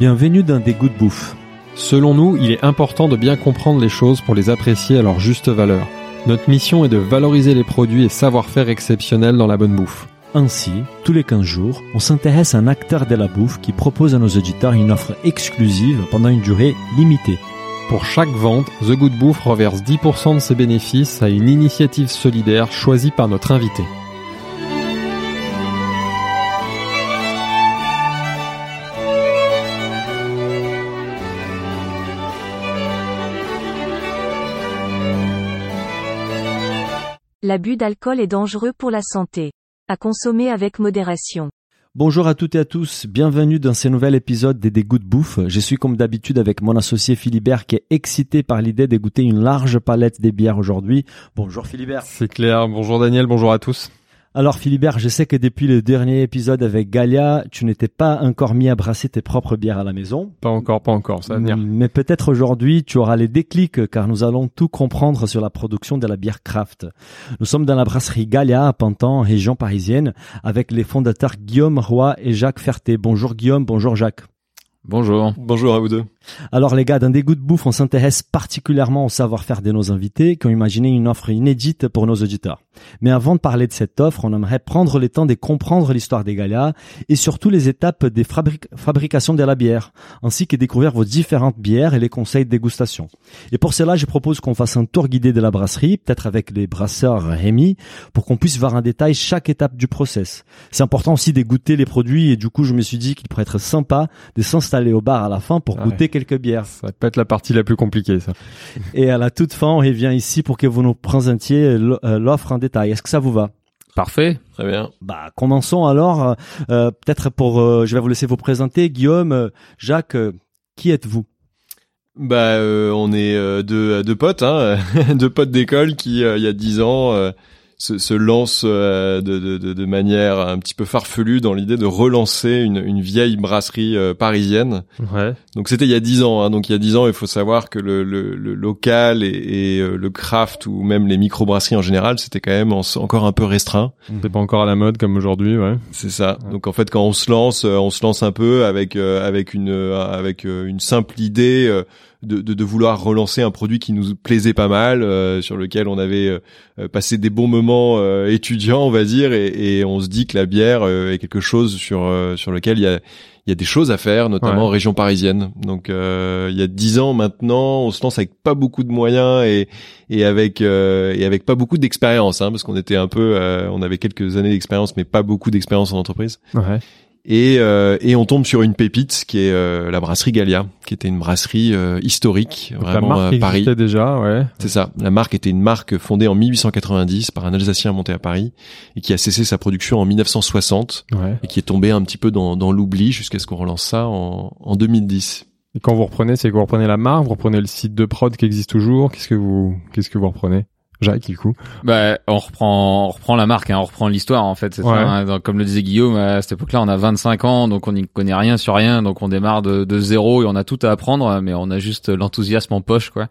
Bienvenue dans des goûts de bouffe. Selon nous, il est important de bien comprendre les choses pour les apprécier à leur juste valeur. Notre mission est de valoriser les produits et savoir-faire exceptionnels dans la bonne bouffe. Ainsi, tous les 15 jours, on s'intéresse à un acteur de la bouffe qui propose à nos auditeurs une offre exclusive pendant une durée limitée. Pour chaque vente, The Good Bouffe reverse 10% de ses bénéfices à une initiative solidaire choisie par notre invité. L'abus d'alcool est dangereux pour la santé. À consommer avec modération. Bonjour à toutes et à tous, bienvenue dans ce nouvel épisode des Dégoûts de bouffe. Je suis comme d'habitude avec mon associé Philibert qui est excité par l'idée de goûter une large palette des bières aujourd'hui. Bonjour Philibert. C'est clair, bonjour Daniel, bonjour à tous. Alors Philibert, je sais que depuis le dernier épisode avec Galia, tu n'étais pas encore mis à brasser tes propres bières à la maison. Pas encore, pas encore, ça va venir. Mais peut-être aujourd'hui tu auras les déclics car nous allons tout comprendre sur la production de la bière craft. Nous sommes dans la brasserie Galia à Pantin, région parisienne, avec les fondateurs Guillaume Roy et Jacques Ferté. Bonjour Guillaume, bonjour Jacques. Bonjour. Bonjour à vous deux. Alors les gars, dans des goûts de bouffe, on s'intéresse particulièrement au savoir-faire de nos invités qui ont imaginé une offre inédite pour nos auditeurs. Mais avant de parler de cette offre, on aimerait prendre le temps de comprendre l'histoire des Galia et surtout les étapes des fabric fabrications de la bière, ainsi que découvrir vos différentes bières et les conseils de dégustation. Et pour cela, je propose qu'on fasse un tour guidé de la brasserie, peut-être avec les brasseurs Rémi, pour qu'on puisse voir en détail chaque étape du process. C'est important aussi de goûter les produits et du coup, je me suis dit qu'il pourrait être sympa de s'installer au bar à la fin pour Ouais. goûter quelques bières. Ça va pas être la partie la plus compliquée, ça. Et à la toute fin, on revient ici pour que vous nous présentiez euh, l'offre en détail. Est-ce que ça vous va? Parfait. Très bien. Bah, commençons alors. Euh, Peut-être pour, euh, je vais vous laisser vous présenter. Guillaume, euh, Jacques, euh, qui êtes-vous? Bah, euh, on est euh, deux, deux potes, hein, deux potes d'école qui, euh, il y a dix ans, euh, se, se lancent euh, de, de, de, manière un petit peu farfelue dans l'idée de relancer une, une vieille brasserie euh, parisienne. Ouais. Donc c'était il y a dix ans. Hein, donc il y a dix ans, il faut savoir que le, le, le local et, et, euh, le craft ou même les microbrasseries en général, c'était quand même en- encore un peu restreint. C'est pas encore à la mode comme aujourd'hui, ouais. C'est ça. Ouais. Donc en fait, quand on se lance, on se lance un peu avec avec une avec une simple idée de, de de vouloir relancer un produit qui nous plaisait pas mal, euh, sur lequel on avait euh, euh, passé des bons moments euh, étudiants, on va dire, et, et on se dit que la bière euh, est quelque chose sur euh, sur lequel il y a il y a des choses à faire, notamment Ouais. en région parisienne. Donc euh, il y a dix ans maintenant, on se lance avec pas beaucoup de moyens et et avec euh, et avec pas beaucoup d'expérience, hein, parce qu'on était un peu, euh, on avait quelques années d'expérience, mais pas beaucoup d'expérience en entreprise. Ouais. Et euh, et on tombe sur une pépite qui est euh, la brasserie Gallia, qui était une brasserie euh, historique, Donc, la vraiment marque à Paris. existait déjà, ouais. C'est ça. La marque était une marque fondée en 1890 par un Alsacien monté à Paris et qui a cessé sa production en 1960 Ouais. et qui est tombé un petit peu dans, dans l'oubli jusqu'à ce qu'on relance ça en, en 2010. Et quand vous reprenez, c'est que vous reprenez la marque, vous reprenez le site de prod qui existe toujours. Qu'est-ce que vous, qu'est-ce que vous reprenez? Jacques, du coup. Bah, on reprend, on reprend la marque, hein, on reprend l'histoire en fait. Ouais. ça, hein. Donc, comme le disait Guillaume, à cette époque-là, on a 25 ans, donc on n'y connaît rien sur rien, donc on démarre de, de zéro et on a tout à apprendre, mais on a juste l'enthousiasme en poche, quoi.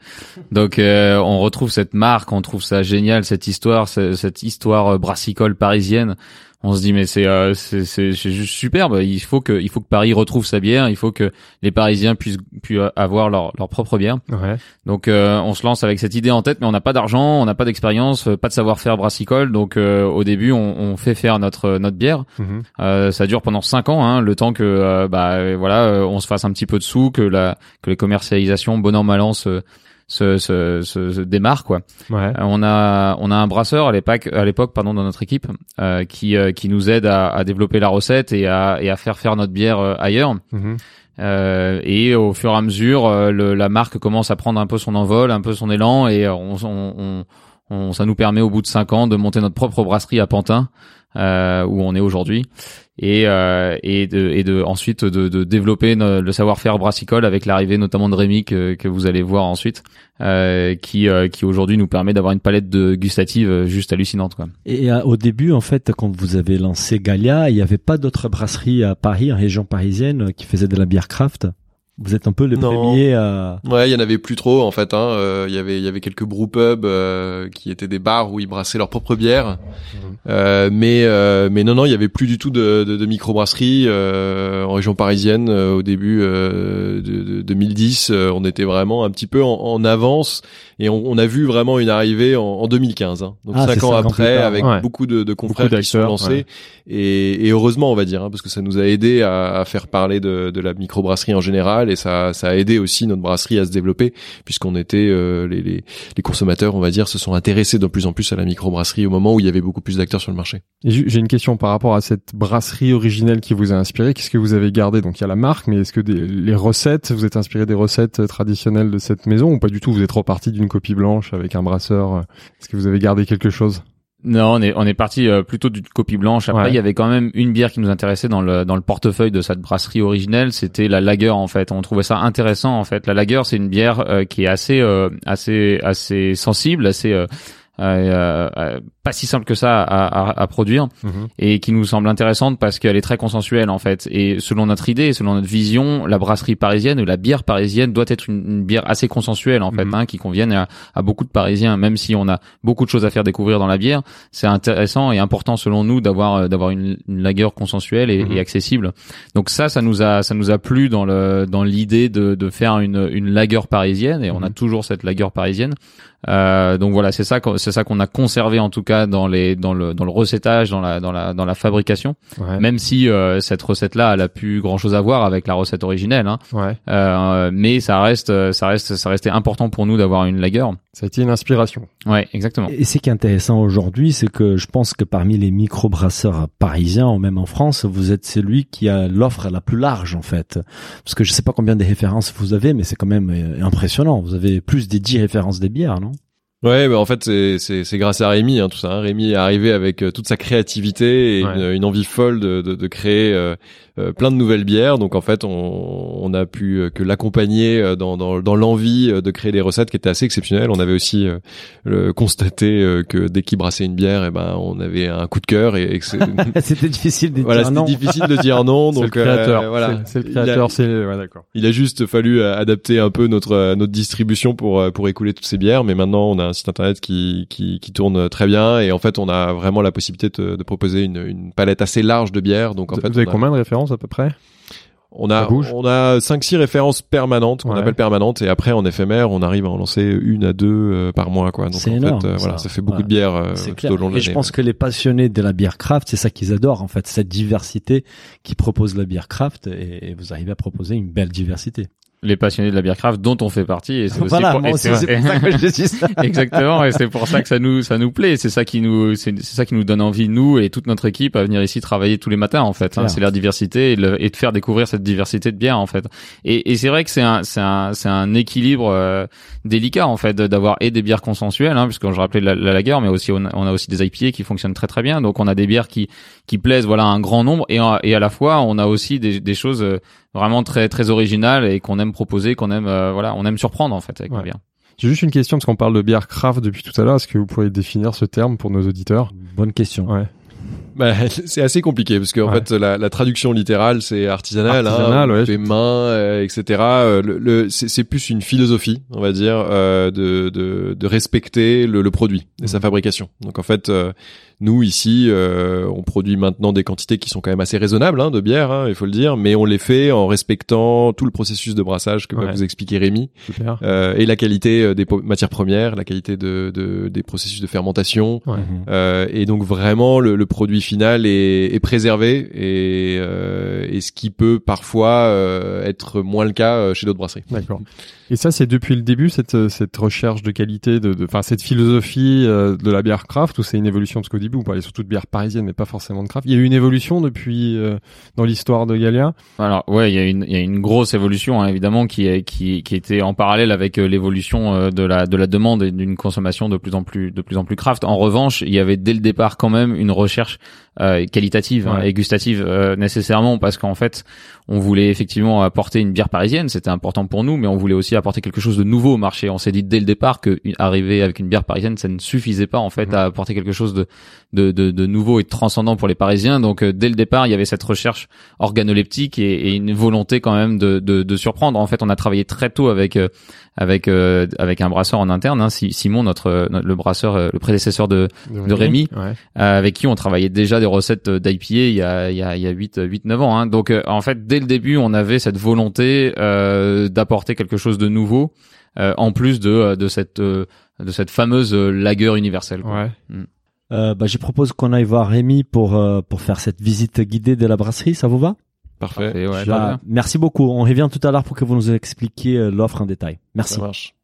Donc, euh, on retrouve cette marque, on trouve ça génial, cette histoire, ce- cette histoire euh, brassicole parisienne. On se dit mais c'est euh, c'est c'est c'est juste superbe. Il faut que il faut que Paris retrouve sa bière. Il faut que les Parisiens puissent puissent avoir leur leur propre bière. Ouais. Donc euh, on se lance avec cette idée en tête, mais on n'a pas d'argent, on n'a pas d'expérience, euh, pas de savoir-faire brassicole. Donc euh, au début, on, on fait faire notre notre bière. Mhm. Euh, ça dure pendant cinq ans, hein, le temps que euh, bah voilà, on se fasse un petit peu de sous, que la que les commercialisations bon an mal an se se, se, se, se démarrent quoi. Ouais. Euh, on a on a un brasseur à l'époque à l'époque pardon dans notre équipe euh, qui euh, qui nous aide à, à développer la recette et à et à faire faire notre bière euh, ailleurs. Mhm. Euh, et au fur et à mesure, euh, le- la marque commence à prendre un peu son envol, un peu son élan, et on, on, on- on- ça nous permet au bout de cinq ans de monter notre propre brasserie à Pantin, euh, où on est aujourd'hui, et, euh, et, de, et de ensuite de, de développer le savoir-faire brassicole avec l'arrivée notamment de Rémi que, que vous allez voir ensuite, euh, qui, euh, qui aujourd'hui nous permet d'avoir une palette de gustative euh, juste hallucinante. Quoi. Et euh, au début, en fait, quand vous avez lancé Galia, il n'y avait pas d'autres brasseries à Paris, en région parisienne, euh, qui faisaient de la bière craft Vous êtes un peu les Non. premiers à... Ouais, il y en avait plus trop en fait. Hein. Euh, Il y avait il y avait quelques brew pubs euh, qui étaient des bars où ils brassaient leur propre bière. Euh, mais euh, mais non non, il y avait plus du tout de, de, de microbrasserie euh, en région parisienne euh, au début euh, de, de 2010. euh, on était vraiment un petit peu en, en avance et on, on a vu vraiment une arrivée en, en 2015. Hein. Donc Ah, cinq ans après, avec ouais. beaucoup de, de confrères qui sont lancés ouais. et, et heureusement on va dire hein, parce que ça nous a aidé à, à faire parler de, de la microbrasserie en général et ça ça a aidé aussi notre brasserie à se développer puisqu'on était euh, les, les, les consommateurs on va dire se sont intéressés de plus en plus à la microbrasserie au moment où il y avait beaucoup plus d'acteurs sur le marché. J'ai une question par rapport à cette brasserie originelle qui vous a inspiré. Qu'est-ce que vous avez gardé? Donc il y a la marque, mais est-ce que des, les recettes, vous êtes inspiré des recettes euh, traditionnelles de cette maison ou pas du tout? Vous êtes reparti d'une copie blanche avec un brasseur. euh, Est-ce que vous avez gardé quelque chose? Non, on est on est parti euh, plutôt d'une copie blanche. Après, Ouais. il y avait quand même une bière qui nous intéressait dans le dans le portefeuille de cette brasserie originelle. C'était la Lager en fait. On trouvait ça intéressant en fait. La Lager, c'est une bière euh, qui est assez euh, assez assez sensible, assez euh, euh, euh, pas si simple que ça à, à, à produire et qui nous semble intéressante parce qu'elle est très consensuelle en fait. Et selon notre idée, selon notre vision, la brasserie parisienne ou la bière parisienne doit être une, une bière assez consensuelle en fait, Mhm. hein, qui convienne à, à beaucoup de Parisiens, même si on a beaucoup de choses à faire découvrir dans la bière. C'est intéressant et important selon nous d'avoir euh, d'avoir une, une lager consensuelle et, Mhm. et accessible. Donc ça, ça nous a ça nous a plu dans le dans l'idée de de faire une une lager parisienne et on a Mhm. toujours cette lager parisienne. Euh, donc voilà, c'est ça c'est ça qu'on a conservé en tout cas dans les dans le dans le recettage, dans la dans la dans la fabrication. Ouais. Même si euh, cette recette-là, elle a plus grand chose à voir avec la recette originelle, hein. ouais. Euh, mais ça reste, euh, ça reste, ça restait important pour nous d'avoir une lager. Ça a été une inspiration. Ouais, exactement. Et ce qui est intéressant aujourd'hui, c'est que je pense que parmi les microbrasseurs parisiens, ou même en France, vous êtes celui qui a l'offre la plus large, en fait. Parce que je sais pas combien de références vous avez, mais c'est quand même euh, impressionnant. Vous avez plus des 10 références des bières, non? Ouais, bah en fait c'est c'est c'est grâce à Rémi hein, tout ça. hein. Rémi est arrivé avec euh, toute sa créativité et Ouais. une, une envie folle de de, de créer euh, euh, plein de nouvelles bières. Donc en fait on on a pu euh, que l'accompagner dans dans dans l'envie de créer des recettes qui étaient assez exceptionnelles. On avait aussi euh, le, constaté euh, que dès qu'il brassait une bière, et ben on avait un coup de cœur et, et C'était difficile de voilà dire non. difficile de dire non. C'est Donc le créateur. voilà C'est- le Il a- créateur. C'est ouais, d'accord. il a juste fallu adapter un peu notre notre distribution pour pour écouler toutes ces bières, mais maintenant on a un site internet qui qui qui tourne très bien et en fait on a vraiment la possibilité de, de proposer une une palette assez large de bières. Donc en vous fait vous avez a, combien de références à peu près? On a on a cinq six références permanentes qu'on Ouais. appelle permanentes et après en éphémère on arrive à en lancer une à deux euh, par mois quoi. Donc C'est en énorme, fait euh, ça. voilà ça fait beaucoup Ouais. de bières euh, tout au long de Et je pense que les passionnés de la bière craft, c'est ça qu'ils adorent, en fait, cette diversité qui propose la bière craft et, et vous arrivez à proposer une belle diversité. Les passionnés de la bière craft dont on fait partie et c'est Voilà, pour- c'est- ça que je dis ça. Exactement, et c'est pour ça que ça nous ça nous plaît. C'est ça qui nous c'est c'est ça qui nous donne envie nous et toute notre équipe à venir ici travailler tous les matins en fait. hein. C'est la diversité et, le- et de faire découvrir cette diversité de bière en fait. Et, et c'est vrai que c'est un c'est un c'est un équilibre euh, délicat en fait d'avoir et des bières consensuelles, hein, puisque je rappelais la, la lager, mais aussi on a, on a aussi des IPA qui fonctionnent très très bien. Donc on a des bières qui qui plaisent voilà à un grand nombre et en- et à la fois on a aussi des des choses euh, vraiment très très originales et qu'on aime proposer, qu'on aime euh, voilà on aime surprendre en fait avec Ouais. bières. J'ai juste une question parce qu'on parle de bière craft depuis tout à l'heure. Est-ce que vous pourriez définir ce terme pour nos auditeurs? Bonne question. Ouais. Bah, c'est assez compliqué parce que en Ouais. fait la, la traduction littérale c'est artisanal, Artisanal, hein, ouais. fait main, euh, etc. Euh, Le, le- c'est c'est plus une philosophie, on va dire, euh, de, de, de respecter le, le produit et sa fabrication. Donc en fait, euh, nous ici, euh, on produit maintenant des quantités qui sont quand même assez raisonnables hein, de bière, hein, il faut le dire, mais on les fait en respectant tout le processus de brassage que va vous expliquer Rémi Super. euh, et la qualité euh, des matières premières, la qualité de, de, des processus de fermentation. Ouais. Mhm. Euh, et donc vraiment le, le produit final est, est préservé et, euh, et ce qui peut parfois euh, être moins le cas chez d'autres brasseries. D'accord. Et ça, c'est depuis le début cette cette recherche de qualité, de, de, enfin cette philosophie de la bière craft, ou c'est une évolution parce qu'au début, on parlait surtout de bière parisienne, mais pas forcément de craft. Il y a eu une évolution depuis euh, dans l'histoire de Galia. Alors ouais, il y a une une grosse évolution hein, évidemment qui était en parallèle avec euh, l'évolution euh, de la de la demande et d'une consommation de plus en plus de plus en plus craft. En revanche, il y avait dès le départ quand même une recherche euh, qualitative hein, Ouais. et gustative euh, nécessairement parce qu'en fait on voulait effectivement apporter une bière parisienne c'était important pour nous mais on voulait aussi apporter quelque chose de nouveau au marché on s'est dit dès le départ que arriver avec une bière parisienne ça ne suffisait pas en fait Mhm. à apporter quelque chose de, de de de nouveau et de transcendant pour les parisiens donc euh, dès le départ il y avait cette recherche organoleptique et, et une volonté quand même de, de de surprendre en fait on a travaillé très tôt avec euh, avec euh, avec un brasseur en interne hein, Si- Simon notre, notre- le brasseur le prédécesseur de de Rémi. Ouais. euh, avec qui on travaillait déjà des recettes d'IPA il y a il y a il y a 8 8 9 ans hein. Donc euh, en fait dès le début, on avait cette volonté euh, d'apporter quelque chose de nouveau euh, en plus de de cette euh, de cette fameuse euh, lager universelle. quoi. Ouais. Euh, bah, je propose qu'on aille voir Rémi pour euh, pour faire cette visite guidée de la brasserie. Ça vous va? Parfait. Ouais. Merci beaucoup. On revient tout à l'heure pour que vous nous expliquiez euh, l'offre en détail. Merci. Ça marche.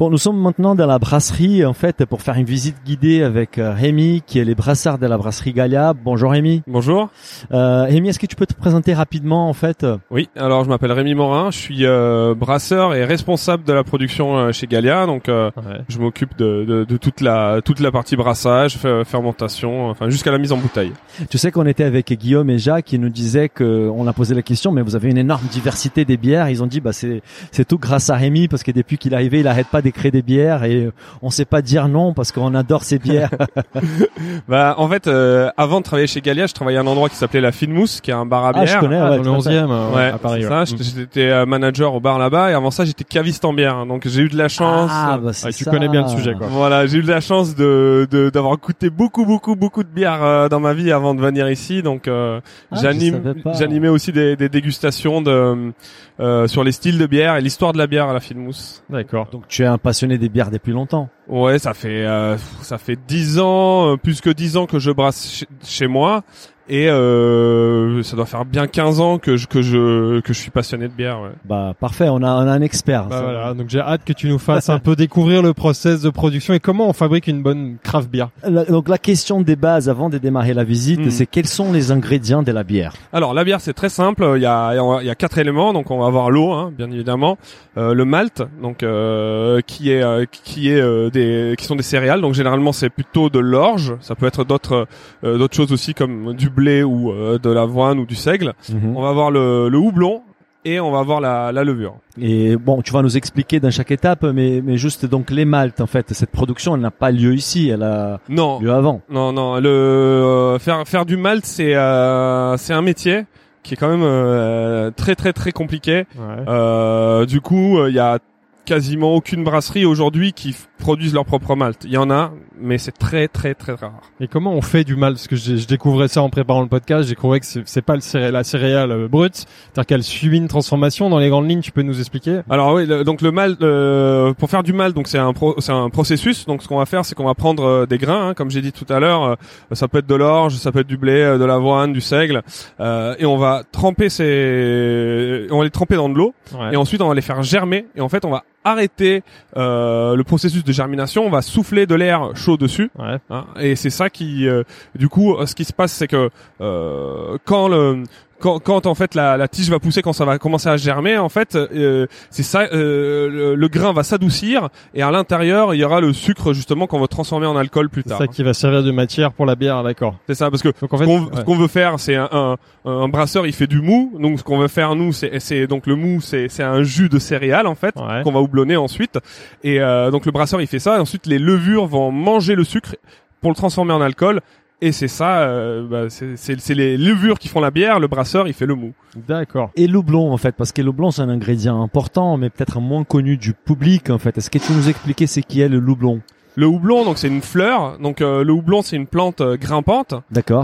Bon, nous sommes maintenant dans la brasserie en fait pour faire une visite guidée avec euh, Rémi qui est les brasseurs de la brasserie Galia. Bonjour Rémi. Bonjour. Euh, Rémi, est-ce que tu peux te présenter rapidement en fait? Oui, alors je m'appelle Rémi Morin, je suis euh, brasseur et responsable de la production euh, chez Galia, donc euh, Ouais. je m'occupe de, de, de toute la toute la partie brassage, fe- fermentation, enfin jusqu'à la mise en bouteille. Tu sais qu'on était avec Guillaume et Jacques qui nous disaient que on a posé la question, mais vous avez une énorme diversité des bières. Ils ont dit bah c'est c'est tout grâce à Rémi parce que depuis qu'il est arrivé, il arrête pas d'écrire des bières et euh, on sait pas dire non parce qu'on adore ces bières. Bah en fait, euh, avant de travailler chez Galia, je travaillais à un endroit qui s'appait la Fine Mousse, qui est un bar à ah, bière. je connais. Ah, ouais, dans tout le à fait. 11e euh, Ouais, à Paris. c'est ouais. ça. J'étais- euh, manager au bar là-bas et avant ça, j'étais caviste en bière. Donc j'ai eu de la chance. Ah, bah, c'est Ouais, tu ça. connais bien le sujet, quoi. Voilà, j'ai eu de la chance de de- d'avoir goûté beaucoup beaucoup beaucoup de bières euh, dans ma vie avant de venir ici. Donc euh, Ah, j'anime j'animais aussi des, des dégustations de euh, sur les styles de bière et l'histoire de la bière à la Fine Mousse. D'accord. Donc tu es un passionné des bières depuis longtemps. Ouais, ça fait euh, ça fait dix ans, euh, plus que dix ans que je brasse chez, chez moi. Et euh, ça doit faire bien 15 ans que je que je que je suis passionné de bière. Ouais. Bah parfait, on a on a un expert. Bah voilà, donc j'ai hâte que tu nous fasses un peu découvrir le process de production et comment on fabrique une bonne craft beer. La- donc la question des bases avant de démarrer la visite, Mhm. c'est quels sont les ingrédients de la bière? Alors la bière c'est très simple. Il y a il y a quatre éléments. Donc on va avoir l'eau, hein, bien évidemment, euh, le malt, donc euh, qui est euh, qui est euh, des qui sont des céréales. Donc généralement c'est plutôt de l'orge. Ça peut être d'autres euh, d'autres choses aussi comme du blé ou euh, de l'avoine ou du seigle. Mhm. On va avoir le, le houblon et on va avoir la, la levure. Et bon, tu vas nous expliquer dans chaque étape, mais mais juste donc les maltes en fait, cette production elle n'a pas lieu ici, elle a Non, lieu avant. non, non. Le euh, faire faire du malt c'est euh, c'est un métier qui est quand même euh, très très très compliqué. Ouais. Euh, du coup, euh, il y a quasiment aucune brasserie aujourd'hui qui produisent leur propre malt. Il y en a, mais c'est très très très rare. Et comment on fait du mal Parce que j'ai- je découvrais ça en préparant le podcast. J'ai découvert que c'est pas le céré- la céréale euh, brute, c'est-à-dire qu'elle suit une transformation. Dans les grandes lignes, tu peux nous expliquer? Alors oui, le- donc le malt, euh, pour faire du malt, donc c'est un c'est un processus. Donc ce qu'on va faire, c'est qu'on va prendre euh, des grains, hein, comme j'ai dit tout à l'heure. euh, ça peut être de l'orge, ça peut être du blé, euh, de l'avoine, du seigle, euh, et on va tremper ces, on va les tremper dans de l'eau. Ouais. et ensuite on va les faire germer et en fait on va arrêter euh, le processus de germination, on va souffler de l'air chaud dessus Ouais. hein, et c'est ça qui euh, du coup euh, ce qui se passe c'est que euh, quand le quand, quand en fait la, la tige va pousser, quand ça va commencer à germer, en fait, euh, c'est ça, euh, le, le grain va s'adoucir et à l'intérieur il y aura le sucre justement qu'on va transformer en alcool plus C'est tard. ça qui va servir de matière pour la bière, d'accord. C'est ça, parce que Donc en fait, ce qu'on ouais. veut faire, c'est un, un, un brasseur, il fait du mou. Donc ce qu'on veut faire nous, c'est c'est donc le mou, c'est c'est un jus de céréales en fait Ouais. qu'on va houblonner ensuite. Et euh, donc le brasseur, il fait ça. Et ensuite, les levures vont manger le sucre pour le transformer en alcool. Et c'est ça, euh, bah, c'est c'est- c'est les levures qui font la bière. Le brasseur, il fait le mou. D'accord. Et le houblon en fait, parce que le houblon c'est un ingrédient important, mais peut-être moins connu du public en fait. Est-ce que tu nous expliquer c'est qui est le houblon Le houblon, donc c'est une fleur. Donc euh, le houblon, c'est une plante euh, grimpante. D'accord.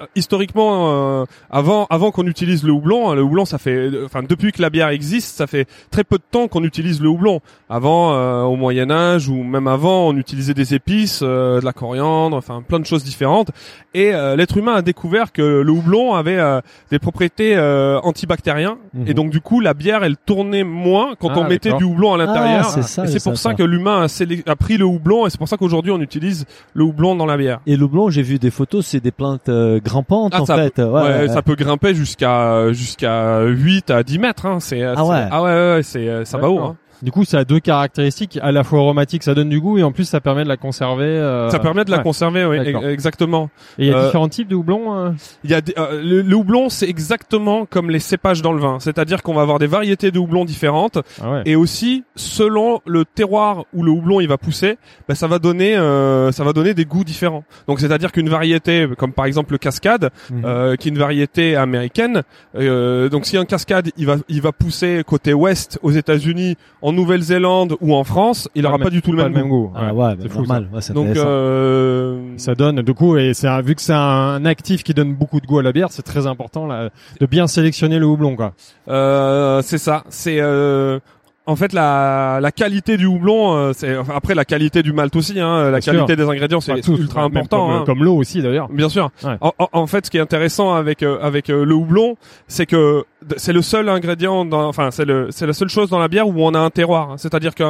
Euh, historiquement, euh, avant avant qu'on utilise le houblon, hein, le houblon, ça fait, euh, enfin depuis que la bière existe, ça fait très peu de temps qu'on utilise le houblon. Avant, euh, au Moyen Âge ou même avant, on utilisait des épices, euh, de la coriandre, enfin plein de choses différentes. Et euh, l'être humain a découvert que le houblon avait euh, des propriétés euh, antibactériens. Mhm. Et donc du coup, la bière, elle tournait moins quand Ah, on mettait du houblon à l'intérieur. Ah, c'est ça, et je c'est pour ça que l'humain a pris le houblon. Et c'est pour ça qu'aujourd'hui, on utilise le houblon dans la bière. Et le houblon, j'ai vu des photos, c'est des plantes euh, grimpantes Ah, en ça fait. Ouais, Ouais, ouais, ça peut grimper jusqu'à jusqu'à 8 à 10 mètres. Hein. C'est Ah c'est- ouais. ah ouais, ouais, ouais, c'est euh, ça va haut. Hein. Du coup, ça a deux caractéristiques, à la fois aromatique, ça donne du goût, et en plus, ça permet de la conserver. euh, Ça permet de la ouais. conserver, oui, e- exactement. Et il y a Euh, différents types de houblon. euh Il y a des- euh, le, le houblon, c'est exactement comme les cépages dans le vin, c'est-à-dire qu'on va avoir des variétés de houblon différentes, Ah ouais. et aussi selon le terroir où le houblon il va pousser, ben, ça va donner, euh, ça va donner des goûts différents. Donc c'est-à-dire qu'une variété, comme par exemple le cascade, Mhm. euh, qui est une variété américaine. Euh, donc si un cascade, il va, il va pousser côté ouest aux États-Unis, en Nouvelle-Zélande ou en France, il Pas aura le pas du tout le même, goût. Ah Ouais. ouais, c'est bah, fou, normal. Ouais, c'est Donc euh, Ça donne, du coup, et c'est un- vu que c'est un actif qui donne beaucoup de goût à la bière, c'est très important là, de bien sélectionner le houblon, quoi. euh, c'est ça. C'est euh, en fait la, la qualité du houblon. euh, c'est enfin, après la qualité du malt aussi. Hein, la Bien qualité sûr. des ingrédients, c'est tous, ultra même important. Comme, hein. comme l'eau aussi, d'ailleurs. Bien sûr. Ouais. En, en- en fait, ce qui est intéressant avec euh, avec euh, le houblon, c'est que d- c'est le seul ingrédient, dans, enfin c'est le c'est la seule chose dans la bière où on a un terroir. C'est-à-dire que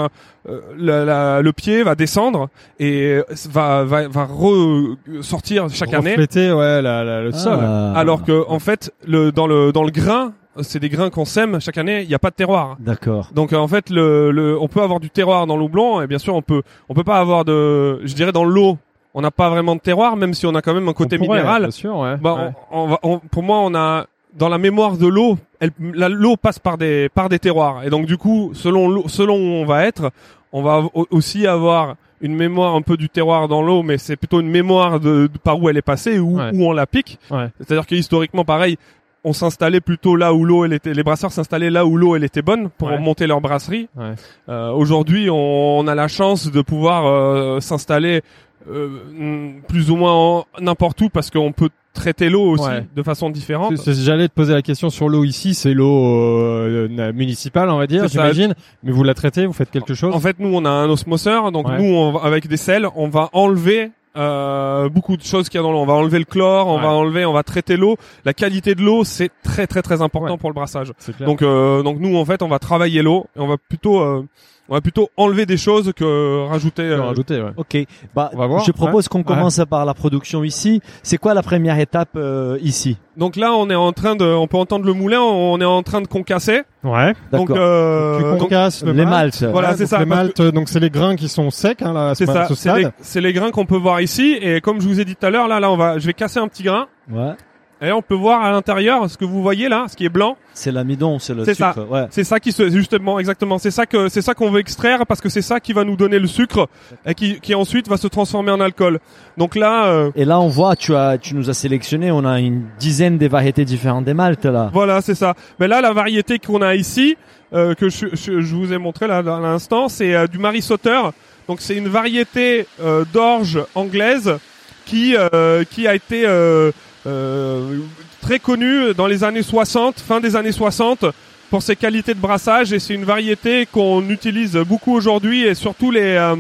euh, la- la- le pied va descendre et va va va ressortir chaque année. Refléter, ouais, la, la- le sol. Ah. Alors que en fait, le dans le dans le grain, c'est des grains qu'on sème chaque année. Il n'y a pas de terroir. D'accord. Donc euh, en fait, le, le, on peut avoir du terroir dans le houblon et bien sûr on peut on peut pas avoir de, je dirais dans l'eau, on n'a pas vraiment de terroir même si on a quand même un côté On pourrait, minéral. Bien sûr, ouais. Bah, Ouais. on, on va, on- pour moi, on a dans la mémoire de l'eau, l'eau passe par des par des terroirs et donc du coup, selon l'eau- selon où on va être, on va au- aussi avoir une mémoire un peu du terroir dans l'eau, mais c'est plutôt une mémoire de, de par où elle est passée, où, Ouais. où on la pique. Ouais. C'est-à-dire que historiquement, pareil, on s'installait plutôt là où l'eau elle était, les brasseurs s'installaient là où l'eau elle était bonne pour Ouais. monter leur brasserie. Ouais. Euh, Aujourd'hui, on, on a la chance de pouvoir euh, s'installer euh, plus ou moins n'importe où parce qu'on peut traiter l'eau aussi Ouais. de façon différente. J'allais te poser la question sur l'eau ici, c'est l'eau euh, municipale, on va dire, j'imagine. Mais vous la traitez, vous faites quelque chose? En fait, nous, on a un osmoseur, donc nous, on va- avec des sels, on va enlever euh, beaucoup de choses qu'il y a dans l'eau. On va enlever le chlore, on Ouais. va enlever, on va traiter l'eau. La qualité de l'eau, c'est très très très important Ouais. pour le brassage. Donc, euh, donc nous, en fait, on va travailler l'eau et on va plutôt, euh, on va plutôt enlever des choses que rajouter. Peux euh, rajouter, ouais. Ok. Bah, On va voir. je propose qu'on commence par la production ici. C'est quoi la première étape euh, ici? Donc là, on est en train de, on peut entendre le moulin, on est en train de concasser. Ouais. Donc, D'accord. euh, tu donc, concasses le les malt. maltes. Voilà, c'est ça, Les maltes, donc c'est les grains qui sont secs, hein, là, ce, c'est ça, ce c'est les, les grains qu'on peut voir ici. Et comme je vous ai dit tout à l'heure, là, là, on va, je vais casser un petit grain. Ouais. Et on peut voir à l'intérieur ce que vous voyez là, ce qui est blanc. C'est l'amidon, c'est le C'est ça. sucre. Ouais. C'est ça qui se, justement, exactement. C'est ça que, c'est ça qu'on veut extraire parce que c'est ça qui va nous donner le sucre et qui, qui ensuite va se transformer en alcool. Donc là, euh, Et là, on voit, tu as, tu nous as sélectionné, on a une dizaine des variétés différentes des maltes là. voilà, c'est ça. Mais là, la variété qu'on a ici, euh, que je, je, je vous ai montré là à l'instant, c'est euh, du Marie Sauter. Donc c'est une variété euh, d'orge anglaise qui, euh, qui a été euh, très connue dans les années 60, fin des années 60 pour ses qualités de brassage et c'est une variété qu'on utilise beaucoup aujourd'hui et surtout les euh,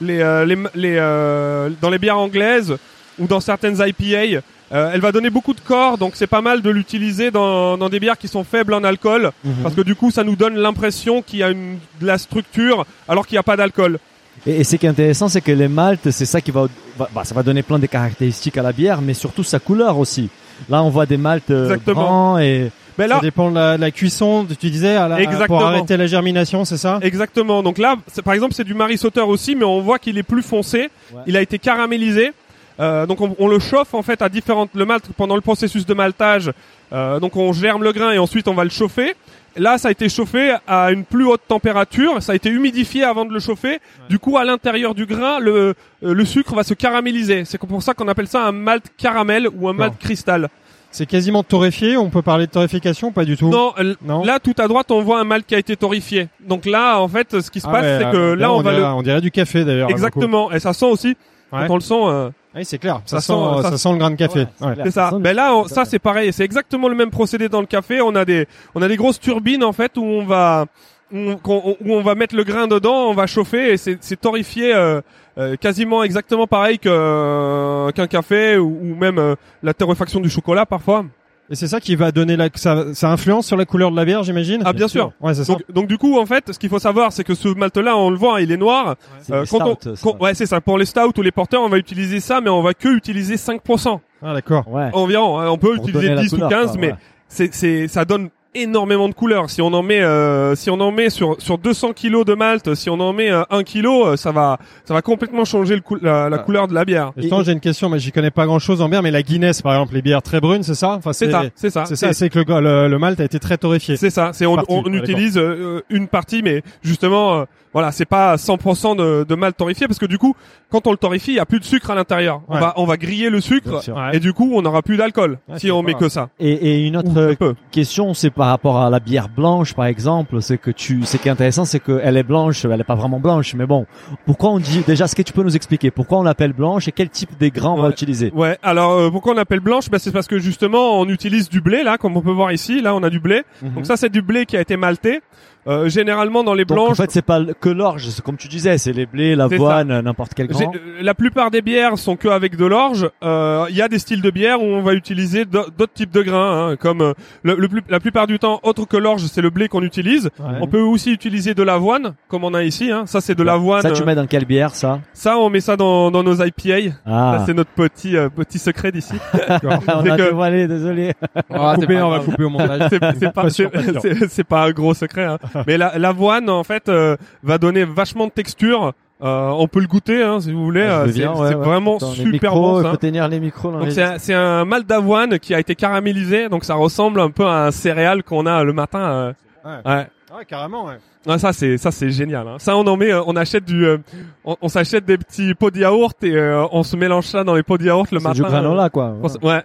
les, euh, les, les, euh, dans les bières anglaises ou dans certaines IPA. Euh, elle va donner beaucoup de corps, donc c'est pas mal de l'utiliser dans, dans des bières qui sont faibles en alcool, Mhm. parce que du coup ça nous donne l'impression qu'il y a une, de la structure alors qu'il n'y a pas d'alcool. Et, et ce qui est intéressant, c'est que les maltes, c'est ça qui va, va- bah, ça va donner plein de caractéristiques à la bière, mais surtout sa couleur aussi. Là, on voit des maltes euh, Exactement. blancs et Mais Ça là, dépend de la, de la cuisson, tu disais, à la, Exactement. pour arrêter la germination, c'est ça? Exactement. Donc là, c'est- par exemple, c'est du Marie Sauter aussi, mais on voit qu'il est plus foncé. Ouais. Il a été caramélisé. Euh, donc on, on le chauffe en fait à différentes le malt pendant le processus de maltage. Euh, donc on germe le grain et ensuite on va le chauffer. Là, ça a été chauffé à une plus haute température. Ça a été humidifié avant de le chauffer. Du coup, à l'intérieur du grain, le euh, le sucre va se caraméliser. C'est pour ça qu'on appelle ça un malt caramel ou un malt cristal. C'est quasiment torréfié, on peut parler de torréfication, pas du tout Non, Non là tout à droite, on voit un malt qui a été torréfié. Donc là, en fait, ce qui se Ah passe, ouais, c'est que là, on, va dirait, le on dirait du café d'ailleurs. exactement. Et ça sent aussi. Ouais. Quand on le sent. euh, Oui, c'est clair. Ça, Ça sent, ça, ça- sent le grain de café. Ouais, Ouais. clair. C'est ça. Ça sonne- Ben là, on- ça c'est pareil. C'est exactement le même procédé dans le café. On a des, on a des grosses turbines en fait où on va, où on, où on va mettre le grain dedans, on va chauffer et c'est, c'est torréfié euh, euh, quasiment exactement pareil que euh, qu'un café ou, ou même euh, la torréfaction du chocolat parfois. Et c'est ça qui va donner la, ça, ça influence sur la couleur de la bière, j'imagine Ah bien sûr. Ouais, c'est ça. Donc, donc du coup en fait, ce qu'il faut savoir, c'est que ce malt-là, on le voit, hein, il est noir. c'est Euh, quand on- stouts, ça. quand- ouais, c'est ça. Pour les stouts ou les porteurs, on va utiliser ça, mais on va que utiliser 5% Ah, d'accord. Ouais. environ. hein. On peut Pour utiliser donner la 10 couleur, ou 15, quoi, mais ouais. c'est, c'est, ça donne énormément de couleurs. Si on en met, euh, si on en met sur sur 200 kilos de malt, si on en met euh, un kilo, euh, ça va, ça va complètement changer le cou- la, la Ah. couleur de la bière. Justement, j'ai une question, mais j'y connais pas grand chose en bière, mais la Guinness, par exemple, les bières très brunes, c'est ça? Enfin, C'est ça, c'est ça. C'est ça, c'est que le, le, le malt a été très torréfié. C'est ça. C'est on, Partie, on utilise euh, une partie, mais justement, euh, voilà, c'est pas 100% de, de malt torréfié parce que du coup, quand on le torréfie, il y a plus de sucre à l'intérieur. On va on va griller le sucre et du coup, on n'aura plus d'alcool Ouais, si on pas met que ça. Et, et une autre Ou un peu. question, c'est par rapport à la bière blanche, par exemple. C'est que tu, ce qui est intéressant, c'est qu'elle est blanche. Elle est pas vraiment blanche, mais bon. Pourquoi on dit déjà ce que tu peux nous expliquer Pourquoi on l'appelle blanche et quel type des grains on va utiliser? Ouais. Alors euh, pourquoi on appelle blanche? Bah, c'est parce que justement on utilise du blé là, comme on peut voir ici. Là, on a du blé. Donc ça, c'est du blé qui a été malté. Euh, généralement dans les Donc en blanches, fait, c'est pas que l'orge, c'est comme tu disais, c'est les blés, l'avoine, n'importe quel grain. euh, la plupart des bières sont que avec de l'orge. Euh, Il y a des styles de bière où on va utiliser d'au- d'autres types de grains, hein, comme euh, le, le plus, la plupart du temps, autre que l'orge, c'est le blé qu'on utilise. On peut aussi utiliser de l'avoine, comme on a ici. Hein. Ça, c'est de l'avoine. Ça, tu euh, mets dans quelle bière, ça? Ça, on met ça dans, dans nos IPA. Ça, Ah, c'est notre petit euh, petit secret d'ici. on c'est a que- dévoilé, désolé. On va couper, on va couper au montage. c'est pas Pas pas un gros secret. Hein. Mais la- l'avoine, en fait, euh, va donner vachement de texture. Euh, on peut le goûter, hein, si vous voulez. Ah, Euh, c'est ouais, vraiment Attends, super micros, bon. Ça. faut tenir les micros. dans Donc les- c'est un, c'est un malt d'avoine qui a été caramélisé, donc ça ressemble un peu à un céréal qu'on a le matin. euh. Ouais. Ouais. Ouais, carrément, ouais. Ah, ça c'est ça c'est génial. Hein. Ça on en met, euh, on achète du, euh, on, on s'achète des petits pots de yaourt et euh, on se mélange ça dans les pots de yaourt le C'est matin. du granola, quoi. euh, ouais.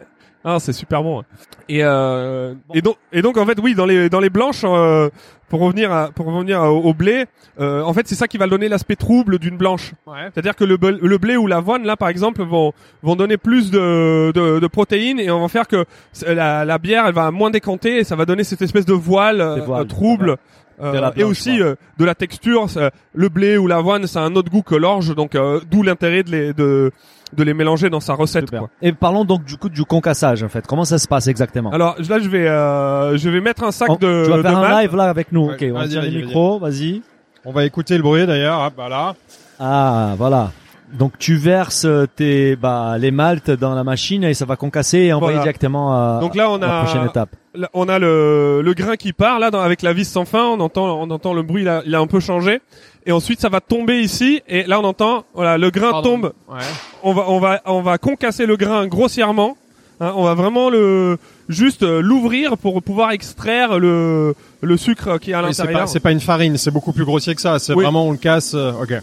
Ah, c'est super bon. Et euh, et donc et donc en fait oui dans les dans les blanches euh, pour revenir à, pour revenir au, au blé, euh, en fait c'est ça qui va donner l'aspect trouble d'une blanche. Ouais. C'est-à-dire que le, le blé ou l'avoine, là, par exemple, vont, vont donner plus de, de, de protéines et on va faire que la, la bière, elle va moins décanter et ça va donner cette espèce de voile, euh, euh, trouble. euh, et aussi euh, de la texture, ça- le blé ou l'avoine, ça a un autre goût que l'orge, donc euh, d'où l'intérêt de les de, de les mélanger dans sa recette. Quoi. Et parlons donc du coup du concassage, en fait. Comment ça se passe exactement Alors là, je vais euh, je vais mettre un sac On- de, Tu vas de faire un live là avec nous. Ouais, ok, on tient les vas-y, micros, vas-y. On va écouter le bruit d'ailleurs. Hop, voilà. Ah, voilà. Donc tu verses tes bah les maltes dans la machine et ça va concasser et envoyer Voilà. directement à, Donc là, on à la a prochaine étape. Là, on a le, le grain qui part là dans, avec la vis sans fin. On entend, on entend le bruit là, il a un peu changé. Et ensuite, ça va tomber ici. Et là, on entend, voilà, le grain Pardon. tombe. Ouais. On va, on va, on va concasser le grain grossièrement. Hein, on va vraiment le, juste euh, l'ouvrir pour pouvoir extraire le, le sucre qui est à Mais C'est l'intérieur. pas, c'est pas une farine, c'est beaucoup plus grossier que ça. C'est Oui. vraiment on le casse. euh, ok.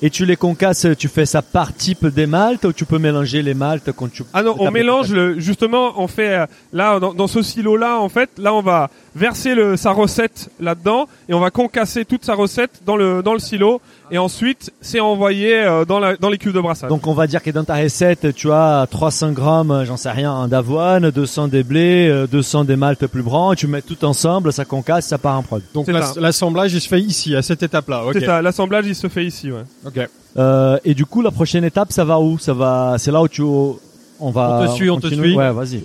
Et tu les concasses, tu fais ça par type des maltes ou tu peux mélanger les maltes quand tu Ah non, on mélange le, justement, on fait euh, là dans, dans ce silo là en fait, là on va verser le, sa recette là-dedans et on va concasser toute sa recette dans le dans le silo et ensuite c'est envoyé euh, dans la dans les cuves de brassage. Donc on va dire que dans ta recette, tu as 300 grammes, j'en sais rien, d'avoine, 200 des blés, euh, 200 des maltes plus blancs, tu mets tout ensemble, ça concasse, ça part en prod. Donc l'assemblage il se fait ici à cette étape-là. Ok. C'est ça, l'assemblage il se fait ici, ouais. Ok. Euh, et du coup, la prochaine étape, ça va où? Ça va, c'est là où tu, on va. On te suit, on te suit. Ouais, vas-y.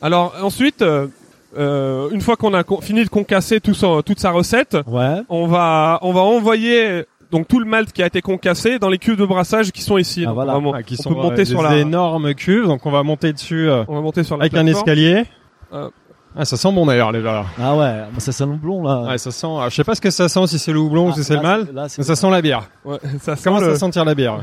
Alors ensuite, euh, euh, une fois qu'on a con- fini de concasser tout son- toute sa recette, Ouais. on va on va envoyer donc tout le malt qui a été concassé dans les cuves de brassage qui sont ici. Ah, Donc, voilà. vraiment, Ah, qui on sont peut monter euh, sur des la énormes cuves. Donc on va monter dessus euh, on va monter sur la avec un escalier. Euh. Ah, ça sent bon d'ailleurs déjà. là. Ah ouais, bah, ça sent le là. Ouais, ça sent. ah, je sais pas ce que ça sent, si c'est le houblon ou Ah, si c'est le mal. Mais ça sent la bière. Ouais, ça sent Comment le- ça sentir la bière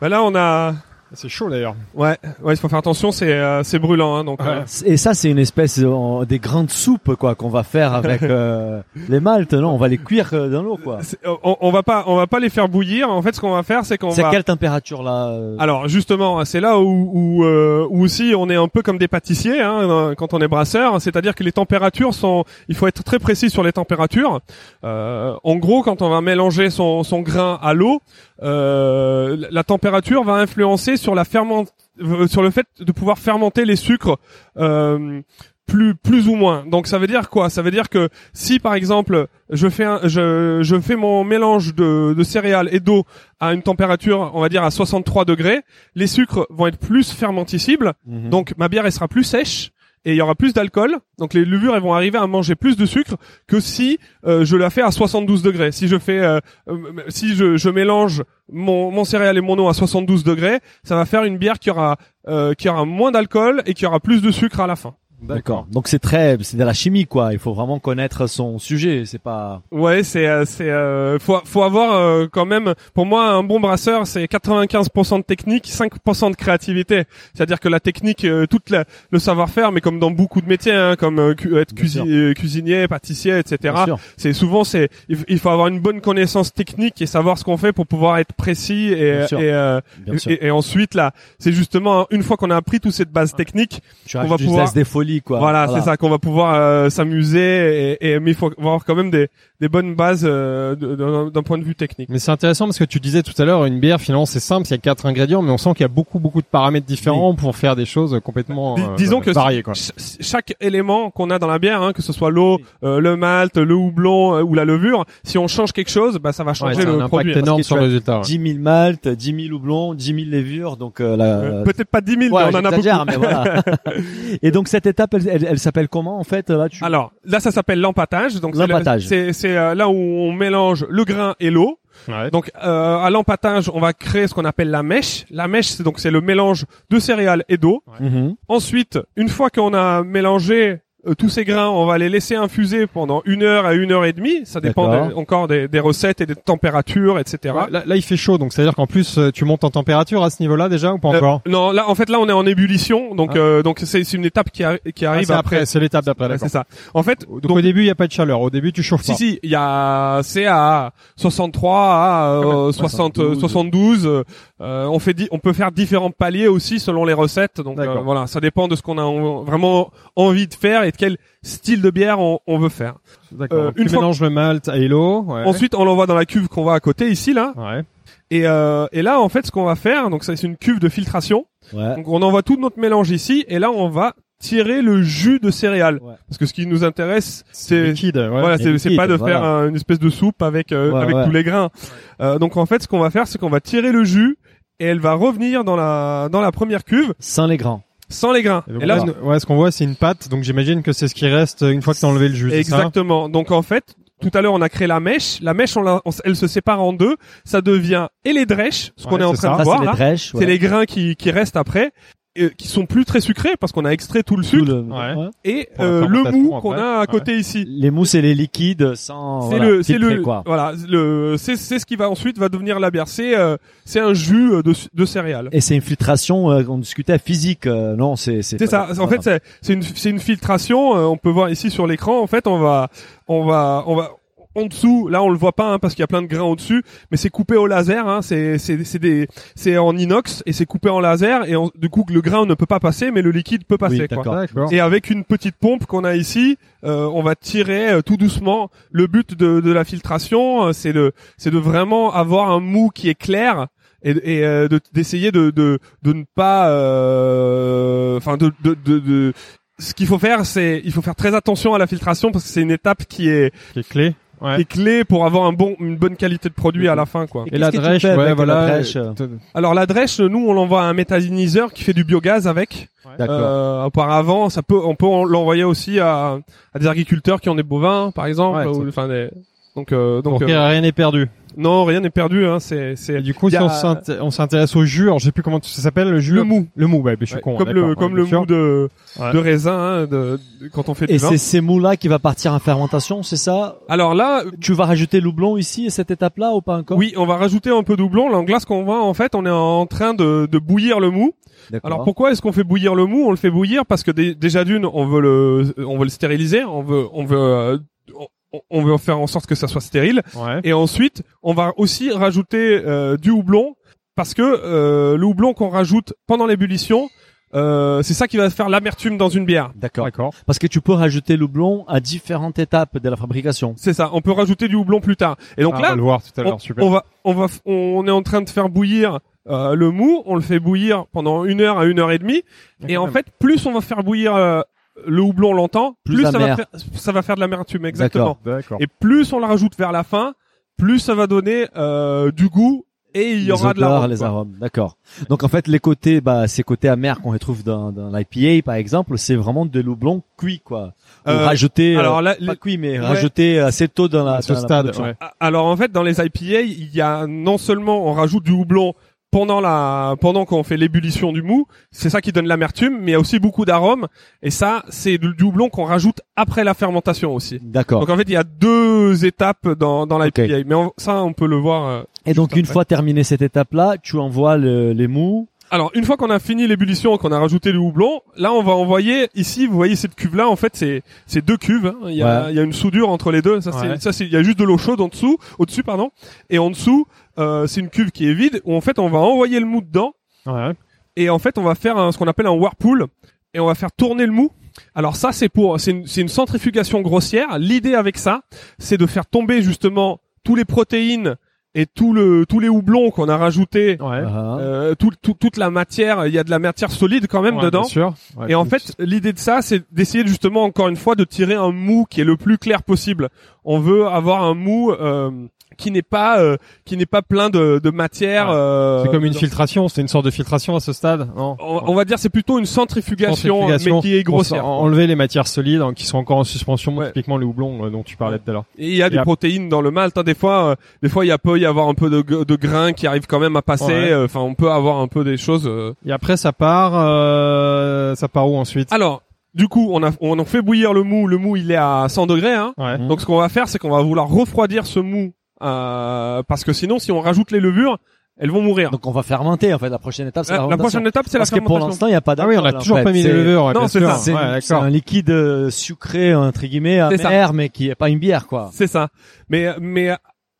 Bah là on a C'est chaud d'ailleurs. Ouais, ouais, il faut faire attention, c'est euh, c'est brûlant, hein, donc. Ouais. euh, Et ça, c'est une espèce euh, des grandes soupes quoi qu'on va faire avec euh, les maltes. Non, on va les cuire euh, dans l'eau quoi. c'est- on, on va pas, on va pas les faire bouillir. En fait, ce qu'on va faire, c'est qu'on C'est va. quelle température là euh? Alors justement, c'est là où où, euh, où aussi on est un peu comme des pâtissiers hein, quand on est brasseur. C'est-à-dire que les températures sont, il faut être très précis sur les températures. Euh, en gros, quand on va mélanger son son grain à l'eau, euh, la température va influencer sur la ferment, euh, sur le fait de pouvoir fermenter les sucres. Euh, plus plus ou moins. Donc ça veut dire quoi? Ça veut dire que si par exemple je fais un, je je fais mon mélange de de céréales et d'eau à une température on va dire à 63 degrés, les sucres vont être plus fermenticibles. Mhm. Donc ma bière elle sera plus sèche et il y aura plus d'alcool. Donc les levures elles vont arriver à manger plus de sucre que si euh, je la fais à 72 degrés. Si je fais euh, euh, si je, je mélange mon mon céréale et mon eau à 72 degrés, ça va faire une bière qui aura euh, qui aura moins d'alcool et qui aura plus de sucre à la fin. D'accord. Donc c'est très, c'est de la chimie quoi. Il faut vraiment connaître son sujet. C'est pas. Ouais, c'est euh, c'est euh, faut faut avoir euh, quand même pour moi un bon brasseur, c'est 95% de technique, 5% de créativité. C'est-à-dire que la technique euh, toute la, le savoir-faire mais comme dans beaucoup de métiers hein, comme euh, cu- être cuisi- cuisinier, pâtissier, etc. C'est souvent c'est il faut avoir une bonne connaissance technique et savoir ce qu'on fait pour pouvoir être précis et et, euh, et, et ensuite là, c'est justement une fois qu'on a appris toute cette base technique, Tu on va pouvoir- des folies quoi. voilà, c'est ça qu'on va pouvoir euh, s'amuser et, et mais il faut avoir quand même des des bonnes bases euh, d'un d'un point de vue technique. Mais c'est intéressant parce que tu disais tout à l'heure, une bière finalement c'est simple, il y a quatre ingrédients, mais on sent qu'il y a beaucoup beaucoup de paramètres différents pour faire des choses complètement euh, disons que variées quoi. ch- chaque élément qu'on a dans la bière, hein, que ce soit l'eau, euh, le malt, le houblon euh, ou la levure, si on change quelque chose, bah ça va Ouais, changer un le impact produit. énorme Parce que sur le résultat. ouais. 10 000 malt, 10 000 houblons, 10 000 levures. Donc euh, la. Peut-être pas 10 000, Ouais, mais on en a beaucoup. j'exagère, mais voilà. Et donc cette étape, elle, elle, elle s'appelle comment en fait là tu... Alors là, ça s'appelle l'empattage. Donc c'est le- L'empattage. c'est c'est euh, là où on mélange le grain et l'eau. Ouais. Donc euh, à l'empattage, on va créer ce qu'on appelle la mèche. La mèche, c'est donc c'est le mélange de céréales et d'eau. Mhm. Ensuite, une fois qu'on a mélangé euh, tous ces grains, on va les laisser infuser pendant une heure à une heure et demie. Ça dépend des- encore des, des recettes et des températures, etc. Ouais, là, là, il fait chaud, donc c'est à dire qu'en plus euh, tu montes en température à ce niveau-là déjà ou pas Euh, encore non, là en fait là on est en ébullition, donc Ah. euh, donc c'est une étape qui, qui Ah, arrive c'est après, c'est l'étape d'après. Ouais, c'est ça. En fait, Donc, au début il y a pas de chaleur. Au début tu chauffes si pas. si, il y a c'est à 63 à euh, 60 euh, 72 euh, on fait on peut faire différents paliers aussi selon les recettes. Donc euh, voilà, ça dépend de ce qu'on a en- vraiment envie de faire et de quel style de bière on, on veut faire. D'accord. Euh, une tu mélanges le malt et l'eau. Ouais. Ensuite, on l'envoie dans la cuve qu'on va à côté ici là. Ouais. Et, euh, et là, en fait, ce qu'on va faire, donc ça, c'est une cuve de filtration. Ouais. Donc on envoie tout notre mélange ici, et là, on va tirer le jus de céréales. Ouais. Parce que ce qui nous intéresse, c'est liquide. Ouais. voilà, c'est pas de voilà. faire un- une espèce de soupe avec euh, Ouais, avec tous les grains. Euh, donc en fait, ce qu'on va faire, c'est qu'on va tirer le jus et elle va revenir dans la dans la première cuve Sans les grands. sans les grains. Et donc Et là, là, ouais, ce qu'on voit, c'est une pâte. Donc j'imagine que c'est ce qui reste une fois que t'as enlevé le jus. ça Exactement. Donc en fait, tout à l'heure on a créé la mèche. La mèche, on la- on s- elle se sépare en deux. Ça devient et les drèches, ce qu'on est en c'est train ça. de Ça voir là. C'est les grains qui qui restent après, et, qui sont plus très sucrés parce qu'on a extrait tout le sucre. Ouais. Et euh, le mou qu'on a à côté ici. Les mous c'est les liquides sans. C'est voilà, le, c'est le, quoi. voilà, le, c'est, c'est ce qui va ensuite va devenir la bière. C'est, euh, c'est un jus euh, de, de céréales. Et c'est une filtration, euh, on discutait physique, euh, non, c'est c'est. C'est ça. En fait, c'est, c'est une, c'est une filtration. euh, on peut voir ici sur l'écran. En fait, on va, on va, on va. En dessous, là on le voit pas hein, parce qu'il y a plein de grains au dessus, mais c'est coupé au laser. Hein, c'est, c'est, c'est des, c'est en inox et c'est coupé en laser et en- du coup le grain ne peut pas passer, mais le liquide peut passer. Oui, quoi. Et avec une petite pompe qu'on a ici, euh, on va tirer euh, tout doucement. Le but de, de la filtration, euh, c'est de, c'est de vraiment avoir un mou qui est clair et, et euh, de- d'essayer de, de, de ne pas, euh, enfin de, de, de, de- ce qu'il faut faire, c'est, il faut faire très attention à la filtration parce que c'est une étape qui est, Qui est clé. Ouais. qui est clé pour avoir un bon, une bonne qualité de produit à la fin, quoi. Et la drèche, ouais, la voilà. drèche Alors la drèche, nous, on l'envoie à un méthaniseur qui fait du biogaz avec. D'accord. Euh, auparavant, ça peut, on peut en- l'envoyer aussi à, à des agriculteurs qui ont des bovins, par exemple, Ouais, enfin des, donc, euh, donc, Donc euh, rien n'est perdu. Non, rien n'est perdu, hein, c'est, c'est du coup, si a- on s'int- on s'intéresse au jus, alors je sais plus comment ça s'appelle le jus. le mou, Le mou, ouais, je suis Ouais, con. comme d'accord, le, comme le mou de, Ouais. de raisin, hein, de, de- quand on fait du Et vin. c'est ces mous-là qui va partir en fermentation, c'est ça? Alors là, Tu vas rajouter l'oublon ici à cette étape-là ou pas encore? Oui, on va rajouter un peu doublon. Là, en glace qu'on voit, en fait, on est en train de, de bouillir le mou. D'accord. Alors pourquoi est-ce qu'on fait bouillir le mou? On le fait bouillir parce que dé- déjà d'une, on veut le, on veut le stériliser, on veut, on veut, euh, on- on veut faire en sorte que ça soit stérile. Ouais. Et ensuite, on va aussi rajouter euh, du houblon parce que euh, le houblon qu'on rajoute pendant l'ébullition, euh, c'est ça qui va faire l'amertume dans une bière. D'accord. D'accord. Parce que tu peux rajouter l'oublon à différentes étapes de la fabrication. C'est ça. On peut rajouter du houblon plus tard. Et donc Ah, on là, va le voir tout à on, l'heure. Super. on va, on va, on est en train de faire bouillir euh, le mou. On le fait bouillir pendant une heure à une heure et demie. Et en fait, plus on va faire bouillir euh, le houblon longtemps, Plus plus, ça va faire, ça va faire de l'amertume. Exactement. D'accord. Et plus on la rajoute vers la fin, plus ça va donner euh, du goût et il y les aura de odeurs, l'arôme. les quoi. arômes. D'accord. Donc en fait, les côtés, bah, ces côtés amers qu'on retrouve dans, dans l'IPA, par exemple, c'est vraiment de l'oublon cuit, quoi. Euh, rajouté, alors euh, là, pas les- cuit, mais Ouais. rajouté assez tôt dans la, ce dans la stade, ouais. Alors en fait, dans les IPA, il y a non seulement on rajoute du houblon pendant la pendant qu'on fait l'ébullition du mou, c'est ça qui donne l'amertume, mais il y a aussi beaucoup d'arômes et ça c'est du houblon qu'on rajoute après la fermentation aussi. D'accord. Donc en fait, il y a deux étapes dans dans l'IPA, Ok. mais on- ça on peut le voir euh, Et donc une fois terminé cette étape-là, tu envoies le- les mous. Alors, une fois qu'on a fini l'ébullition qu'on a rajouté le houblon, là, on va envoyer ici. Vous voyez cette cuve-là, en fait, c'est c'est deux cuves. hein. Il y a Ouais. il y a une soudure entre les deux. Ça, Ouais. c'est ça, c'est il y a juste de l'eau chaude en dessous, au-dessus, pardon. Et en dessous, euh, c'est une cuve qui est vide où en fait, on va envoyer le mou dedans Ouais. et en fait, on va faire un- ce qu'on appelle un whirlpool et on va faire tourner le mou. Alors ça, c'est pour c'est une, c'est une centrifugation grossière. L'idée avec ça, c'est de faire tomber justement tous les protéines et tout le tous les houblons qu'on a rajoutés Ouais. Ah. euh, tout, tout- toute la matière, il y a de la matière solide quand même Ouais, dedans. Bien sûr. Ouais, Et en fait, l'idée de ça, c'est d'essayer justement encore une fois de tirer un mou qui est le plus clair possible. On veut avoir un mou euh, qui n'est pas euh, qui n'est pas plein de, de matière. Ouais. euh, c'est comme une dans- filtration. C'est une sorte de filtration à ce stade, non On, on va dire c'est plutôt une centrifugation, Centrifugation mais qui est grossière. en- enlever les matières solides hein, qui sont encore en suspension, Ouais. typiquement le houblon euh, dont tu parlais tout à l'heure. Et il y a des protéines dans le malt. hein. Des fois, euh, des fois, il y a peut y avoir un peu de, de grains qui arrivent quand même à passer. Ouais. euh, Enfin, on peut avoir un peu des choses. euh, Et après, ça part, euh, ça part où ensuite? Alors, du coup, on a on en fait bouillir le mou. Le mou, il est à 100 degrés. Hein. Ouais. Donc ce qu'on va faire, c'est qu'on va vouloir refroidir ce mou, euh, parce que sinon, si on rajoute les levures, elles vont mourir. Donc on va fermenter en fait. La prochaine étape, c'est la, la fermentation. prochaine étape, c'est la Parce que pour fermentation. l'instant, il n'y a pas Ah oui, on a d'alcool, toujours en fait. pas mis les levures. Non, c'est ça. C'est Ouais, un liquide euh, sucré entre guillemets amer, mais qui est pas une bière quoi. C'est ça. Mais mais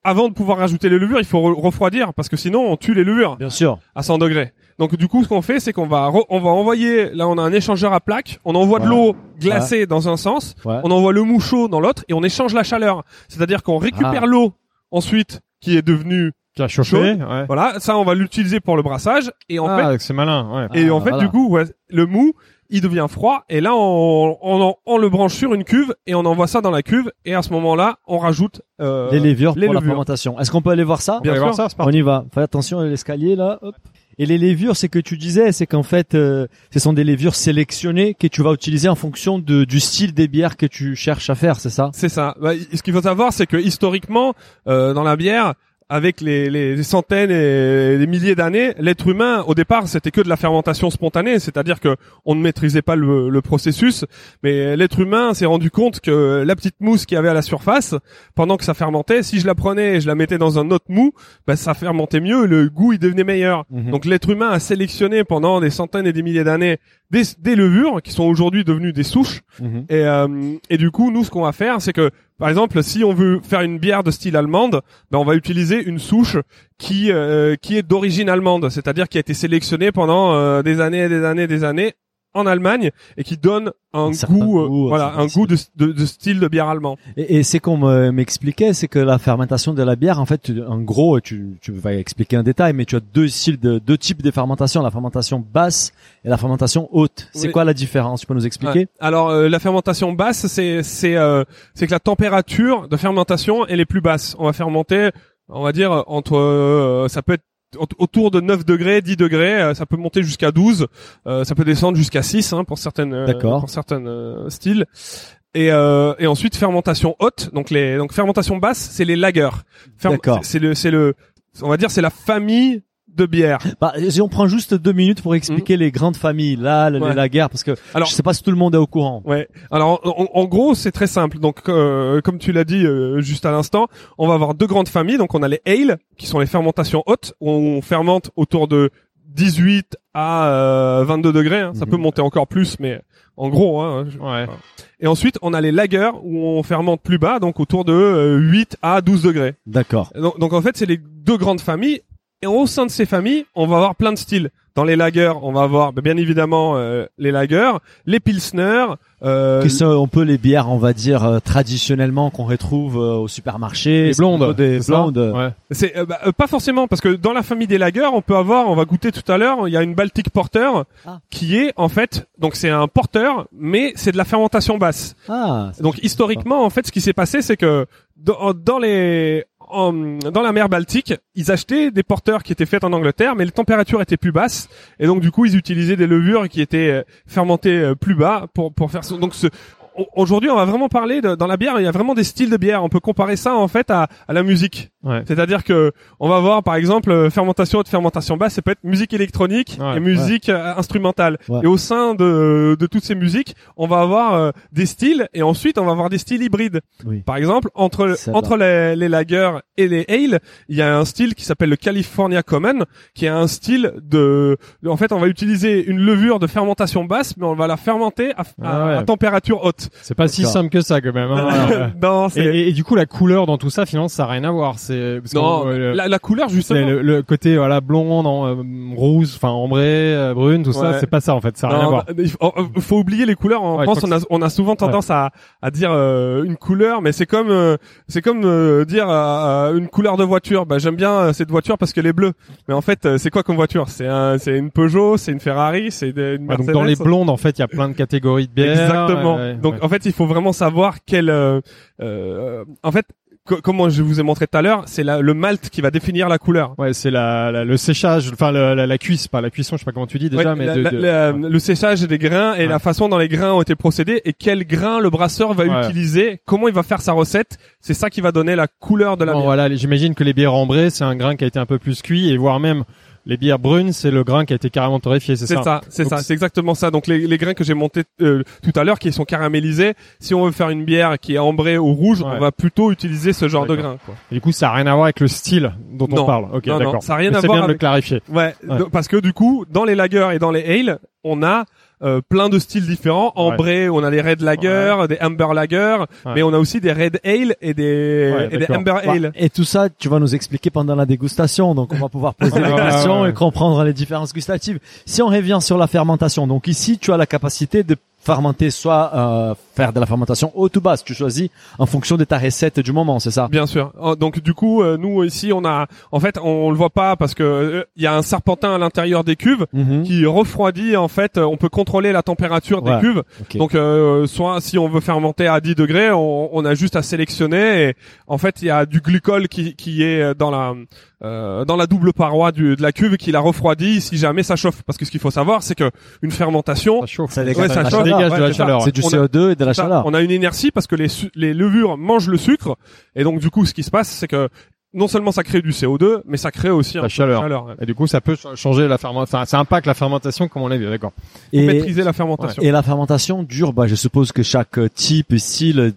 avant de pouvoir rajouter les levures, il faut re- refroidir, parce que sinon, on tue les levures Bien sûr. à 100 degrés. Donc du coup, ce qu'on fait, c'est qu'on va on va envoyer. Là, on a un échangeur à plaques. On envoie de l'eau glacée dans un sens. Ouais. On envoie le mou chaud dans l'autre, et on échange la chaleur. C'est-à-dire qu'on récupère Ah. l'eau ensuite qui est devenue Qui a chauffé. Ouais. voilà. Ça, on va l'utiliser pour le brassage. Et en fait, ah, c'est malin. Ouais. Et Ah, en fait, voilà. du coup, ouais, le mou, il devient froid. Et là, on, on, on le branche sur une cuve et on envoie ça dans la cuve. Et à ce moment-là, on rajoute euh, les levures les pour la levures. fermentation. Est-ce qu'on peut aller voir ça On va aller sûr. voir ça, c'est On y va. Fais attention à l'escalier là. Hop. Et les levures, c'est que tu disais, c'est qu'en fait, euh, ce sont des levures sélectionnées que tu vas utiliser en fonction de, du style des bières que tu cherches à faire, c'est ça? C'est ça. Bah, ce qu'il faut savoir, c'est que historiquement, euh, dans la bière, avec les, les, les centaines et les milliers d'années, l'être humain, au départ, c'était que de la fermentation spontanée, c'est-à-dire que on ne maîtrisait pas le, le processus, mais l'être humain s'est rendu compte que la petite mousse qu'il y avait à la surface, pendant que ça fermentait, si je la prenais et je la mettais dans un autre mou, bah, ça fermentait mieux, le goût il devenait meilleur. Mhm. Donc l'être humain a sélectionné pendant des centaines et des milliers d'années des, des levures qui sont aujourd'hui devenues des souches. Mhm. Et, euh, et du coup, nous, ce qu'on va faire, c'est que, par exemple, si on veut faire une bière de style allemande, ben, on va utiliser une souche qui euh, qui est d'origine allemande, c'est-à-dire qui a été sélectionnée pendant euh, des années et des années et des années en Allemagne et qui donne un, Un certain goût, euh, goût, voilà, un goût de, de, de style de bière allemand. Et, et c'est qu'on me- m'expliquait, c'est que la fermentation de la bière, en fait, en gros, tu, tu vas expliquer un détail, mais tu as deux styles de deux types de fermentation, la fermentation basse et la fermentation haute. C'est Oui. quoi la différence Tu peux nous expliquer Ouais. Alors euh, la fermentation basse, c'est c'est euh, c'est que la température de fermentation elle est plus basse. On va fermenter, on va dire entre euh, ça peut être autour de 9 degrés, 10 degrés, euh, ça peut monter jusqu'à 12, euh, ça peut descendre jusqu'à 6 hein, pour certaines euh, D'accord. pour certains euh, styles. Et, euh, et ensuite fermentation haute, donc les donc fermentation basse, c'est les lagers. Ferm-. C'est le c'est le on va dire c'est la famille de bière. bah, Si on prend juste deux minutes pour expliquer les grandes familles, là, Mhm. Ouais. la guerre, parce que Alors- je sais pas si tout le monde est au courant. Ouais. Alors en, en gros, c'est très simple. Donc euh, comme tu l'as dit euh, juste à l'instant, on va avoir deux grandes familles. Donc on a les ale qui sont les fermentations hautes où on fermente autour de 18 à euh, 22 degrés. hein. Ça Mhm. peut monter encore plus, mais en gros. Hein, je- Ouais. Et ensuite, on a les lagers où on fermente plus bas, donc autour de euh, 8 à 12 degrés. D'accord. Donc, donc en fait, c'est les deux grandes familles. Et au sein de ces familles, on va avoir plein de styles. Dans les lagers, on va avoir ben, bien évidemment euh, les lagers, les pilsner, euh, Qui sont un peu les bières, on va dire, euh, traditionnellement qu'on retrouve euh, au supermarché. Les blondes. Des blondes. Ouais. C'est euh, bah, euh, pas forcément parce que dans la famille des lagers, on peut avoir, on va goûter tout à l'heure, il y a une Baltic Porter Ah. qui est en fait, donc c'est un porteur, mais c'est de la fermentation basse. Ah, Donc historiquement, en fait, ce qui s'est passé, c'est que dans, dans les en- dans la mer Baltique, ils achetaient des porteurs qui étaient faits en Angleterre, mais les températures étaient plus basses, et donc du coup, ils utilisaient des levures qui étaient euh, fermentées euh, plus bas pour pour faire. Donc ce Aujourd'hui, on va vraiment parler de, dans la bière. Il y a vraiment des styles de bière. On peut comparer ça en fait à, à la musique. Ouais. C'est-à-dire que on va voir par exemple euh, fermentation haute, fermentation basse, ça peut être musique électronique Ouais, et musique euh, instrumentale. Ouais. Et au sein de, de toutes ces musiques, on va avoir euh, des styles et ensuite on va avoir des styles hybrides. Oui. Par exemple, entre entre les, les lagers et les ale, il y a un style qui s'appelle le California Common, qui est un style de, en fait, on va utiliser une levure de fermentation basse, mais on va la fermenter à, à- Ah ouais. à température haute. C'est pas si simple que ça quand même. hein. non, et, c'est et- et du coup, la couleur dans tout ça, finalement, ça n'a rien à voir. C'est non, euh, la, la couleur justement. le, le côté voilà blonde, en, euh, rouge, enfin ambré, euh, brune, tout ça, Ouais. c'est pas ça en fait. Ça n'a rien à voir. il faut, oh, oh, faut oublier les couleurs. En Ouais, France, on a, on a souvent tendance à, à dire euh, une couleur, mais c'est comme euh, c'est comme euh, dire euh, une couleur de voiture. Bah j'aime bien cette voiture parce qu'elle est bleue. Mais en fait, euh, c'est quoi comme voiture? C'est un, c'est une Peugeot, c'est une Ferrari, c'est une Ouais, donc Mercedes. dans les blondes, en fait, il y a plein de catégories de bières. Exactement. donc en fait, il faut vraiment savoir quel. euh, euh, en fait, co- comment je vous ai montré tout à l'heure, c'est le malt qui va définir la couleur. Ouais, c'est la, la- le séchage, enfin la, la cuisse, pas la cuisson, je sais pas comment tu dis déjà, Ouais, mais de, de- ouais. le séchage des grains et Ouais. la façon dont les grains ont été procédés et quel grain le brasseur va utiliser, comment il va faire sa recette, c'est ça qui va donner la couleur de la Bon, bière. voilà, j'imagine que les bières ambrées, c'est un grain qui a été un peu plus cuit, et voire même les bières brunes, c'est le grain qui a été carrément torréfié, c'est C'est ça. ça, c'est ça, c'est exactement ça. Donc les, les grains que j'ai montés euh, tout à l'heure, qui sont caramélisés, si on veut faire une bière qui est ambrée ou rouge, Ouais. on va plutôt utiliser ce genre de grain. Quoi. Et du coup, ça a rien à voir avec le style dont Non. on parle. Ok, d'accord. ça a rien Mais à c'est voir bien de le clarifier. Ouais, Ouais. donc, parce que du coup, dans les lagers et dans les ale, on a euh, plein de styles différents. Ambré, on a les red lager, des amber lager, Ouais. mais on a aussi des red ale et des, Ouais, et des d'accord. amber Bah, ale. et tout ça, tu vas nous expliquer pendant la dégustation, donc on va pouvoir poser des Ouais, questions ouais. et comprendre les différences gustatives. Si on revient sur la fermentation, donc ici tu as la capacité de fermenter, soit euh, faire de la fermentation haute ou basse, tu choisis en fonction de ta recette du moment, c'est ça? Bien sûr. Donc du coup, euh, nous ici, on a, en fait, on, le voit pas parce que euh, il y a un serpentin à l'intérieur des cuves Mhm. qui refroidit. En fait, euh, on peut contrôler la température Ouais. des cuves. Donc, euh, soit si on veut fermenter à 10 degrés, on, on a juste à sélectionner. Et en fait, il y a du glycol qui, qui est dans la euh, dans la double paroi du, de la cuve qui la refroidit si jamais ça chauffe. Parce que ce qu'il faut savoir, c'est que une fermentation, Ça chauffe. Ça Ouais, chauffe. Chaleur. de la Ouais, c'est chaleur. Du On a- CO2 et de la Ça, chaleur. On a une inertie parce que les, les levures mangent le sucre et donc du coup ce qui se passe c'est que non seulement ça crée du CO2 mais ça crée aussi un La peu de chaleur. chaleur ouais. Et du coup, ça peut ch- changer la fermentation. Enfin, ça impacte la fermentation, comme on l'a vu, d'accord. Et, maîtriser la fermentation. et la fermentation dure, bah, je suppose que chaque type, style,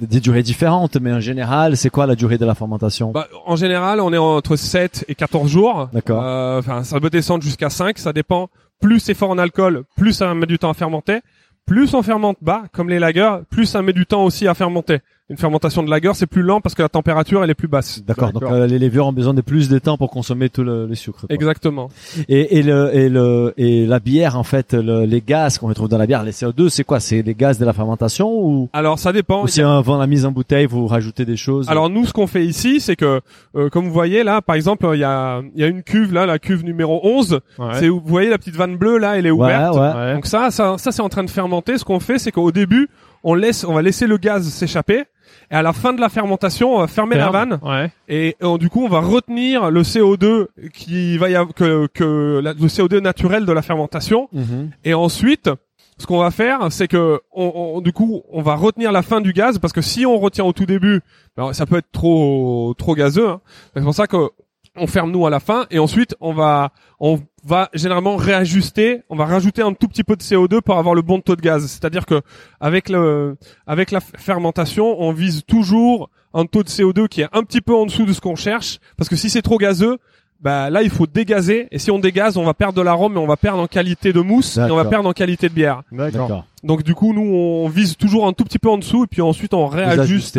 des durées différentes, mais en général, c'est quoi la durée de la fermentation? Bah, en général, on est entre 7 et 14 jours. D'accord. Euh, Enfin, ça peut descendre jusqu'à 5, ça dépend. Plus c'est fort en alcool, plus ça met du temps à fermenter. Plus on fermente bas, comme les lagers, plus ça met du temps aussi à fermenter. Une fermentation de lager, c'est plus lent parce que la température elle est plus basse. D'accord, donc euh, les levures ont besoin de plus de temps pour consommer tout le, le sucre. quoi. Exactement. Et, et le et le et la bière en fait, le- les gaz qu'on retrouve dans la bière, les CO2, c'est quoi? C'est les gaz de la fermentation ou, Alors ça dépend. ou c'est avant la mise en bouteille, vous rajoutez des choses? Alors nous, ce qu'on fait ici, c'est que, euh, comme vous voyez là, par exemple, il y a, il y a une cuve là, la cuve numéro 11. Ouais. C'est où- vous voyez la petite vanne bleue là, elle est ouverte. ouais. Ouais. Donc ça, ça, ça c'est en train de fermenter. Ce qu'on fait, c'est qu'au début, on laisse, on va laisser le gaz s'échapper. Et à la fin de la fermentation, on va fermer la vanne Ouais. et euh, du coup, on va retenir le CO2 qui va y avoir, que, que la- le CO2 naturel de la fermentation. Mhm. Et ensuite, ce qu'on va faire, c'est que on, on- du coup, on va retenir la fin du gaz parce que si on retient au tout début, ben, ça peut être trop trop gazeux. hein. C'est pour ça que on ferme nous à la fin et ensuite on va on va généralement réajuster, on va rajouter un tout petit peu de CO2 pour avoir le bon taux de gaz. C'est-à-dire que avec le avec la fermentation, on vise toujours un taux de CO2 qui est un petit peu en dessous de ce qu'on cherche parce que si c'est trop gazeux, bah là il faut dégazer et si on dégaze, on va perdre de l'arôme et on va perdre en qualité de mousse et on va perdre en qualité de bière. D'accord. D'accord. Donc du coup, nous on vise toujours un tout petit peu en dessous et puis ensuite on réajuste.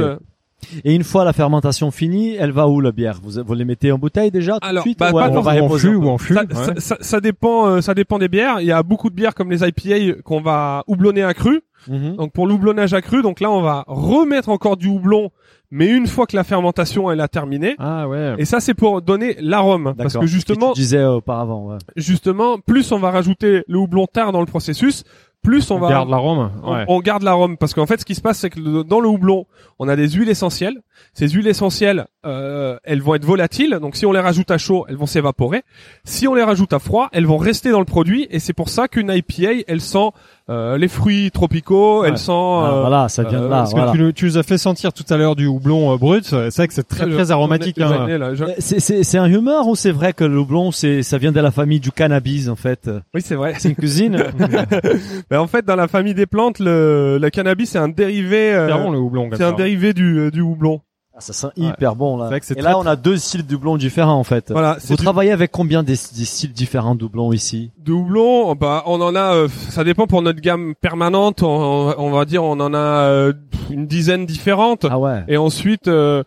Et une fois la fermentation finie, elle va où la bière? Vous, vous les mettez en bouteille déjà tout Alors, de suite bah, ou pas on va en peu ou en flux. Ça, ouais. ça, ça- ça dépend, euh, ça dépend des bières. Il y a beaucoup de bières comme les IPA qu'on va houblonner à cru. Mhm. Donc pour l'houblonnage à cru, donc là on va remettre encore du houblon, mais une fois que la fermentation elle a terminé. Ah ouais. Et ça c'est pour donner l'arôme, parce que Ce justement, tu disais auparavant. Ouais. justement, plus on va rajouter le houblon tard dans le processus, plus on, On va garde l'arôme. on, Ouais. on garde l'arôme parce qu'en fait ce qui se passe c'est que le- dans le houblon on a des huiles essentielles ces huiles essentielles, euh, elles vont être volatiles. Donc si on les rajoute à chaud, elles vont s'évaporer. Si on les rajoute à froid, elles vont rester dans le produit. Et c'est pour ça qu'une IPA, elle sent euh, les fruits tropicaux, elle sent. Ah, euh, voilà, ça vient de euh, là. parce Parce que tu, nous- tu nous as fait sentir tout à l'heure du houblon euh, brut. C'est vrai que c'est très très aromatique. hein. je- Euh, C'est, c'est, c'est un humeur ou c'est vrai que le houblon, c'est, ça vient de la famille du cannabis en fait? Oui, c'est vrai. C'est une cuisine Mais en fait, dans la famille des plantes, le, le cannabis, c'est un dérivé. euh, C'est bon le houblon. comme c'est un ça. dérivé du, euh, du houblon. Ah, Ça sent hyper bon là. Vrai que Et très- là, on a deux styles de houblon différents en fait. Voilà. Vous du, travaillez avec combien des, des styles différents de houblon ici? De houblon. Bah, on en a. euh, ça dépend pour notre gamme permanente. On, on va dire, on en a euh, une dizaine différentes. Ah ouais. Et ensuite, euh,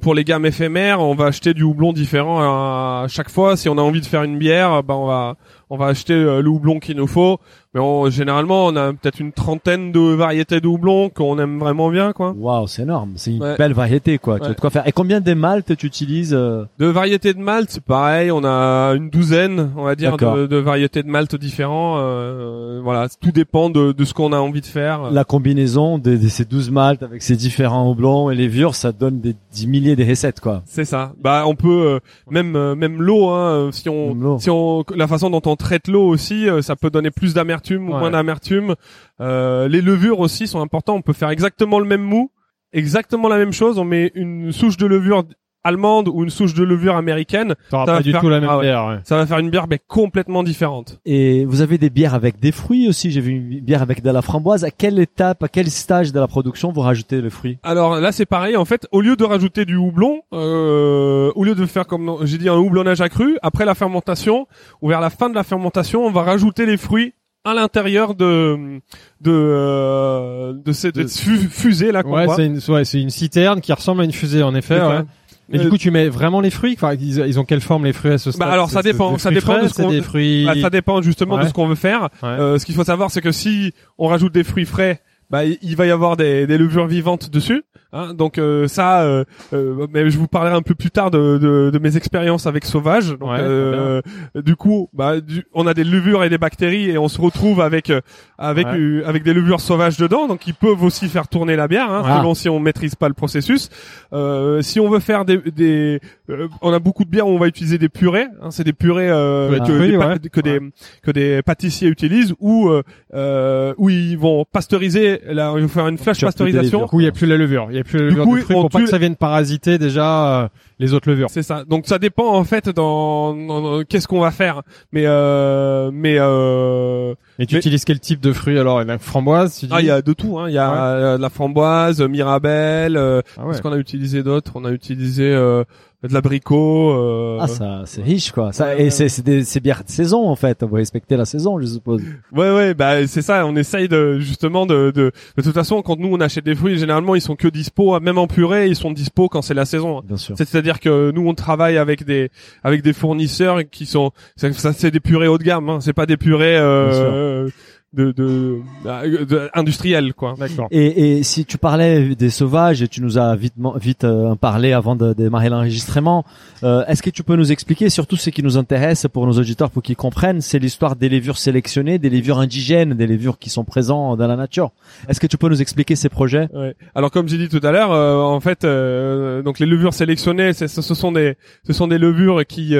pour les gammes éphémères, on va acheter du houblon différent à chaque fois. Si on a envie de faire une bière, bah on va on va acheter euh, le houblon qu'il nous faut. Mais on, généralement, on a peut-être une trentaine de variétés de houblon qu'on aime vraiment bien, quoi. Waouh, c'est énorme. C'est une Ouais. belle variété quoi. Tu as de quoi faire. Et combien de maltes tu utilises euh De variétés de malt, c'est pareil. On a une douzaine, on va dire, de, de variétés de malt différents. Euh, voilà, tout dépend de, de ce qu'on a envie de faire. La combinaison de, de ces 12 maltes avec ces différents houblons et les levures, ça donne des, des milliers de recettes quoi. C'est ça. Bah, on peut euh, même euh, même l'eau, hein, si on si on la façon dont on traite l'eau aussi, euh, ça peut donner plus d'amertume ou Ouais. moins d'amertume. Euh, les levures aussi sont importants. On peut faire exactement le même mou, exactement la même chose. On met une souche de levure allemande ou une souche de levure américaine. Ça va pas du faire- tout la même ah ouais. bière. ouais. Ça va faire une bière mais complètement différente. Et vous avez des bières avec des fruits aussi. J'ai vu une bière avec de la framboise. À quelle étape, à quel stage de la production vous rajoutez le fruit? Alors là, c'est pareil. En fait, au lieu de rajouter du houblon, euh, au lieu de faire comme j'ai dit un houblonnage accru, après la fermentation ou vers la fin de la fermentation, on va rajouter les fruits à l'intérieur de de euh, de cette, De- fusée là qu'on Ouais, voit. c'est une, ouais, c'est une citerne qui ressemble à une fusée en effet. Ouais. Mais du Euh, coup, tu mets vraiment les fruits? Enfin, ils, ils ont quelle forme les fruits à ce stade? alors, ça dépend, ça dépend de ce qu'on- des fruits? bah, ça dépend justement de ce qu'on veut faire. Euh, ce qu'il faut savoir, c'est que si on rajoute des fruits frais, bah il va y avoir des, des levures vivantes dessus. Hein, donc euh, ça, euh, euh, mais je vous parlerai un peu plus tard de, de, de mes expériences avec Sauvage. Donc, Ouais, euh, du coup, bah, du- on a des levures et des bactéries et on se retrouve avec euh, avec Ouais. euh, avec des levures sauvages dedans. Donc ils peuvent aussi faire tourner la bière, hein, Ah. selon si on maîtrise pas le processus. Euh, si on veut faire des, des euh, on a beaucoup de bières où on va utiliser des purées. Hein, c'est des purées euh, que, des ouais. que des que des pâtissiers utilisent ou euh, où ils vont pasteuriser. Là, ils vont faire une flash pasteurisation. Du coup, il y a plus la levure. Il y a plus la Du levure coup, du fruit on pour pas que ça vienne parasiter déjà euh, les autres levures. C'est ça. Donc ça dépend en fait dans, dans- dans- qu'est-ce qu'on va faire. Mais euh, mais euh, Et tu Mais- utilises quel type de fruit alors? La framboise, tu dis? ah il y a de tout. Hein. Il y a Ouais. euh, de la framboise, Mirabelle. Euh, Ah ouais. Qu'est-ce qu'on a utilisé d'autre? On a utilisé euh, de l'abricot. Euh, Ah ça, c'est riche quoi. Ça, Ouais, et c'est c'est des c'est bières de saison en fait. Vous respectez la saison, je suppose. Ouais ouais bah c'est ça on essaye de justement de, de de toute façon quand nous on achète des fruits généralement ils sont que dispo même en purée ils sont dispo quand c'est la saison Bien sûr. c'est-à-dire que nous on travaille avec des avec des fournisseurs qui sont ça, ça, c'est des purées haut de gamme hein. c'est pas des purées euh, de, de, de, de- industrielles quoi D'accord. Et, et si tu parlais des sauvages et tu nous as vite vite euh, parlé avant de démarrer l'enregistrement, euh, est-ce que tu peux nous expliquer surtout ce qui nous intéresse pour nos auditeurs pour qu'ils comprennent, c'est l'histoire des levures sélectionnées, des levures indigènes, des levures qui sont présents dans la nature. Est-ce que tu peux nous expliquer ces projets? Ouais. Alors comme j'ai dit tout à l'heure, euh, en fait, euh, donc les levures sélectionnées, ce, ce sont des, ce sont des levures qui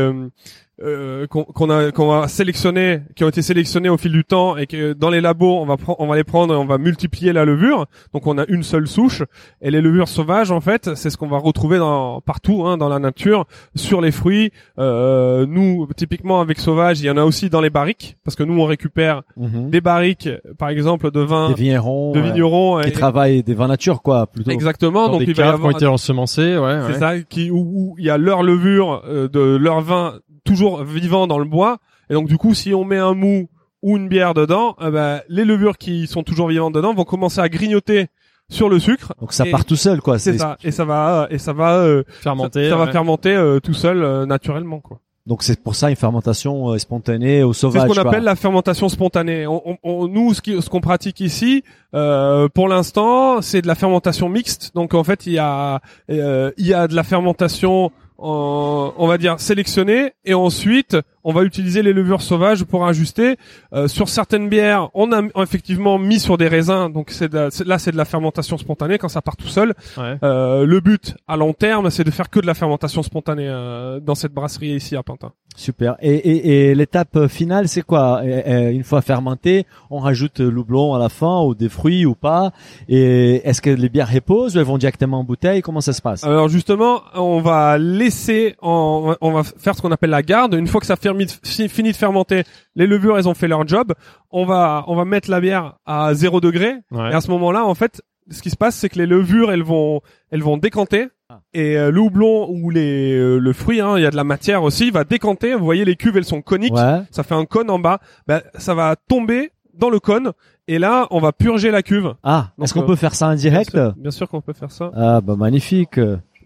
euh, qu'on qu'on a qu'on va sélectionner, qui ont été sélectionnées au fil du temps et que dans les labos on va prendre, on va les prendre, et on va multiplier la levure. Donc on a une seule souche. Et les levures sauvages, en fait, c'est ce qu'on va retrouver dans partout hein, dans la nature, sur les fruits. Euh, nous, typiquement avec sauvage, il y en a aussi dans les barriques, parce que nous on récupère des barriques, par exemple de vin Des vignerons, de euh, vignerons. qui et- travaillent des vins nature quoi, plutôt. Exactement. Dans donc des il va y caves qui avoir ont été ensemencées, ouais. c'est ouais. ça qui où, où il y a leur levure euh, de leur vin toujours vivant dans le bois et donc du coup si on met un mou ou une bière dedans eh ben, les levures qui sont toujours vivantes dedans vont commencer à grignoter sur le sucre Donc ça Et- part tout seul quoi. c'est ça et ça va et ça va euh, Fermenté. ça, ça va fermenter euh, tout seul euh, naturellement quoi Donc c'est pour ça une fermentation euh, spontanée au c'est sauvage. ce qu'on appelle la fermentation spontanée on, on- on- nous ce qui- ce qu'on pratique ici euh, pour l'instant c'est de la fermentation mixte donc en fait il y a euh, il y a de la fermentation en- on va dire sélectionnée et ensuite on va utiliser les levures sauvages pour ajuster. Euh, sur certaines bières, on a effectivement mis sur des raisins, donc c'est là c'est de la fermentation spontanée quand ça part tout seul. Ouais. Euh, le but à long terme, c'est de faire que de la fermentation spontanée euh, dans cette brasserie ici à Pantin. Super. Et, et, et l'étape finale, c'est quoi? Et- et Une fois fermenté, on rajoute le houblon à la fin ou des fruits ou pas Et est-ce que les bières reposent ou elles vont directement en bouteille? Comment ça se passe? Alors justement, on va laisser, en, on va faire ce qu'on appelle la garde. Une fois que ça a fini, fini de fermenter, les levures, elles ont fait leur job. On va, on va mettre la bière à 0 degré. Ouais. Et à ce moment-là, en fait, ce qui se passe, c'est que les levures, elles vont, elles vont décanter. Et euh, le houblon ou les, euh, le fruit, hein, il y a de la matière aussi, va décanter. Vous voyez, les cuves, elles sont coniques. Ouais. Ça fait un cône en bas. Ben, ça va tomber dans le cône. Et là, on va purger la cuve. Ah, est-ce qu'on euh, peut faire ça en direct Bien sûr, sûr qu'on peut faire ça. Ah bah magnifique.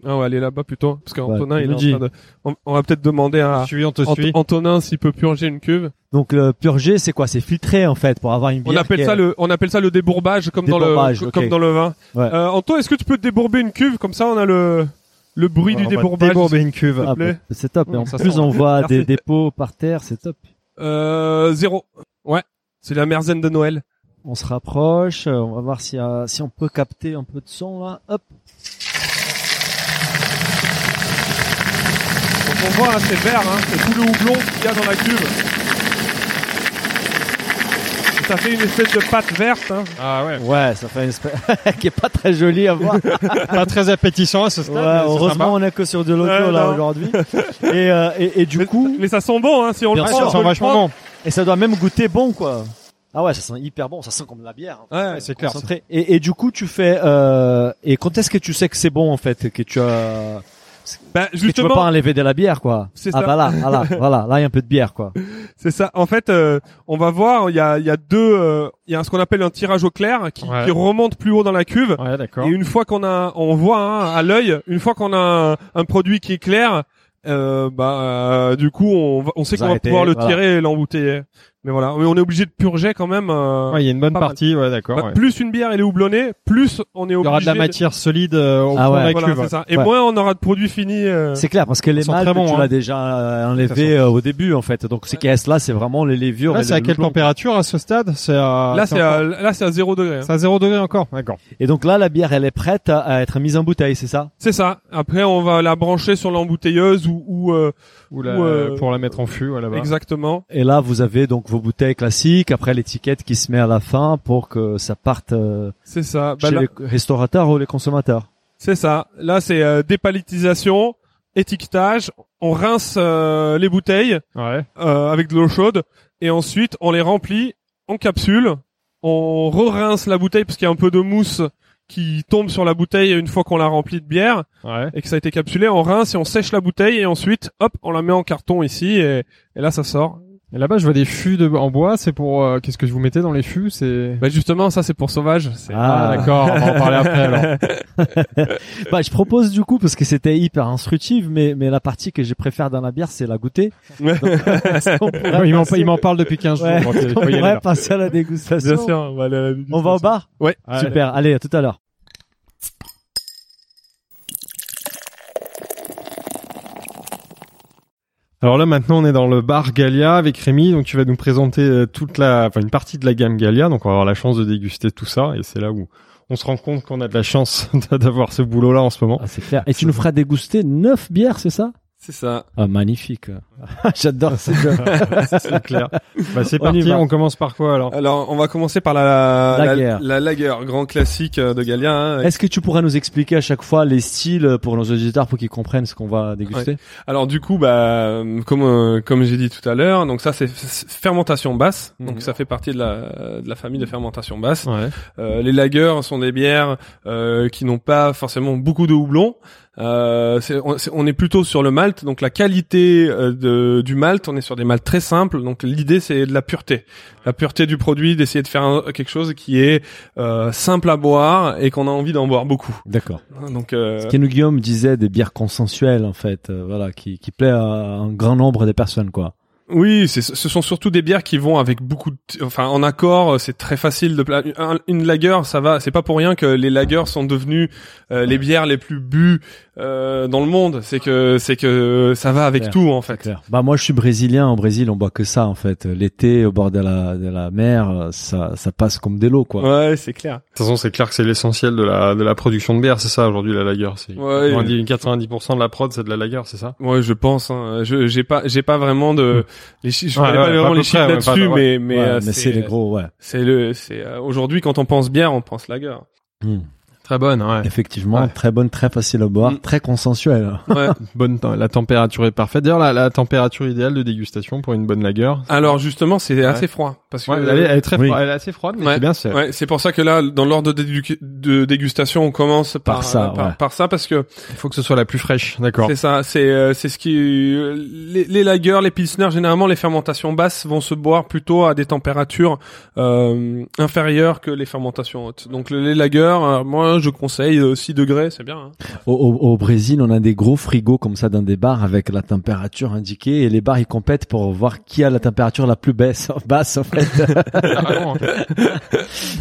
Ah, on va aller là-bas plutôt, parce qu'Antonin, il est nous en train de. On, on va peut-être demander à suis, on te Ant-. Antonin s'il peut purger une cuve. Donc le purger, c'est quoi? C'est filtrer en fait pour avoir une bière. On appelle qui est- ça le, on appelle ça le débourbage, comme Débourbage, dans le, comme dans le vin. Ouais. Euh, Anto, est-ce que tu peux débourber une cuve? Comme ça On a le, le bruit du débourbage. débourber une cuve. Ah, bah, c'est top. Et en Ça plus, on voit Merci. des dépôts par terre, c'est top. Euh, zéro. Ouais. C'est la merzen de Noël. On se rapproche, on va voir si, euh, si on peut capter un peu de son là. Hop. On voit, hein, c'est vert, hein, c'est tout le houblon qu'il y a dans la cuve. Ça fait une espèce de pâte verte. Hein. Ah ouais. Ouais, ça fait une espèce qui est pas très jolie à voir. Pas très appétissant à ce stade. Ouais, mais c'est heureusement, on est que sur de l'audio Ouais, là non. aujourd'hui. Et, euh, et, et du mais, coup, mais ça sent bon, hein, si on Bien le sûr, prend. Ça sent vachement bon. et ça doit même goûter bon quoi. Ah ouais, ça sent hyper bon, ça sent comme de la bière. hein. Ouais, c'est clair. Concentré. Et, et du coup, tu fais. Euh, et quand est-ce que tu sais que c'est bon en fait, que tu as, Bah, que tu veux justement, pas enlever de la bière quoi. C'est ah ça. bah là, voilà, voilà, là il y a un peu de bière quoi. C'est ça. En fait, euh, on va voir. Il y a, il y a deux. euh, Il y a ce qu'on appelle un tirage au clair qui, Ouais. qui remonte plus haut dans la cuve. Ouais, d'accord. Et une fois qu'on a, on voit hein, à l'œil, une fois qu'on a un, un produit qui est clair, euh, bah euh, du coup on, va- on sait qu'on va pouvoir le voilà. tirer et l'embouteiller. Mais voilà, mais on est obligé de purger quand même. euh, Ouais, il y a une bonne mal. partie, ouais, d'accord. bah, ouais. Plus une bière elle est houblonnée, plus on est Il obligé. y aura de la matière solide euh, au Ah fond ouais. de la Voilà, cuve. c'est ouais. ça. Et Ouais. moins on aura de produits finis. euh, C'est clair parce que les très bons, tu hein. l'as déjà euh, enlevé euh, au début en fait. Donc ce qui reste là, c'est vraiment les levures. Là, et c'est le à quelle température à ce stade? C'est à Là c'est encore- à, là c'est à 0 degré. hein. c'est à 0 degré encore. D'accord. Et donc là, la bière, elle est prête à, à être mise en bouteille, c'est ça? C'est ça. Après on va la brancher sur l'embouteilleuse ou, ou la- Ou, euh, pour la mettre en fût, là-bas. exactement. Et là, vous avez donc vos bouteilles classiques, après l'étiquette qui se met à la fin pour que ça parte euh, C'est ça. Bah, chez là- les restaurateurs ou les consommateurs. C'est ça. Là, c'est euh, dépalitisation, étiquetage. On rince euh, les bouteilles Ouais. euh, avec de l'eau chaude et ensuite on les remplit en capsule. On re-rince la bouteille parce qu'il y a un peu de mousse qui tombe sur la bouteille une fois qu'on l'a remplie de bière Ouais. et que ça a été capsulé. On rince et on sèche la bouteille et ensuite, hop, on la met en carton ici et, et là ça sort. Et là-bas, je vois des fûts de, en bois. C'est pour euh, qu'est-ce que vous mettez dans les fûts C'est Bah justement, ça c'est pour sauvage. C'est- Ah. d'accord. On va en parler après alors. Bah, je propose du coup, parce que c'était hyper instructif, mais, mais la partie que je préfère dans la bière, c'est la goûter. Pourrait il m'en passer- il m'en parle depuis 15 jours. Ouais, donc, il on pourrait passer à la dégustation. Bien sûr. On va, aller à la On va au bar? Ouais. Ouais. Super, allez, à tout à l'heure. Alors là maintenant on est dans le bar Gallia avec Rémi, donc tu vas nous présenter euh, toute la, enfin une partie de la gamme Gallia, donc on va avoir la chance de déguster tout ça. Et c'est là où on se rend compte qu'on a de la chance d'avoir ce boulot là en ce moment. Ah, c'est clair. Et tu nous feras déguster neuf bières, c'est ça? C'est ça. Ah, magnifique. J'adore ces jeux. c'est clair. Bah c'est parti, va. on commence par quoi alors? Alors, on va commencer par la Lager. la, la lager, grand classique euh, de Gallia. hein. Est-ce que tu pourrais nous expliquer à chaque fois les styles pour nos auditeurs pour qu'ils comprennent ce qu'on va déguster? Alors du coup, bah, comme euh, comme j'ai dit tout à l'heure, donc ça c'est fermentation basse. Mhm. Donc ça fait partie de la de la famille de fermentation basse. Ouais. Euh, les lagers sont des bières euh, qui n'ont pas forcément beaucoup de houblon. Euh, on, c'est- on est plutôt sur le malt, donc la qualité euh, de, du malt, on est sur des malts très simples. Donc l'idée c'est de la pureté, la pureté du produit, d'essayer de faire un- quelque chose qui est euh, simple à boire et qu'on a envie d'en boire beaucoup. D'accord. Donc euh, Ce que nous Guillaume disait des bières consensuelles en fait, euh, voilà, qui, qui plaît à un grand nombre de personnes quoi. Oui, c'est, ce sont surtout des bières qui vont avec beaucoup de, enfin, en accord, c'est très facile de, pla- un- une lager, ça va, c'est pas pour rien que les lagers sont devenus euh, les bières les plus bues euh, dans le monde. C'est que, c'est que ça va avec Clair. tout, en fait. clair. Bah moi je suis brésilien. Au Brésil on boit que ça en fait. L'été au bord de la de la mer, euh, ça ça passe comme des lots quoi. Ouais, c'est clair. De toute façon, c'est clair que c'est l'essentiel de la de la production de bière, c'est ça aujourd'hui la lager. C'est Ouais. 90, 90% de la prod, c'est de la lager, c'est ça? Ouais, je pense. Hein. Je, j'ai pas, j'ai pas vraiment de les chiffres. Je Ouais, connais ouais, pas vraiment les chiffres là-dessus, pas- mais mais, Ouais, euh, mais c'est les gros ouais. C'est le, c'est euh, aujourd'hui quand on pense bière, on pense lager. Très bonne, ouais. Effectivement, Ouais. très bonne, très facile à boire, Mm. très consensuel. Ouais. Bonne, la température est parfaite. D'ailleurs, la, la température idéale de dégustation pour une bonne lager. Alors justement, c'est assez froid parce que Ouais, elle, est, elle est très Oui. froide, elle est assez froide, mais Ouais. c'est bien, c'est Ouais, c'est pour ça que là, dans l'ordre de, dégustation, on commence par, Par ça, euh, par, ouais. par ça parce que il faut que ce soit la plus fraîche, d'accord. c'est ça, c'est euh, c'est ce qui euh, les, les lagers, les pilsners, généralement les fermentations basses vont se boire plutôt à des températures euh, inférieures que les fermentations hautes. Donc le- les lagers, euh, moi je conseille euh, 6 degrés, c'est bien. hein. Au, au, au Brésil, on a des gros frigos comme ça dans des bars avec la température indiquée et les bars ils compètent pour voir qui a la température la plus baisse, basse en fait. Hein.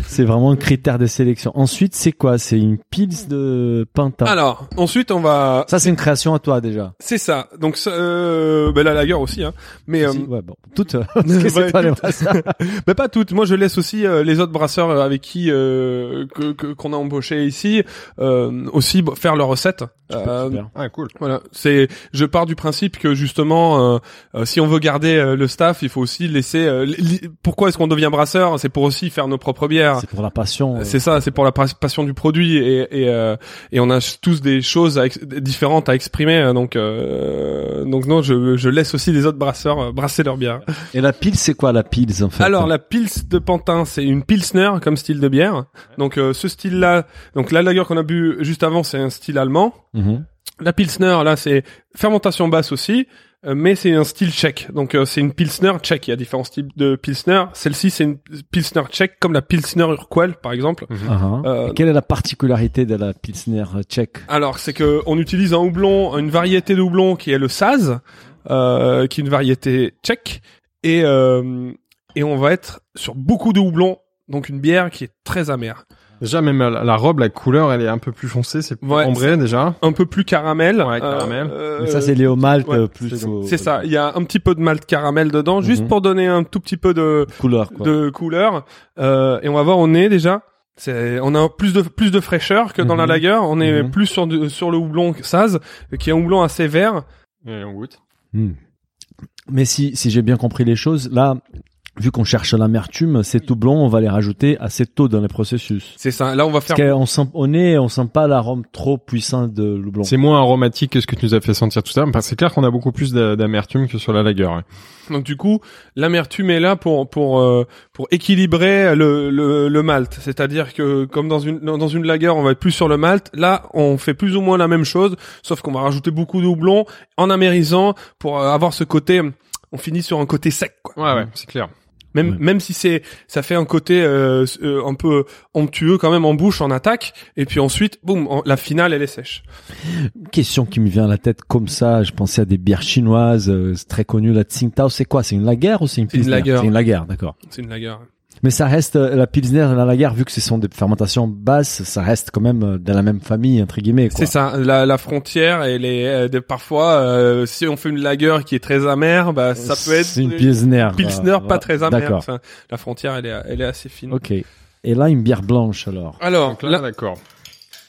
c'est vraiment un critère de sélection. Ensuite, c'est quoi? C'est une pils de Pinta. Alors ensuite on va, Ça, c'est une création à toi déjà. c'est ça. Donc ça, euh, ben, la lager aussi, hein. Mais euh, ouais, bon, toutes. Parce que c'est Ouais, toi les toutes. brasseurs. Mais pas toutes. Moi, je laisse aussi euh, les autres brasseurs euh, avec qui euh, qu'on a embauché ici euh, aussi faire leurs recettes. Euh. Ah, cool. voilà, c'est. Je pars du principe que justement, euh, euh, si on veut garder euh, le staff, il faut aussi laisser. euh, li- pourquoi est-ce qu'on devient brasseur? C'est pour aussi faire nos propres bières. C'est pour la passion. euh. C'est ça, c'est pour la pas- passion du produit et et, euh, et on a tous des choses à ex- différentes à exprimer. Donc euh, donc non, je, je laisse aussi les autres brasseurs euh, brasser leur bière. Et la pils, c'est quoi la pils en fait? Alors la Pils de Pantin, c'est une Pilsner comme style de bière. Donc euh, ce style-là, donc la lager qu'on a bu juste avant, c'est un style allemand. Mhm. La Pilsner, là, c'est fermentation basse aussi, euh, mais c'est un style tchèque. Donc euh, c'est une Pilsner tchèque. Il y a différents types de Pilsner. Celle-ci, c'est une Pilsner tchèque, comme la Pilsner Urquell, par exemple. Ah, ah. Euh, Et quelle est la particularité de la pilsner tchèque Alors, c'est que on utilise un houblon, une variété de houblon qui est le Saz, euh, qui est une variété tchèque, et euh, et on va être sur beaucoup de houblon, donc une bière qui est très amère, Déjà, même la, la robe, la couleur, elle est un peu plus foncée, c'est plus Ouais, ambré déjà. un peu plus caramel. Ouais, caramel. euh, Mais Ça, c'est lié au malt ouais, euh, plus c'est- au- ça. Il y a un petit peu de malt caramel dedans, juste Mhm. pour donner un tout petit peu de couleur. Quoi. de couleur. Euh, et on va voir au nez déjà. C'est, on a plus de plus de fraîcheur que dans la Mhm. lager. On est Mhm. plus sur du- sur le houblon Saz, qui est un houblon assez vert. Et on goûte. Hmm. Mais si, si j'ai bien compris les choses, là, vu qu'on cherche l'amertume, ces doublons, on va les rajouter assez tôt dans le processus. C'est ça. Là, on va faire. Parce qu'on sent, au nez, on sent pas l'arôme trop puissant de l'houblon. C'est moins aromatique que ce que tu nous as fait sentir tout à l'heure. Enfin, c'est clair qu'on a beaucoup plus d'a- d'amertume que sur la lager. ouais. Donc du coup, l'amertume est là pour pour euh, pour équilibrer le le, le malt. C'est-à-dire que comme dans une dans une lager, on va être plus sur le malt. Là, on fait plus ou moins la même chose, sauf qu'on va rajouter beaucoup de houblon en amérisant pour euh, avoir ce côté. On finit sur un côté sec, quoi. Ouais, ouais, c'est clair. Même Ouais. même si c'est ça fait un côté euh, euh, un peu onctueux quand même en bouche en attaque et puis ensuite boum en- la finale elle est sèche. Question qui me vient à la tête comme ça, je pensais à des bières chinoises, euh, c'est très connu, la Tsingtao, c'est quoi? C'est une lager ou c'est une C'est une. C'est une d'accord. C'est une lager. Mais ça reste, euh, la pilsner et la lager, vu que ce sont des fermentations basses, ça reste quand même euh, de la même famille, entre guillemets. quoi. C'est ça, la, la frontière elle est euh, de- parfois euh, si on fait une lager qui est très amère, bah ça peut être C'est une pilsner. pilsner pas très amère. D'accord. Enfin, la frontière elle est elle est assez fine. Ok. Et là, une bière blanche alors. Alors Donc là, là d'accord.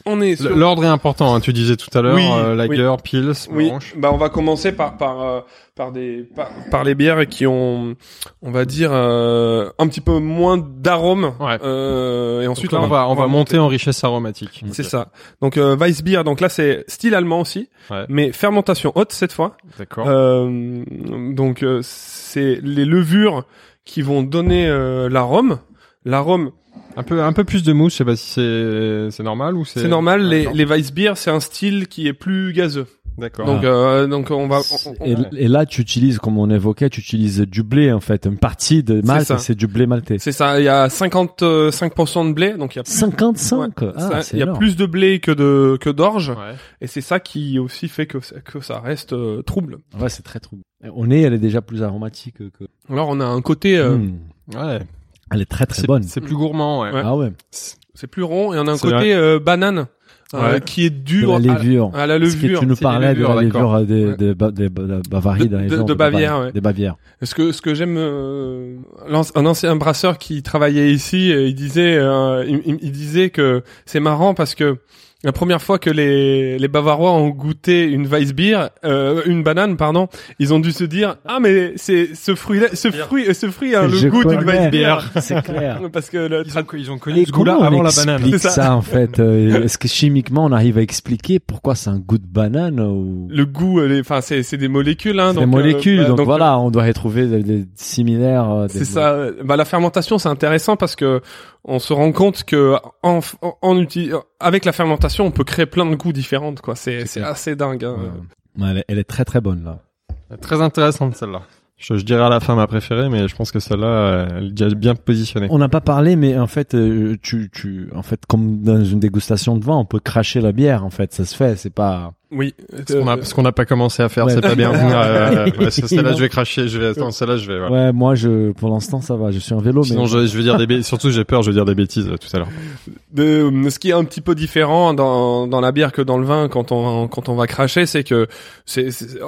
On est sur L'ordre est important. Hein, tu disais tout à l'heure, Oui, euh, lager, pils, Oui, blanche. bah on va commencer par par euh, par des par, par les bières qui ont on va dire euh, un petit peu moins d'arôme Ouais. euh, et Donc ensuite là, on va, on va monter en richesse aromatique. C'est ça. Donc euh, Weissbier, donc là c'est style allemand aussi, Ouais. mais fermentation haute cette fois. D'accord. Euh, donc euh, c'est les levures qui vont donner euh, l'arôme. L'arôme, Un peu, un peu plus de mousse. Je sais pas si c'est, c'est normal ou c'est. c'est normal. Les, les Weissbier, c'est un style qui est plus gazeux. D'accord. Donc, Ah. euh, donc on va. on- on- Et, et là, tu utilises, comme on évoquait, tu utilises du blé en fait. Une partie de Malte, c'est du blé maltais. c'est ça. Il y a 55% de blé, donc il y a plus, 55 Ouais, Ah, ça- c'est il y a énorme. plus de blé que de que d'orge, Ouais. et c'est ça qui aussi fait que ça- que ça reste euh, trouble. Ouais, c'est très trouble. Au nez, elle est déjà plus aromatique que. Alors on a un côté, euh, Hmm. Ouais. Elle est très très bonne. C'est plus gourmand, ouais. Ouais. Ah ouais. c'est plus rond, et on a un côté euh, banane euh, Ouais. qui est De dur la à- levure. à, la Parce que levure. tu nous parlais de la levure des, Ouais. des, Ba- des de Bavarie, De- dans les de- gens, de Bavière, ouais. Des Bavières. Ce que ce que j'aime, euh, un ancien brasseur qui travaillait ici, euh, il disait, euh, il, il- il disait que c'est marrant parce que la première fois que les les Bavarois ont goûté une Weissbier, euh, une banane, pardon, ils ont dû se dire ah mais c'est ce fruit là, ce fruit, ce fruit a Je le goût d'une. Weissbier. C'est clair. Parce que le Ils ont, ils ont connu Et ce goût-là avant la explique banane. C'est ça, ça. en fait euh, Est-ce que chimiquement on arrive à expliquer pourquoi c'est un goût de banane ou le goût, euh, enfin c'est c'est des molécules, hein, donc, des euh, molécules bah, donc, voilà on doit retrouver des, des similaires euh, C'est ça. Bah, la fermentation, c'est intéressant parce que on se rend compte que en, en, en avec la fermentation, on peut créer plein de goûts différents. Quoi. C'est c'est assez dingue. hein. Ouais. Ouais, elle, est, elle est très très bonne là Très intéressante celle-là. Je, je dirais à la fin ma préférée, mais je pense que celle-là, elle est déjà bien positionnée. on n'a pas parlé mais en fait euh, tu tu en fait comme dans une dégustation de vin on peut cracher la bière en fait ça se fait c'est pas Oui. Ce qu'on a, ce qu'on n'a pas commencé à faire, Ouais. c'est pas bien. Euh, ouais, celle-là, je vais cracher. Je vais attends, celle-là, je vais. Voilà. ouais moi je pour l'instant ça va je suis en vélo Sinon, mais je, je vais dire des bêtises. Surtout, j'ai peur, je vais dire des bêtises euh, tout à l'heure. de ce qui est un petit peu différent dans dans la bière que dans le vin quand on quand on va cracher c'est que c'est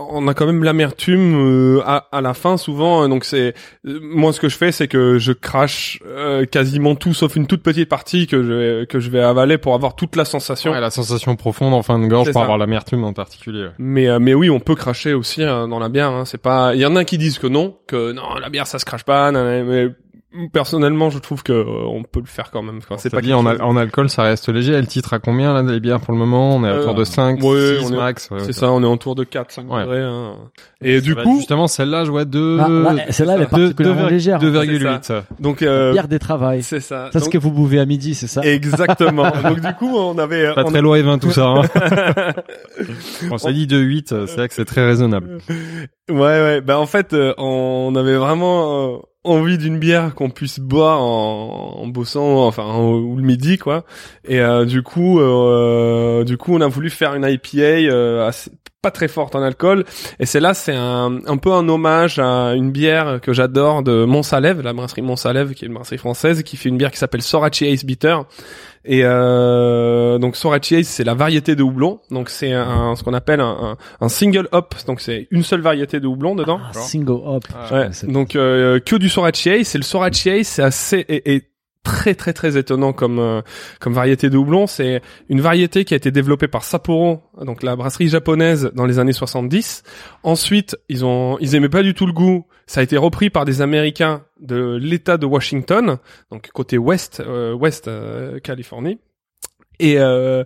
on a quand même l'amertume euh, à, à la fin souvent donc c'est euh, moi ce que je fais c'est que je crache euh, quasiment tout sauf une toute petite partie que je vais que je vais avaler pour avoir toute la sensation Ouais, la sensation profonde en fin de gorge pour ça. avoir l'amertume en particulier. mais euh, mais oui on peut cracher aussi hein, dans la bière hein. c'est pas il y en a qui disent que non que non la bière ça se crache pas nan, mais personnellement je trouve que euh, on peut le faire quand même quoi. c'est pas dit en, al- en alcool, ça reste léger. Elle titre à combien là les bières pour le moment? On est à Euh, autour de 5, ouais, 6 on est- max. ouais, c'est ouais. ça on est autour de 4 5 Ouais. degrés hein. et du Ça coup justement, celle-là, je vois 2 Ah, là, celle-là elle est particulièrement légère 2,8. donc euh, bière des travails c'est ça ça ce que vous buvez à midi c'est ça? Exactement donc du coup on avait Pas on très loin et 20 tout ça. Hein. bon, ça dit 2,8, euh, c'est vrai que c'est très raisonnable. Ouais, ouais. Ben en fait, euh, on avait vraiment euh, envie d'une bière qu'on puisse boire en, en bossant, enfin en- ou le midi, quoi. Et euh, du coup, euh, du coup, on a voulu faire une IPA euh, pas très forte en alcool. Et celle-là, c'est un, un peu un hommage à une bière que j'adore de Montsalève, la brasserie Montsalève, qui est une brasserie française, qui fait une bière qui s'appelle Sorachi Ace Bitter. Et euh, donc Sorachi Ace, c'est la variété de houblon. Donc c'est un, ce qu'on appelle un, un, un single hop. Donc c'est une seule variété de houblon dedans. Ah, single hop Ouais, c'est- donc euh, que du Sorachi Ace. Et le Sorachi Ace, c'est assez et, et très très très étonnant comme euh, comme variété de houblon. C'est une variété qui a été développée par Sapporo, donc la brasserie japonaise dans les années 70. Ensuite, ils ont ils aimaient pas du tout le goût. Ça a été repris par des Américains de l'État de Washington, donc côté ouest euh, ouest euh, Californie. Et euh,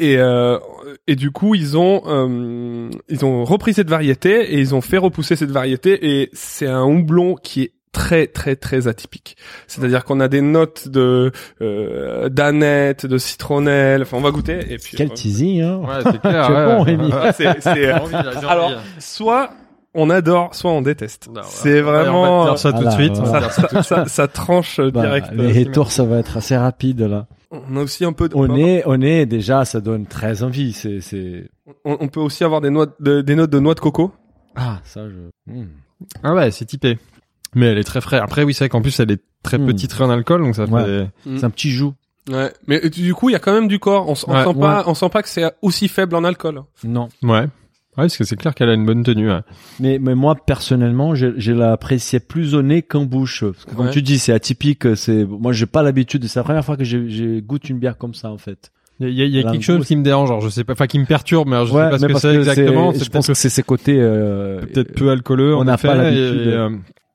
et, euh, et du coup, ils ont euh, ils ont repris cette variété et ils ont fait repousser cette variété et c'est un houblon qui est très très très atypique. C'est-à-dire qu'on a des notes de euh, d'aneth, de citronnelle. Enfin, on va goûter et puis. quel euh, teasing hein Ouais, c'est clair. Ouais. bon, Rémi. ouais, c'est- c'est, euh, Alors, soit on adore, soit on déteste. Non, ouais. c'est Ouais, on va vraiment dire ça tout de Voilà, suite. voilà. ça, ça, ça- ça tranche euh, Bah, direct. les retours ça va être assez rapide là On a aussi un peu. De, au nez au nez déjà ça donne très envie c'est c'est on, on peut aussi avoir des noix, de, des notes de noix de coco. ah ça je Hmm. Ah ouais, c'est typé. Mais elle est très fraîche. Après, oui, c'est vrai qu'en plus, elle est très Hmm. petite en alcool, donc ça fait... Ouais. Mm. c'est un petit joug Ouais. Mais du coup, il y a quand même du corps. On, on Ouais, sent pas, on sent pas que c'est aussi faible en alcool. non Ouais. Ouais, parce que c'est clair qu'elle a une bonne tenue. ouais. Mais, mais moi, personnellement, je, je l'appréciais plus au nez qu'en bouche. Parce que, comme Ouais. tu dis, c'est atypique. C'est, moi, j'ai pas l'habitude. C'est la première fois que j'ai, j'ai goûte une bière comme ça, en fait. Il y a, il y a quelque chose qui me dérange, genre, je sais pas, enfin, qui me perturbe, mais alors, je sais pas ce mais que parce c'est exactement. c'est- C'est je pense que c'est ses côtés, euh, peut-être peu alcooleux. on n'a pas l'habitude. et, euh,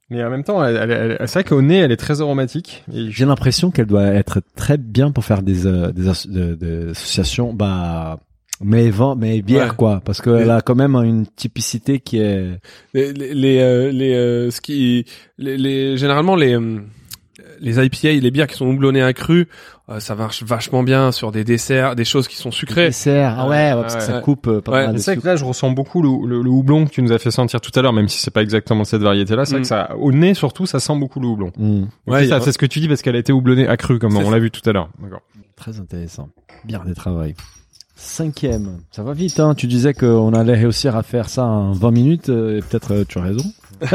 mais en même temps, elle, elle- elle- c'est vrai qu'au nez, elle est très aromatique. Et J'ai l'impression qu'elle doit être très bien pour faire des, euh, des, as- de- des associations, bah, mais vent, mais bière, Ouais. quoi. Parce qu'elle a quand même une typicité qui est, Les, les, les, euh, les, euh, ce qui, les, les, généralement les, euh, les IPA, les bières qui sont houblonnées à cru, euh, ça marche vachement bien sur des desserts, des choses qui sont sucrées. Dessert. Ah ouais, ouais, parce que ça coupe euh, pas Ouais, mal de C'est vrai sucre. que là, je ressens beaucoup le, le, le houblon que tu nous as fait sentir tout à l'heure, même si c'est pas exactement cette variété-là. C'est vrai Mm. que ça, au nez surtout, ça sent beaucoup le houblon. Mm. Ouais, c'est ce que tu dis parce qu'elle a été houblonnée à cru, comme on l'a vu tout à l'heure. D'accord. Très intéressant. Bien des travail. Cinquième. Ça va vite, hein. Tu disais qu'on allait réussir à faire ça en 20 minutes, euh, et peut-être euh, tu as raison.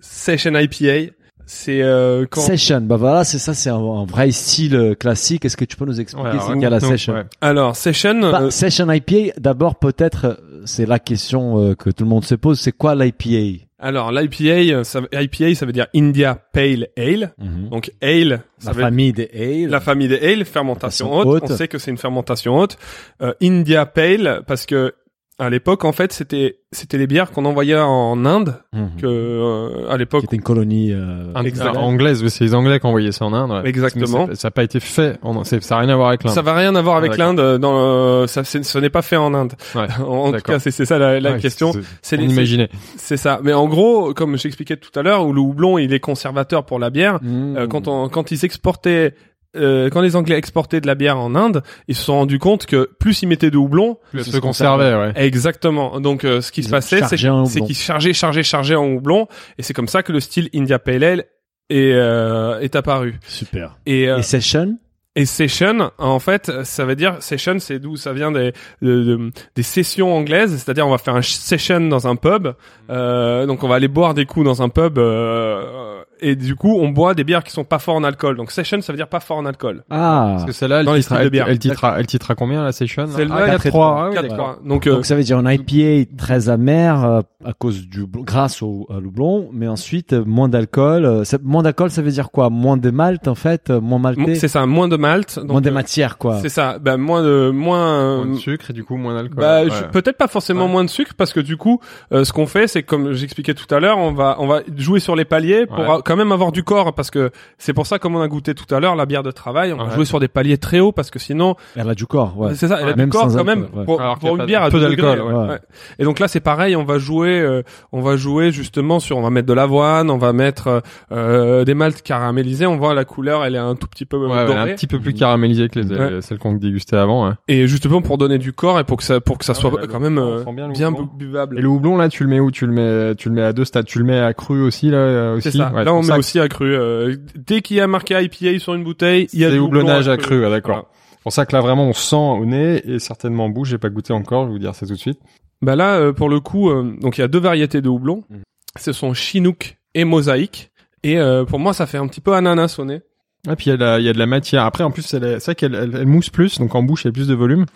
Session IPA, c'est euh, quand Session. Bah voilà, c'est ça, c'est un, un vrai style euh, classique. Est-ce que tu peux nous expliquer Ouais, c'est qu'à la session? ouais. alors session Bah, euh, Session IPA, d'abord peut-être, euh, c'est la question euh, que tout le monde se pose, c'est quoi l'IPA alors l'IPA ça IPA ça veut dire India Pale Ale. Donc ale ça La veut famille des ale. la famille des ale, fermentation Fermentation haute. haute. On sait que c'est une fermentation haute. Euh, India Pale parce que à l'époque en fait c'était c'était les bières qu'on envoyait en Inde Mhm. que euh, à qui l'époque était une colonie. Euh, anglaise, c'est les Anglais qui envoyaient ça en Inde. ouais. Exactement. Ça n'a pas été fait. En, ça n'a rien à voir avec l'Inde. ça va rien à voir Ah, avec d'accord. l'Inde euh, dans le- ça ce n'est pas fait en Inde. Ouais. En, tout cas c'est ça la, la Ouais, question. c'est- imaginait. C'est ça. Mais en gros, comme j'expliquais tout à l'heure, où le houblon il est conservateur pour la bière. Mhm. Euh, quand on quand ils exportaient euh, quand les Anglais exportaient de la bière en Inde, ils se sont rendus compte que plus ils mettaient de houblon, Plus se se conservait, ouais. exactement. Donc euh, ce qui Ils se passait, c'est qu'ils chargeaient, chargeaient, chargeaient en houblon, et c'est comme ça que le style India Pale Ale est euh, est apparu. Super. Et, euh, Et session? et session, en fait, ça veut dire session, c'est d'où ça vient des de- de- des sessions anglaises, c'est-à-dire on va faire un session dans un pub, euh, donc on va aller boire des coups dans un pub, euh, et du coup on boit des bières qui sont pas forts en alcool. Donc session, ça veut dire pas fort en alcool. Ah. Parce que celle-là, elle, Dans les styles de elle, bière. elle, titrera, elle titrera combien la session là Celle-là, ah, il y a 4 trois. 3. Ah, quoi. Donc, euh, Donc ça veut dire un IPA très amer euh, à cause du grâce au à l'houblon, mais ensuite euh, moins d'alcool. euh, moins d'alcool, ça veut dire quoi? Moins de malt en fait, euh, moins malté, c'est ça, moins de malt. Donc, moins de euh, matière quoi. C'est ça, ben moins de moins. Moins de sucre et du coup moins d'alcool. Bah, peut-être pas forcément Ouais. moins de sucre parce que du coup, euh, ce qu'on fait, c'est comme j'expliquais tout à l'heure, on va on va jouer sur les paliers pour quand même avoir du corps parce que c'est pour ça comme on a goûté tout à l'heure la bière de travail, on va Ouais. jouer sur des paliers très hauts parce que sinon, Elle a du corps, ouais. c'est ça, elle a Ouais, du même corps quand même pour, Alors pour une bière à peu d'alcool, ouais. ouais. Et donc là, c'est pareil, on va jouer, euh, on va jouer justement sur, on va mettre de l'avoine, on va mettre euh, des maltes caramélisés. On voit la couleur, elle est un tout petit peu Ouais, ouais, dorée. un petit peu plus caramélisé que les, Ouais. celles qu'on dégustait avant. Ouais. Et justement pour donner du corps et pour que ça, pour que ça Ah soit ouais, quand même euh, bien bien buvable. Et le houblon là, tu le mets où? Tu le mets, tu le mets à deux stades. Tu le mets à cru aussi là euh, aussi? Ça. Ouais, Là, on ça que aussi à cru. Euh, dès qu'il y a marqué IPA sur une bouteille, il y a C'est du houblon houblonnage à cru, ah, d'accord. Voilà. C'est pour ça que là vraiment on sent au nez et certainement en bouche. J'ai pas goûté encore. Je vais vous dire ça tout de suite. Bah là, euh, pour le coup, euh, donc il y a deux variétés de houblon. Mhm. Ce sont Chinook et Mosaïque. Et euh, pour moi, ça fait un petit peu ananas au nez. Et puis il y a de la, matière. Après en plus c'est vrai qu'elle elle, elle mousse plus, donc en bouche il y a plus de volume.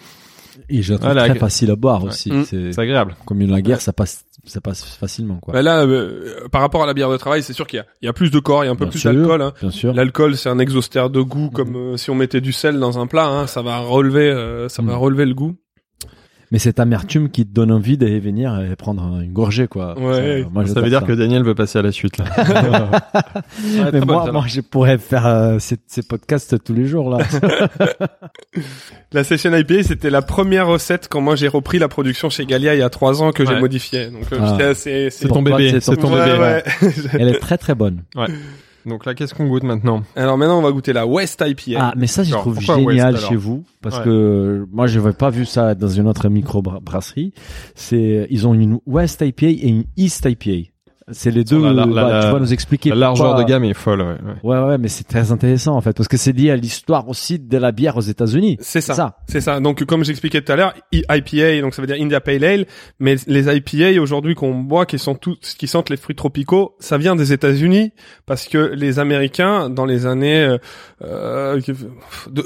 Et je la trouve Ah, la- très facile à boire Ouais. aussi. Mm. C'est agréable. comme une laguerre, ça passe, ça passe facilement quoi. Bah là, euh, par rapport à la bière de travail, c'est sûr qu'il y a, il y a plus de corps, il y a un peu Bien plus d'alcool. Hein. Bien sûr. L'alcool, c'est un exhausteur de goût, comme euh, si on mettait du sel dans un plat. Hein, ça va relever, euh, ça va Mm. relever le goût. Mais cette amertume qui te donne envie d'aller venir et prendre une gorgée quoi. Ouais. Ça, moi, ça j'adore veut dire que Daniel veut passer à la suite là. Mais moi, moi, je pourrais faire euh, ces, ces podcasts tous les jours là. La session IPA, c'était la première recette quand moi j'ai repris la production chez Galia il y a trois ans que j'ai Ouais. modifiée. Donc euh, Ah. j'étais assez, C'est ton bébé. c'est ton- ton Ouais, bébé. ouais. Elle est très très bonne. Donc là qu'est-ce qu'on goûte maintenant Alors maintenant, on va goûter la West IPA. Ah, mais ça, je Alors, trouve génial West, chez vous parce Ouais. que moi, je n'avais pas vu ça dans une autre micro brasserie. C'est, ils ont une West IPA et une East IPA. C'est les deux. La- la- bah, la- tu vas nous expliquer. La largeur pourquoi- de gamme est folle. Ouais, ouais. Ouais, ouais, mais c'est très intéressant en fait parce que c'est lié à l'histoire aussi de la bière aux États-Unis. C'est ça. C'est ça. Donc, comme j'expliquais tout à l'heure, IPA, donc ça veut dire India Pale Ale, mais les IPA aujourd'hui qu'on boit, qui sont tous, qui sentent les fruits tropicaux, ça vient des États-Unis parce que les Américains, dans les années, euh, euh,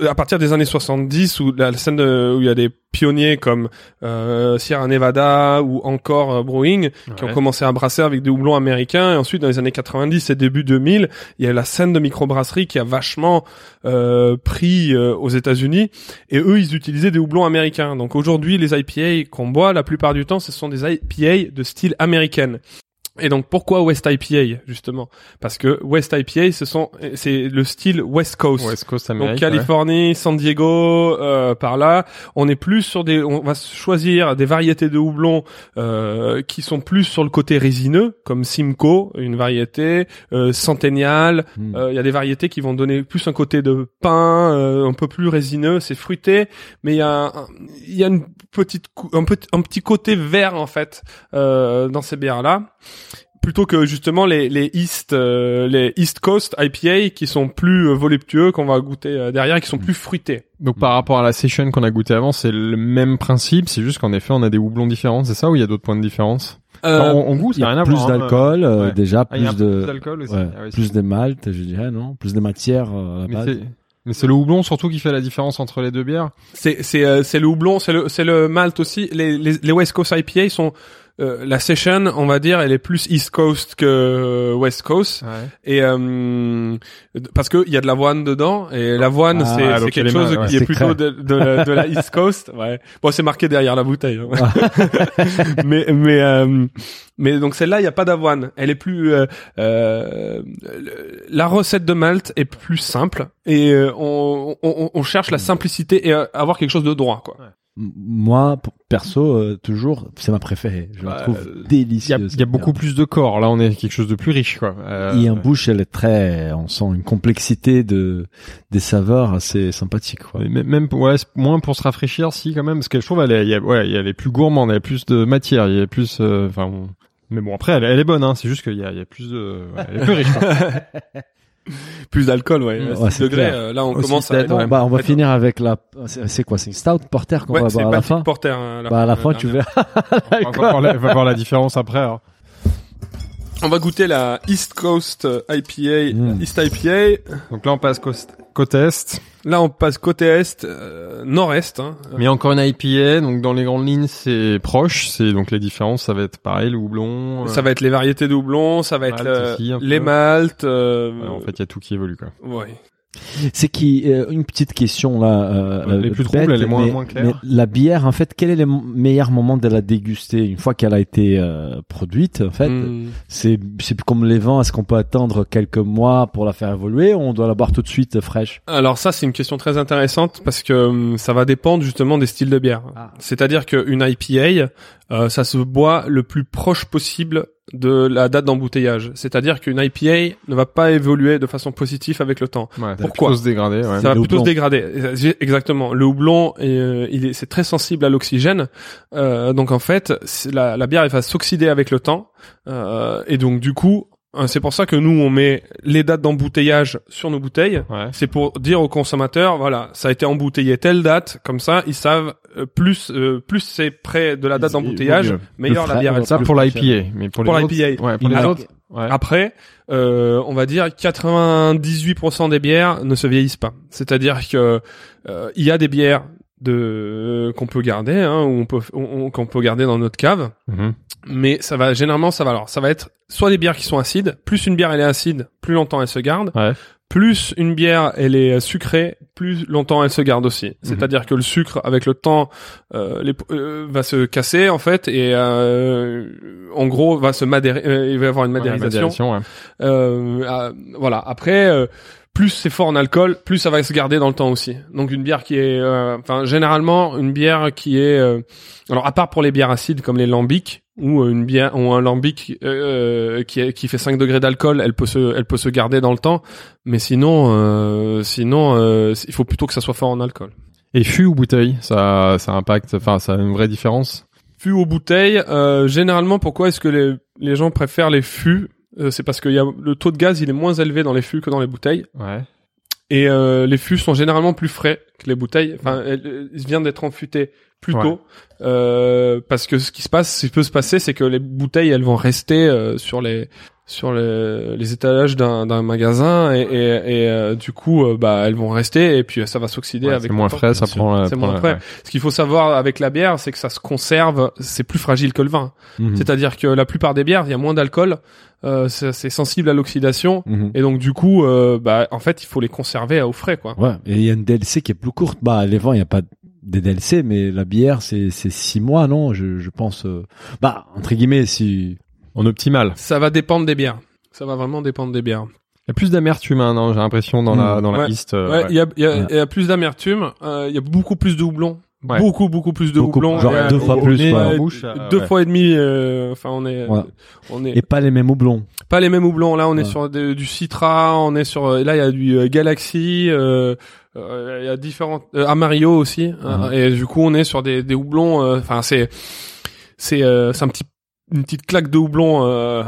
à partir des années 70, où la scène de- où il y a des pionniers comme euh, Sierra Nevada ou encore euh, Brewing, qui ont commencé à brasser avec des houblons américains. Et ensuite, dans les années 90 et début 2000, il y a la scène de microbrasserie qui a vachement euh, pris euh, aux États-Unis. Et eux, ils utilisaient des houblons américains. Donc aujourd'hui, les IPA qu'on boit, la plupart du temps, ce sont des IPA de style américaine. Et donc pourquoi West IPA justement? Parce que West IPA, ce sont c'est le style West Coast. West Coast Donc Amérique. Californie, San Diego, euh, par là, on est plus sur des, on va choisir des variétés de houblon euh, qui sont plus sur le côté résineux, comme Simcoe, une variété, euh, Centennial. Hmm. Euh, Il y a des variétés qui vont donner plus un côté de pain, euh, un peu plus résineux, c'est fruité, mais il y a, il y a une petite, un petit, un petit côté vert en fait euh, dans ces bières là plutôt que justement les les East euh, les East Coast IPA qui sont plus euh, voluptueux qu'on va goûter euh, derrière et qui sont plus fruités. Donc par rapport à la session qu'on a goûté avant, c'est le même principe, c'est juste qu'en effet on a des houblons différents, c'est ça ou il y a d'autres points de différence? Euh, En, en goût, Il y a à plus voir. hein. d'alcool, euh, ouais. déjà, Ah, il y a plus de, d'alcool aussi. ouais, Ah oui, plus de malt, je dirais, non? Plus de matière, euh, à la Mais c'est- le houblon surtout qui fait la différence entre les deux bières. c'est c'est euh, c'est le houblon, c'est le c'est le malt aussi. Les les, les West Coast IPA sont euh, la session, on va dire, elle est plus East Coast que West Coast et euh, parce que il y a de l'avoine dedans et l'avoine Ah, c'est ah, quelque est chose ouais. qui est plutôt de, de, la, de la East Coast. Ouais. Bon, c'est marqué derrière la bouteille. hein. mais mais euh, mais donc celle-là, il y a pas d'avoine. Elle est plus euh, euh, la recette de malt est plus simple et euh, on, on, on cherche la simplicité et euh, avoir quelque chose de droit quoi. Moi, perso, euh, toujours, c'est ma préférée. Je la Bah, trouve Il y a, délicieuse. il y a beaucoup plus de corps. Là, on est quelque chose de plus riche, quoi. Euh, Et en bouche, elle est très, on sent une complexité de, des saveurs assez sympathique, quoi. mais Même, ouais, moins pour se rafraîchir, si quand même, parce que je trouve elle est, il y a, ouais, il y a- elle est plus gourmande, elle a plus de matière, il y a plus, euh, enfin, on- mais bon après, elle, elle est bonne, hein. C'est juste qu'il y a, il y a plus de, ouais, elle est plus riche. Plus d'alcool, ouais. Ouais, six c'est degrés, euh, là on Aussi commence à Bon, bah, on va finir avec la, c'est c'est quoi, c'est une stout porter qu'on Ouais, va c'est boire à la fin? Porter. hein, Bah, à la fin, euh, tu verras. on, va voir la, on va voir la différence après. alors. On va goûter la East Coast euh, IPA, Mm. East IPA. Donc là, on passe côte, côte est, Là, on passe côté est, euh, nord-est. Hein. mais encore une IPA. Donc dans les grandes lignes, c'est proche. C'est donc les différences, ça va être pareil, le houblon. euh, Ça va être les variétés de houblon, ça va être le- peu. les maltes. euh, ouais, en fait, il y a tout qui évolue, quoi. ouais. C'est qui euh, une petite question là. Euh, les euh, plus bête, troubles, elle est moins- mais- moins claire. mais la bière, en fait, quel est le meilleur moment de la déguster une fois qu'elle a été euh, produite En fait, Mm. c'est c'est comme les vents. Est-ce qu'on peut attendre quelques mois pour la faire évoluer ou on doit la boire tout de suite euh, fraîche? Alors ça, c'est une question très intéressante parce que hum, ça va dépendre justement des styles de bière. Ah. C'est-à-dire qu'une IPA, euh, ça se boit le plus proche possible de la date d'embouteillage. C'est-à-dire qu'une IPA ne va pas évoluer de façon positive avec le temps. Ouais, ça va Pourquoi plutôt se dégrader, ouais. Ça va Le plutôt houblon. se dégrader. Exactement. Le houblon, est, euh, il est, c'est très sensible à l'oxygène. Euh, donc en fait, la, la bière, elle va s'oxyder avec le temps. Euh, et donc du coup, c'est pour ça que nous, on met les dates d'embouteillage sur nos bouteilles. Ouais. C'est pour dire aux consommateurs, voilà, ça a été embouteillé telle date, comme ça, ils savent euh, plus, euh, plus c'est près de la date Il- il d'embouteillage, vaut mieux. meilleur Le la bière. Ça pour l'IPA, mais pour les Pour autres, l'IPA. ouais, pour les Alors, autres, ouais. Après, euh, on va dire 98% des bières ne se vieillissent pas. C'est-à-dire que euh, il y a des bières de qu'on peut garder, hein, ou on peut on- on- qu'on peut garder dans notre cave, Mhm. mais ça va généralement ça va alors ça va être soit des bières qui sont acides, plus une bière elle est acide, plus longtemps elle se garde. Ouais. Plus une bière elle est sucrée, plus longtemps elle se garde aussi. C'est-à-dire que le sucre avec le temps euh, les- euh, va se casser en fait et euh, en gros va se madérer, euh, il va y avoir une Ouais, madérisation. madération, ouais. Euh, voilà. Après, euh, plus c'est fort en alcool, plus ça va se garder dans le temps aussi. Donc une bière qui est, euh, enfin généralement une bière qui est, euh, alors à part pour les bières acides comme les lambics ou une bière ou un lambic euh, qui est, qui fait 5 degrés d'alcool, elle peut se, elle peut se garder dans le temps. Mais sinon, euh, sinon, euh, il faut plutôt que ça soit fort en alcool. Et fût ou bouteille, ça, ça impacte, enfin, ça a une vraie différence? Fût aux bouteilles, euh, généralement, pourquoi est-ce que les, les gens préfèrent les fûts Euh, C'est parce que y a, le taux de gaz, il est moins élevé dans les fûts que dans les bouteilles. Ouais. Et euh, les fûts sont généralement plus frais que les bouteilles. Enfin, elles- ils viennent d'être enfutés plus Ouais. tôt. Euh, parce que ce qui se passe, ce qui peut se passer, c'est que les bouteilles, elles vont rester euh, sur les sur les, les étalages d'un magasin et, et, et, euh, du coup, euh, bah, elles vont rester et puis euh, ça va s'oxyder Ouais, avec c'est moins temps. frais, ça prend. C'est moins frais. ouais. Ce qu'il faut savoir avec la bière, c'est que ça se conserve, c'est plus fragile que le vin. Mhm. C'est-à-dire que la plupart des bières, il y a moins d'alcool, euh, c'est sensible à l'oxydation. Mhm. Et donc du coup, euh, bah en fait, il faut les conserver au frais, quoi. Ouais. Et il y a une DLC qui est plus courte. Bah, les vents, il y a pas des DLC, mais la bière, c'est c'est six mois, non? Je je pense. euh, Bah, entre guillemets, si En optimal. Ça va dépendre des bières. Ça va vraiment dépendre des bières. Il y a plus d'amertume, hein, non J'ai l'impression dans la Mm. dans la liste. euh, Ouais, ouais. il y a, il y a- y a plus d'amertume. euh, Il y a beaucoup plus de houblon. Ouais. Beaucoup, beaucoup plus de Beaucoup, houblon. genre deux fois plus, en bouche, euh, deux ouais. fois et demi. euh, Enfin, on est, Ouais. on est Et pas les mêmes houblons. pas les mêmes houblons. Là, on est sur de- du Citra. On est sur. Là, il y a du euh, Galaxy. euh, euh, Il y a différentes. Euh, Amario aussi. Ouais. et du coup, on est sur des, des houblons. euh, Enfin, c'est c'est euh, c'est un petit une petite claque de houblon euh,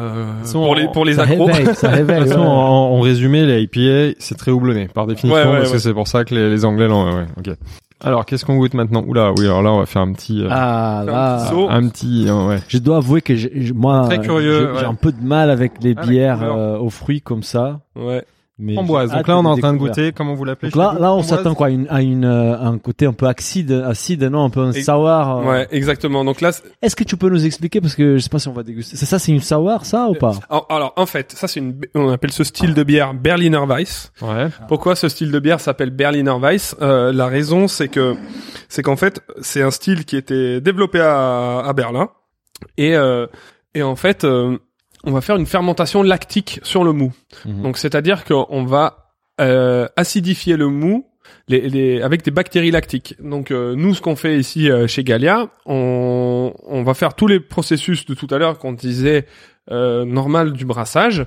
pour les pour les ça accros. réveille, ça De réveille. toute façon, ouais. en, en résumé, les IPA, c'est très houblonné, par définition, Ouais, ouais, parce que c'est pour ça que les, les Anglais l'ont, ouais, ouais, ok. Alors, qu'est-ce qu'on goûte maintenant? Oula, oui, alors là, on va faire un petit, euh, Ah là. un petit, euh, ouais. Je dois avouer que j'ai- moi, j'ai ouais. un peu de mal avec les Ah, bières euh, aux fruits comme ça. Ouais. Mais Framboise. Donc là, on est en train de goûter, comment vous l'appelez Donc là, là, on s'attend quoi à, une, à une, euh, un côté un peu acide, acide, non, un peu un Et- sour. euh. Ouais, exactement. Donc là, Est-ce que tu peux nous expliquer parce que je sais pas si on va déguster. C'est ça, c'est une sour, ça ou pas? Alors, alors, en fait, ça c'est une, on appelle ce style de bière Berliner Weiss. Ouais. Pourquoi ce style de bière s'appelle Berliner Weiss? Euh, La raison, c'est que c'est qu'en fait, c'est un style qui était développé à, à Berlin et euh, et en fait, euh, on va faire une fermentation lactique sur le mou. Mhm. Donc, c'est-à-dire qu'on va euh, acidifier le mou. Les, les, avec des bactéries lactiques. Donc euh, nous, ce qu'on fait ici euh, chez Galia, on, on va faire tous les processus de tout à l'heure qu'on disait euh, normal du brassage.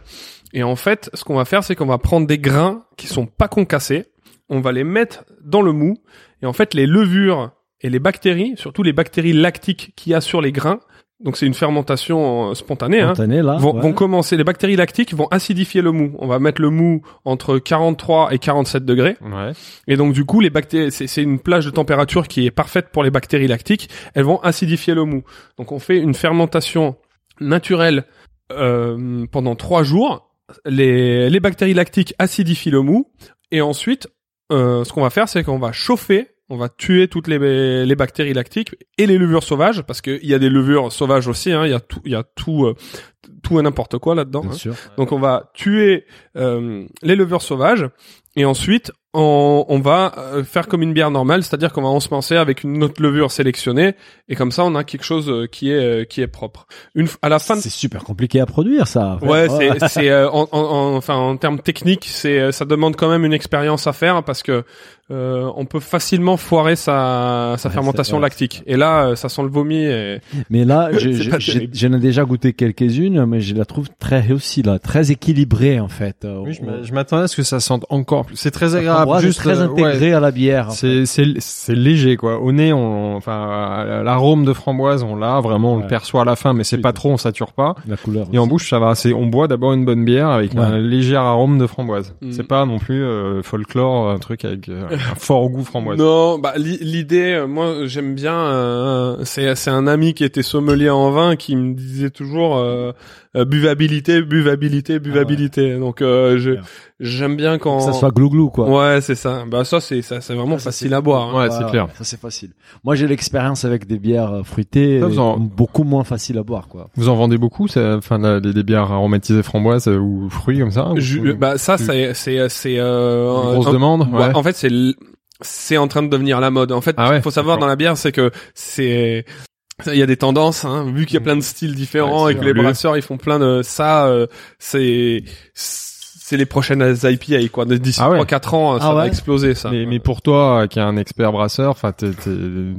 Et en fait, ce qu'on va faire, c'est qu'on va prendre des grains qui sont pas concassés, on va les mettre dans le mou, et en fait, les levures et les bactéries, surtout les bactéries lactiques qu'il y a sur les grains, donc c'est une fermentation euh, spontanée, hein, Spontané, là. vont, ouais. vont commencer, les bactéries lactiques vont acidifier le mou. On va mettre le mou entre 43 et 47 degrés. Ouais. Et donc du coup, les bactéries, c'est c'est une plage de température qui est parfaite pour les bactéries lactiques. Elles vont acidifier le mou. Donc on fait une fermentation naturelle euh, pendant trois jours. Les, les bactéries lactiques acidifient le mou. Et ensuite, euh, ce qu'on va faire, c'est qu'on va chauffer. On va tuer toutes les, les bactéries lactiques et les levures sauvages, parce qu'il y a des levures sauvages aussi. hein. Il y a tout, il y a tout, euh, tout et n'importe quoi là-dedans. Bien hein. sûr. Donc on va tuer euh, les levures sauvages et ensuite on, on va euh, faire comme une bière normale, c'est-à-dire qu'on va ensemencer avec une autre levure sélectionnée et comme ça on a quelque chose euh, qui est euh, qui est propre. Une à la fin de C'est super compliqué à produire, ça. Ouais, c'est c'est euh, en, en, en- enfin en termes techniques, c'est ça demande quand même une expérience à faire parce que euh, on peut facilement foirer sa sa Ouais, fermentation lactique. Et là, euh, ça sent le vomi. Et... Mais là, j'en ai déjà goûté quelques-unes, mais je la trouve très réussie, là, très équilibrée, en fait. Euh, Oui, je on- m'a- je m'attendais à ce que ça sente encore plus. C'est très agréable, juste très euh, ouais. intégrée à la bière. C'est c'est c'est léger quoi. Au nez, on enfin l'arôme de framboise, on l'a vraiment, on Ouais. le perçoit à la fin, mais c'est Oui. pas trop, on sature pas. La couleur. Et en bouche, ça va. C'est on boit d'abord une bonne bière avec Ouais. un léger arôme de framboise. Mhm. C'est pas non plus euh, folklore, un truc avec euh, fort goût framboise. Non, bah li- l'idée, euh, moi j'aime bien. euh, c'est c'est un ami qui était sommelier en vin qui me disait toujours euh, euh, buvabilité, buvabilité, buvabilité. Donc euh, je. J'aime bien quand Que ça soit glouglou, quoi. Ouais, c'est ça. Bah ça c'est ça c'est vraiment Ça, ça, facile à boire. hein. Ouais, c'est clair. Ça, c'est facile. Moi, j'ai l'expérience avec des bières euh, fruitées, Ça, en- beaucoup moins facile à boire, quoi. Vous en vendez beaucoup, c'est enfin des bières aromatisées framboise euh, ou fruits comme ça. ou- Je- bah ça c'est c'est c'est euh, grosse un- demande. Ouais, Ouais. en fait, c'est l- c'est en train de devenir la mode. En fait, Ah ouais, faut savoir dans la bière, c'est que c'est il y a des tendances, hein, vu qu'il y a plein de styles différents Ouais, et que les brasseurs ils font plein de ça, euh, c'est c'est les prochaines IPA quoi. D'ici Ah ouais. 3-4 ans, ça Ah va exploser ça. Mais, mais pour toi, qui est un expert brasseur, enfin, t'es- t'es-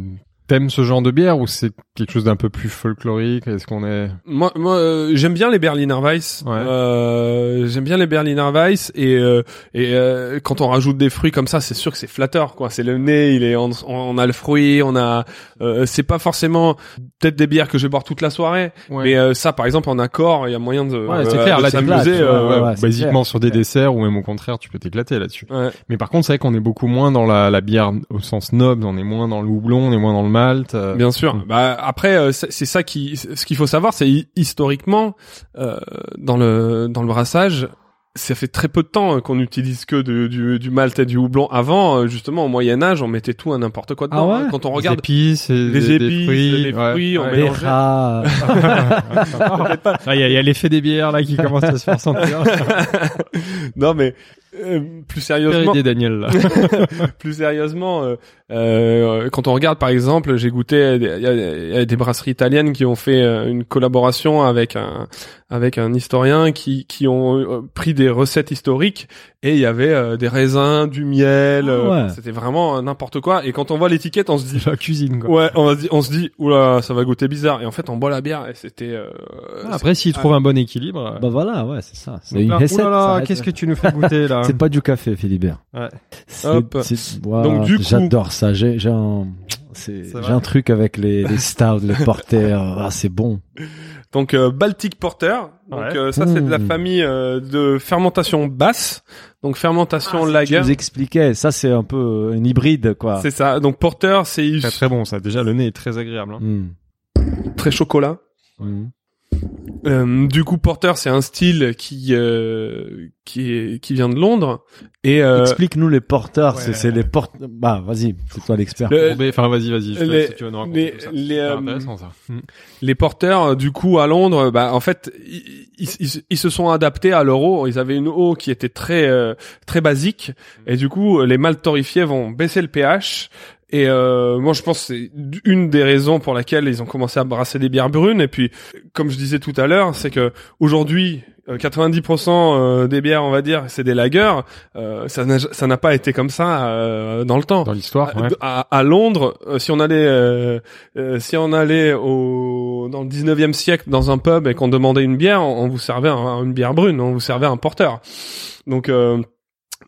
t'aimes ce genre de bière ou c'est quelque chose d'un peu plus folklorique? Est-ce qu'on est Moi, moi euh, j'aime bien les Berliner Weiss. Ouais. Euh, j'aime bien les Berliner Weiss et euh, et euh, quand on rajoute des fruits comme ça, c'est sûr que c'est flatteur quoi. C'est le nez, il est on, on a le fruit, on a euh, c'est pas forcément peut-être des bières que je vais boire toute la soirée, mais euh, ça par exemple en accord, il y a moyen de Ouais, c'est clair. de Là, tu s'amuser. euh, ouais, ouais, ouais, basiquement clair. sur des desserts ou même au contraire, tu peux t'éclater là-dessus. ouais. Mais par contre, c'est vrai qu'on est beaucoup moins dans la, la bière au sens noble, on est moins dans le houblon, on est moins dans le euh, Bien sûr. Bah après, euh, c'est ça qui, ce qu'il faut savoir, c'est hi- historiquement euh, dans le dans le brassage, ça fait très peu de temps euh, qu'on utilise que de- du, du malt et du houblon. Avant, euh, justement, au Moyen Âge, on mettait tout à n'importe quoi dedans. Ah ouais hein. Quand on les regarde épices, les des, des épices, fruits, les ouais, fruits, on ouais. met- Des mélanger. rats. Ah, Il y a, il y a l'effet des bières là qui commence à se faire sentir. non mais Euh, plus sérieusement, idée, Daniel. Là. plus sérieusement, euh, euh, quand on regarde par exemple, j'ai goûté, il y, a- il y a des brasseries italiennes qui ont fait une collaboration avec un avec un historien qui qui ont euh, pris des recettes historiques et il y avait euh, des raisins, du miel, Ah euh, ouais. c'était vraiment euh, n'importe quoi. Et quand on voit l'étiquette, on se dit la cuisine, quoi. ouais, on se dit on se dit oula, ça va goûter bizarre. Et en fait, on boit la bière et c'était euh, Ah, Après, s'il trouve un bon équilibre. Bah voilà, ouais, c'est ça. C'est une là, recette. oulala, ça reste- qu'est-ce que tu nous fais goûter là C'est pas du café, Philibert. Ouais. C'est- Hop. Donc, du coup- j'adore ça. J'ai, j'ai un, c'est, C'est j'ai un truc avec les, les stouts, les porters. Ah, c'est bon. Donc euh, Baltic Porter. Donc Ouais. euh, ça c'est de la famille euh, de fermentation basse. Donc fermentation Tu lager. nous expliquais, ça c'est un peu un hybride, quoi. C'est ça. Donc Porter c'est Très très bon, ça. Déjà, le nez est très agréable. Hein. Hmm. très chocolat. Hmm. Euh, du coup Porter c'est un style qui euh, qui est qui vient de Londres et euh, Explique-nous les porteurs. C'est, ouais. c'est les porteurs. Bah, vas-y, c'est toi l'expert. Le- Enfin, vas-y, vas-y. Les- si tu veux nous raconter les- tout ça. les, C'est euh, intéressant, ça. Mm. les porteurs du coup à Londres bah en fait ils, ils, ils- ils se sont adaptés à leur eau ils avaient une eau qui était très euh, très basique et du coup les maltes torréfiés vont baisser le pH et euh, moi je pense que c'est une des raisons pour laquelle ils ont commencé à brasser des bières brunes et puis comme je disais tout à l'heure c'est que aujourd'hui euh, 90% euh, des bières on va dire c'est des lagers euh, ça n'a ça n'a pas été comme ça euh, dans le temps Dans l'histoire, à, ouais. à- à Londres, euh, si on allait, euh, euh, si on allait au dans le 19e siècle dans un pub et qu'on demandait une bière, on, on vous servait un- une bière brune, on vous servait un porteur. Donc euh,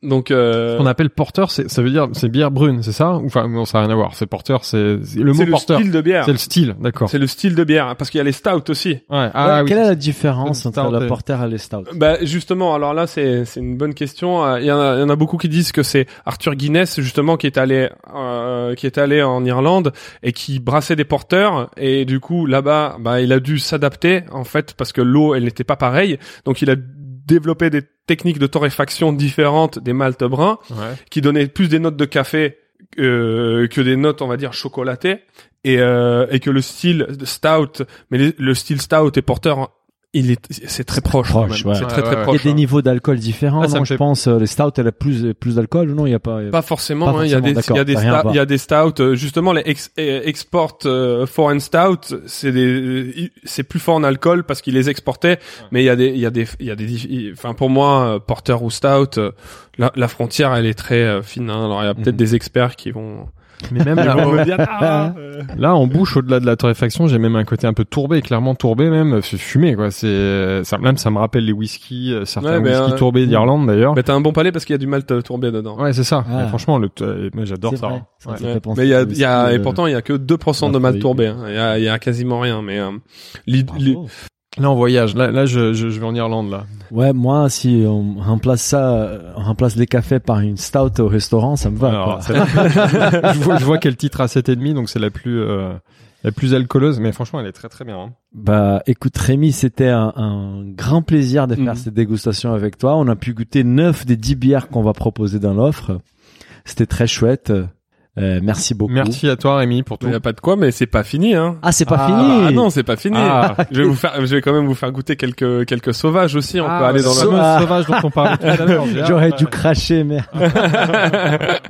donc euh, Ce qu'on appelle porteur, c'est, ça veut dire, c'est bière brune, c'est ça? Ou, Enfin, non, ça n'a rien à voir. C'est porteur, c'est, c'est- le mot c'est le style de bière. C'est le style, d'accord. C'est le style de bière parce qu'il y a les stouts aussi. Ouais. Ouais, Ah, oui. quelle est la différence entre et- porter et les stouts? Bah justement, alors là c'est c'est une bonne question. Euh, Il y, en a, il y en a beaucoup qui disent que c'est Arthur Guinness justement qui est allé euh, qui est allé en Irlande et qui brassait des porteurs et du coup là-bas bah il a dû s'adapter en fait parce que l'eau elle n'était pas pareille donc il a développé des techniques de torréfaction différentes des maltes bruns Ouais. qui donnaient plus des notes de café euh, que des notes on va dire chocolatées et euh, et que le style stout mais le style stout et porteur il est c'est très proche, quand proche, même. ouais. c'est très Ouais, très ouais, Il y a des hein. niveaux d'alcool différents, Ah, non Je fait- pense euh, les stouts, elle a plus plus d'alcool ou non Il y a pas. Pas forcément. Hein, Il y a des, forcément, il y a des, il y a des stouts. euh, Justement, les ex, euh, export euh, foreign stout, c'est des, c'est plus fort en alcool parce qu'ils les exportaient. Mais il y a des, il y a des, il y a des, enfin pour moi, euh, porter ou stout, euh, la, la frontière elle est très euh, fine. hein. Alors il y a peut-être Mhm. des experts qui vont, Mais même là, dire, ah, euh, là, en bouche, au-delà de la torréfaction, j'ai même un côté un peu tourbé, clairement tourbé même, c'est fumé, quoi. C'est, ça, même, ça me rappelle les whisky, euh, certains Ouais, whisky euh, tourbés d'Irlande, d'ailleurs. mais t'as un bon palais parce qu'il y a du malt euh, tourbé dedans. Ouais, c'est ça. Ah. Mais franchement, le, euh, moi, j'adore ça. vrai. hein. Ça, Ouais. Mais il y a, y et euh, pourtant il y a que 2% de malt tourbé. hein. Il y a, il y a quasiment rien. Mais euh. Là, on voyage. Là, là, je, je, je vais en Irlande, là. Ouais, moi, si on remplace ça, on remplace les cafés par une stout au restaurant, ça me va. Alors, quoi. celle-là, je vois, je vois quel titre a 7,5, donc c'est la plus, euh, la plus alcooleuse, mais franchement, elle est très très bien. hein. Bah, écoute, Rémi, c'était un, un grand plaisir de faire Mhm. cette dégustation avec toi. On a pu goûter neuf des dix bières qu'on va proposer dans l'offre. C'était très chouette. Euh, merci beaucoup. Merci à toi, Rémi, pour tout. il y a pas de quoi, mais c'est pas fini. Hein. Ah, c'est pas Ah, fini. Ah non, c'est pas fini. Ah. Je vais vous faire, je vais quand même vous faire goûter quelques quelques sauvages aussi. On Ah, peut aller dans la. sauvage dont on parlait tout à l'heure. J'aurais dû cracher, mais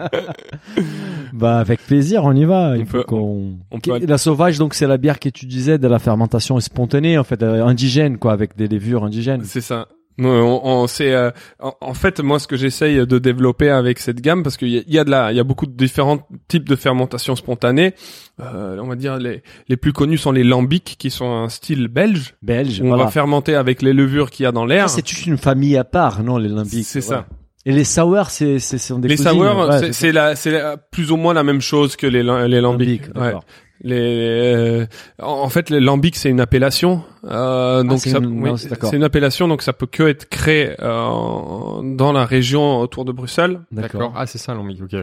bah avec plaisir, on y va. Il On faut peut- qu'on- on peut La sauvage, donc c'est la bière que tu disais de la fermentation spontanée, en fait, euh, indigène, quoi, avec des levures indigènes. C'est ça. On, on- c'est euh, en, en fait moi ce que j'essaye de développer avec cette gamme parce qu'il y y a de la il y a beaucoup de différents types de fermentation spontanée. Euh, on va dire les les plus connus sont les lambics qui sont un style belge. Belge. On voilà. va fermenter avec les levures qu'il y a dans l'air. c'est toute une famille à part, non, les limbiques. C'est ça. Et les sour, c'est, c'est, ce sont des Les cousines, sour, ouais, c'est- la c'est plus ou moins la même chose que les les lambics. Ouais. Les, euh, en fait, lambic c'est une appellation, euh, donc Ah, c'est ça, une- oui, non, c'est une appellation, donc ça peut que être créé euh, dans la région autour de Bruxelles. D'accord. Ah, c'est ça, l'ambic, ok.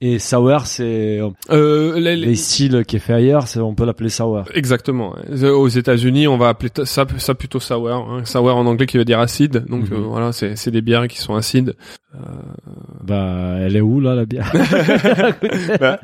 Et sour, c'est euh, Euh, les- les- les styles qui est fait ailleurs, on peut l'appeler sour. exactement. Euh, Aux États-Unis, on va appeler ça, ça plutôt sour. Hein. Sour en anglais qui veut dire acide. Donc Mhm. euh, voilà, c'est c'est des bières qui sont acides. Bah, elle est où, là, la bière? Bah,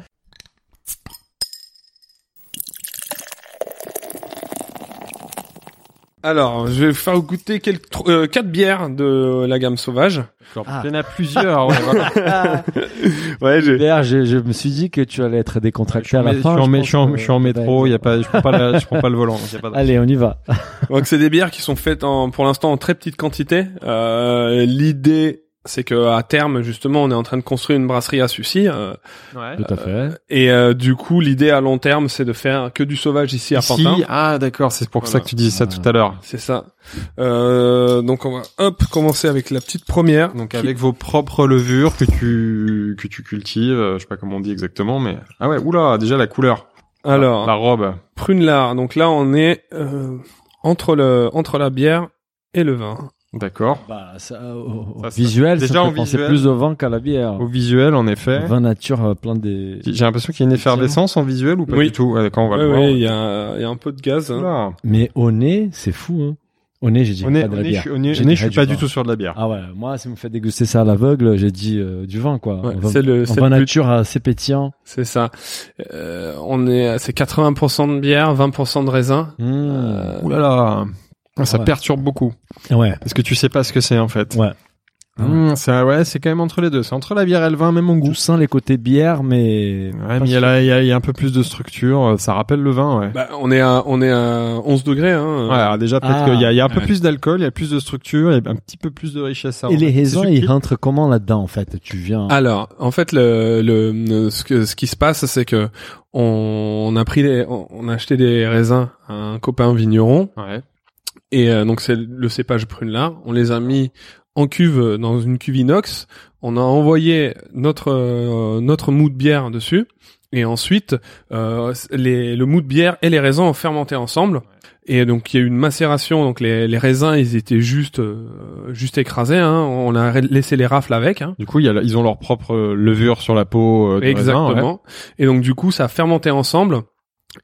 Alors, je vais faire goûter quelques, euh, quatre bières de la gamme sauvage. Ah. Il y en a plusieurs. Ouais, voilà. Ouais, j'ai. D'ailleurs, je, je me suis dit que tu allais être décontracté à la je fin. suis en, je je suis en- je suis en métro. Il y a pas, je prends pas, la- je prends pas le volant. donc y a pas de- Allez, on y va. Donc c'est des bières qui sont faites en, pour l'instant en très petite quantité. Euh, L'idée, c'est que à terme, justement, on est en train de construire une brasserie à Sucy. euh, Ouais. Tout à fait. et euh, du coup, l'idée à long terme, c'est de faire que du sauvage ici à Pantin. Ah d'accord, c'est pour ça que tu disais ça tout à l'heure. C'est ça. Euh, donc on va hop commencer avec la petite première. Donc avec vos propres levures que tu que tu cultives, euh, je sais pas comment on dit exactement, mais ah ouais, oula, déjà la couleur, Alors la robe. prune lard. Donc là, on est euh, entre le entre la bière et le vin. D'accord. Bah, ça, au, au Ça, visuel, déjà ça en fait penser visuel. plus au vin qu'à la bière. Au visuel, en effet. Vin nature, euh, plein des. J'ai l'impression qu'il y a une effervescence en visuel ou pas Oui. du tout. Ouais, d'accord, on va Ouais, le voir. il y a il y a un peu de gaz. hein. Mais au nez, c'est fou, hein. Au nez, j'ai dit pas de la bière. est- dit je suis pas vin. du tout sur de la bière. Ah ouais, moi, si vous me faites déguster ça à l'aveugle, j'ai dit euh, du vin, quoi. Ouais, c'est le vin nature assez pétillant. C'est ça. Euh, on est c'est 80% de bière, 20% de raisin. Mmh. Euh, Ouh là là. Ah, Ça Ouais. perturbe beaucoup. Ouais, Parce que tu sais pas ce que c'est en fait. ouais. Mmh, ça, ouais, c'est quand même entre les deux. C'est entre la bière et le vin, même en goût. Sens les côtés bière, mais. Ouais, mais il y, a là- il y a, il y a un peu plus de structure. Ça rappelle le vin, ouais. bah, on est à on est à 11 degrés. Hein. Ouais, alors déjà peut-être Ah. qu'il y a, il y a un peu Ouais. plus d'alcool, il y a plus de structure, il y a un petit peu plus de richesse. à Et les raisins, ils rentrent comment là-dedans, en fait? Tu viens? Alors, en fait, le, le ce que ce qui se passe, c'est que on, on a pris les, on, on a acheté des raisins à un copain vigneron Ouais. Et euh, donc c'est le cépage prune-lard. On les a mis en cuve euh, dans une cuve inox. On a envoyé notre euh, notre mou de bière dessus et ensuite euh, les, le mou de bière et les raisins ont fermenté ensemble. Et donc il y a eu une macération, donc les, les raisins ils étaient juste euh, juste écrasés, hein. on a laissé les rafles avec. Hein. Du coup, il y a, ils ont leur propre euh, levure sur la peau. euh, Exactement. raisin, ouais. Et donc du coup, ça a fermenté ensemble.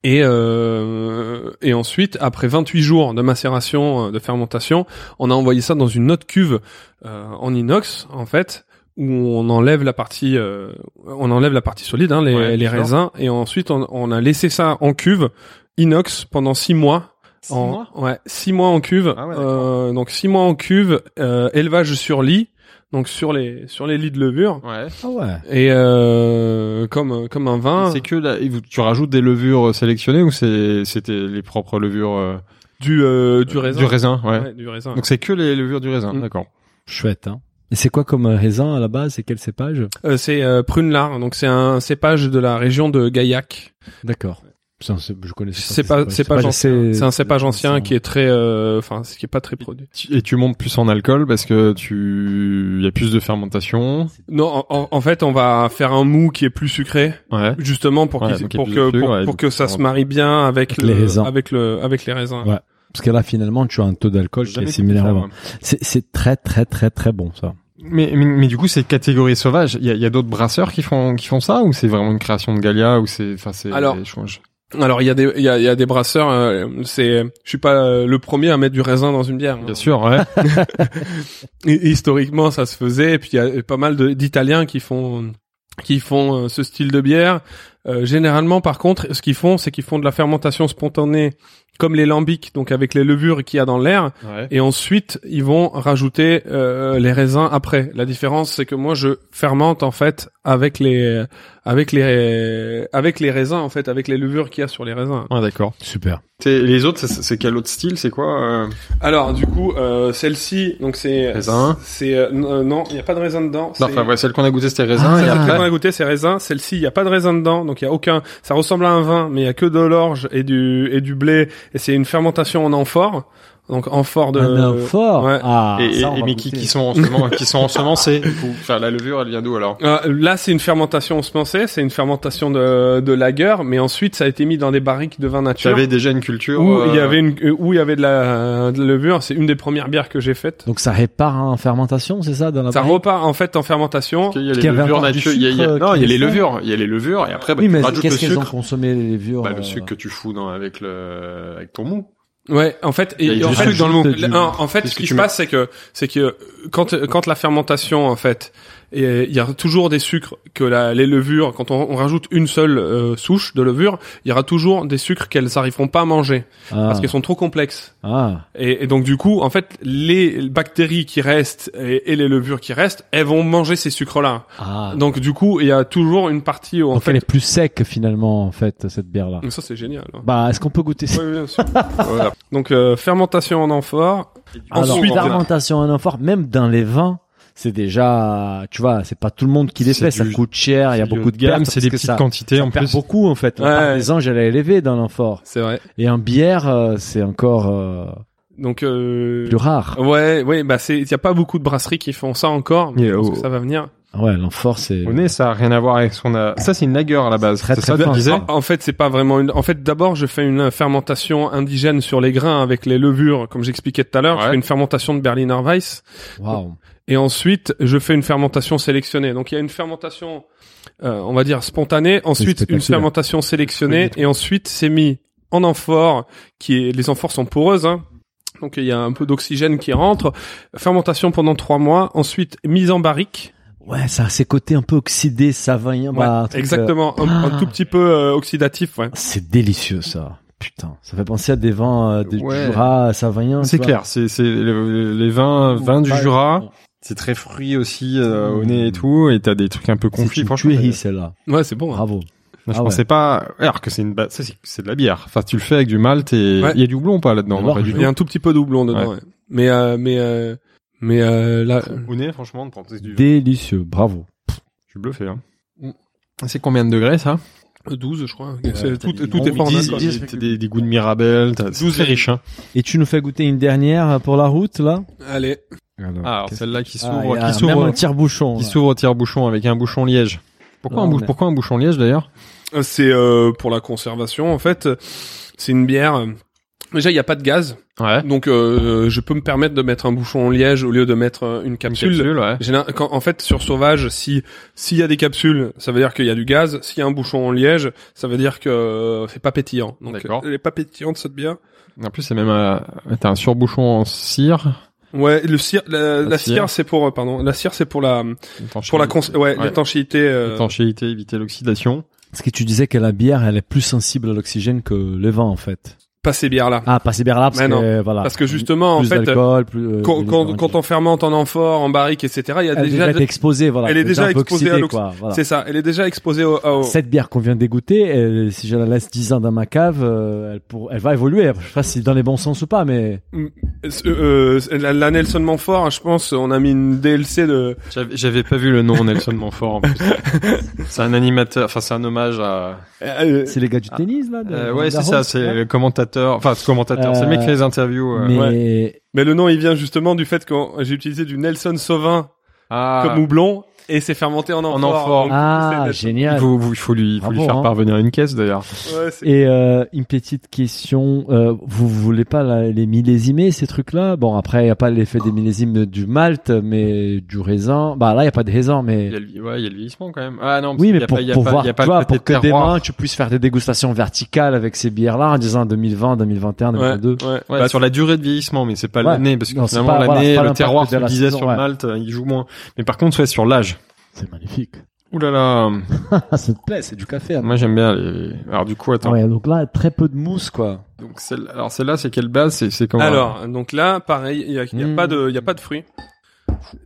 Et euh, et ensuite, après 28 jours de macération, euh, de fermentation, on a envoyé ça dans une autre cuve euh, en inox, en fait, où on enlève la partie, euh, on enlève la partie solide, hein, les, Ouais, les sûr. raisins, et ensuite on, on a laissé ça en cuve inox pendant six mois. Six en, mois Ouais, six mois en cuve. Ah ouais, euh, donc six mois en cuve, euh, élevage sur lit, donc sur les sur les lits de levure. Ouais. Ah ouais. Et euh, comme comme un vin C'est que là, tu rajoutes des levures sélectionnées ou c'est c'était les propres levures euh, du euh, du raisin. Du raisin, ouais. Ouais, du raisin. Donc c'est que les levures du raisin, Mm. d'accord. Chouette, hein. Et c'est quoi comme euh, raisin à la base C'est quel cépage? Euh, c'est euh, prune lard, donc c'est un cépage de la région de Gaillac. D'accord. C'est un cép- Je connais C'est pas c'est pas. C'est un cépage ancien qui est très euh, enfin qui est pas très produit. Tu- Et tu montes plus en alcool parce que tu il y a plus de fermentation. Non, en, en- en fait, on va faire un mou qui est plus sucré Ouais. justement pour Ouais, pour que pour, ouais, pour donc que ça se marie bien avec, Avec le les raisins. avec le avec les raisins. Ouais. Parce que là, finalement, tu as un taux d'alcool qui est Jamais similaire. C'est c'est très très très très bon ça. Mais, mais, mais du coup, c'est catégorie sauvage. Il y a, il y a d'autres brasseurs qui font qui font ça ou c'est vraiment une création de Galia ou c'est enfin c'est Alors, je- je- Alors il y a des il y a, il y a des brasseurs. euh, c'est je suis pas euh, le premier à mettre du raisin dans une bière. hein. bien sûr, ouais. Historiquement, ça se faisait. Et puis il y a pas mal d'Italiens qui font qui font euh, ce style de bière. Euh, généralement, par contre, ce qu'ils font, c'est qu'ils font de la fermentation spontanée, comme les lambics, donc avec les levures qu'il y a dans l'air. ouais. Et ensuite, ils vont rajouter euh, les raisins après. La différence, c'est que moi, je fermente en fait avec les avec les avec les raisins en fait, avec les levures qu'il y a sur les raisins. Ouais, d'accord. Super. Les autres, c'est- c'est quel autre style? C'est quoi euh? Alors, du coup, euh, celle-ci, donc c'est Raisin. C'est euh, euh, non, il y a pas de raisin dedans. Non, enfin, ouais, celle qu'on a goûté, c'était raisin. Ah, et Celle qu'on a goûté, c'est raisin. Celle-ci, il y a pas de raisin dedans, donc il y a aucun. Ça ressemble à un vin, mais il y a que de l'orge et du et du blé, et c'est une fermentation en amphore. Donc amphore de. Un fort. ouais. Ah, et, et- et mais qui, qui sont ensemen- qui sont ensemencés. Enfin, la levure, elle vient d'où alors? Euh, là, c'est une fermentation ossemencée, c'est une fermentation de de lager, mais ensuite ça a été mis dans des barriques de vin Tu nature. avais déjà une culture. où il y euh, avait une euh, où il y avait de la, de la levure. C'est une des premières bières que j'ai faites. Donc ça répare en fermentation, c'est ça dans la Ça barrique repart en fait en fermentation. Il y a les qu'il y avait levures nature. il y a- il y a- sucre, Non, il y a les levures. Il y a les levures et après, bah, Oui, tu mais rajoutes le qu'est-ce qu'elles ont sucre. consommé les levures Bah, le euh, sucre que tu fous dans, avec le, avec ton mou. Ouais, en fait, et, en fait, dans le en, fait, ce qui se passe, c'est que, c'est que quand, quand la fermentation, en fait, et il y a toujours des sucres que la, les levures, quand on, on rajoute une seule euh, souche de levure, il y aura toujours des sucres qu'elles n'arriveront pas à manger Ah. parce qu'elles sont trop complexes. Ah. Et, et donc du coup, en fait, les bactéries qui restent et, et les levures qui restent, elles vont manger ces sucres-là. Ah. Donc du coup, il y a toujours une partie où en Donc fait, elle est plus sec finalement en fait cette bière là. Donc ça c'est génial. hein. Bah est-ce qu'on peut goûter ça? Oui, bien sûr. Voilà. Donc euh, fermentation en amphore. Alors Ensuite, fermentation en amphore, même dans les vins, c'est déjà, tu vois, c'est pas tout le monde qui les fait, ça coûte cher, il y a beaucoup de gamme, c'est des petites ça, quantités ça en perd plus. beaucoup en fait. On Ouais. parle des anges, elle est élevée dans l'amphore. C'est vrai. Et en bière, euh, c'est encore euh, Donc euh, plus rare. ouais, ouais, bah c'est, il y a pas beaucoup de brasseries qui font ça encore, mais Et je pense au- que ça va venir. Ouais, l'amphore c'est. Au nez, ça a rien à voir avec ce qu'on a. Ça, c'est une lager à la base. Très, ça, tu fin. disais En, fait, c'est pas vraiment une. En fait, d'abord, je fais une fermentation indigène sur les grains avec les levures, comme j'expliquais tout à l'heure. Je fais une fermentation de Berliner Weiss. Waouh. Et ensuite, je fais une fermentation sélectionnée. Donc, il y a une fermentation, euh, on va dire spontanée. Ensuite, une fermentation sélectionnée. Et ensuite, c'est mis en amphore, qui est, les amphores sont poreuses, hein. Donc, il y a un peu d'oxygène qui rentre. Fermentation pendant trois mois. Ensuite, mise en barrique. Ouais, ça a ses côtés un peu oxydés. Ouais, bah, euh, exactement. Un, un Ah. tout petit peu euh, oxydatif, ouais. C'est délicieux ça. Putain, ça fait penser à des vins euh, des Ouais. Jura savoyens. C'est clair, c'est c'est le- les vins vins du Jura, c'est très fruit aussi euh, au nez et tout et t'as des trucs un peu confits franchement. tuerie celle-là. Ouais, c'est bon. hein. Bravo. Je Ah pensais pas alors que c'est une ba- ça c'est c'est de la bière. Enfin tu le fais avec du malt et Ouais. il y a du houblon ou pas là-dedans? Pas Il y a un tout petit peu doublon dedans, ouais. Mais euh, mais euh, mais euh, là, Au nez franchement de du Délicieux, bravo. je suis bluffé hein. Mm. C'est combien de degrés ça? 12 je crois. Tout, est dix- T'as des, des goûts de Mirabelle, t'as- c'est 12 très riche hein. Et tu nous fais goûter une dernière pour la route là? Allez. Ah, alors celle-là qui Ah, s'ouvre il y a qui s'ouvre même un tire-bouchon. qui s'ouvre au tire-bouchon avec un bouchon liège. Pourquoi Non, un bou- mais- pourquoi un bouchon liège d'ailleurs? Euh, C'est euh, pour la conservation en fait. C'est une bière. euh, Déjà, il n'y a pas de gaz, Ouais. donc euh, je peux me permettre de mettre un bouchon en liège au lieu de mettre euh, une capsule. ouais. Général- quand- en fait, sur Sauvage, si s'il y a des capsules, ça veut dire qu'il y a du gaz. S'il y a un bouchon en liège, ça veut dire que euh, c'est pas pétillant. Donc, D'accord. elle est pas pétillante cette bière. En plus c'est même un- t'as un surbouchon en cire. Ouais, le cire, la, La la cire. cire, c'est pour, euh, pardon, la cire, c'est pour la, pour la, cons- ouais, Ouais. l'étanchéité. euh, étanchéité, éviter l'oxydation. Parce que tu disais que la bière, elle est plus sensible à l'oxygène que le vin en fait. Pas ces bières-là. Ah, pas ces bières là parce Mais que voilà. Parce que justement, en fait, plus euh, quand, de quand, on fermente en amphore, en barrique, etc., il y a elle est déjà, déjà été exposée, voilà. elle est déjà exposée à oxydée, l'oxy- quoi. Voilà. c'est ça, elle est déjà exposée au, au- Cette bière qu'on vient d'égoutter, elle- si je la laisse 10 ans dans ma cave, euh, elle, pour, elle va évoluer. Je sais pas si dans les bons sens ou pas, mais euh, euh, la, la Nelson Montfort, je pense, on a mis une DLC de, J'avais, pas vu le nom Nelson Montfort en plus. c'est un animateur, enfin c'est un hommage à. c'est les gars du tennis là. de- Euh, ouais, c'est ça, c'est le commentateur. Enfin, ce commentateur, c'est le mec qui fait les interviews. euh. Mais mais le nom, il vient justement du fait que j'ai utilisé du Nelson Sauvin Ah, comme houblon et c'est fermenté en amphore. amphore. Donc, ah c'est- il génial. faut, il faut lui, il faut lui Bravo, faire hein. parvenir une caisse d'ailleurs. Ouais, c'est- Et euh, une petite question, euh, vous voulez pas la- les millésimer ces trucs-là? Bon après il y a pas l'effet des millésimes du malt, mais du raisin. Bah là il y a pas de raisin, mais Il y a le, ouais, il y a le vieillissement quand même. Ah non, oui, mais pour, voir, pour que terroir. demain tu puisses faire des dégustations verticales avec ces bières-là en disant 2020, 2021, ouais, 2022. ouais. Ouais, Bah, sur la durée de vieillissement, mais c'est pas Ouais. l'année, parce que Non, c'est finalement voilà, l'année, le terroir, saison, sur ouais. le malt, euh, il joue moins. Mais par contre, ouais, sur l'âge. C'est magnifique. Ouh là là. ça te plaît, c'est du café. hein. Moi, j'aime bien les... Alors, du coup, attends. Ouais, donc là très peu de mousse quoi. Donc, celle... alors, celle-là, c'est quelle base? C'est, c'est comment? Alors, donc là, pareil, il y a, y a pas de, il y a pas de fruits.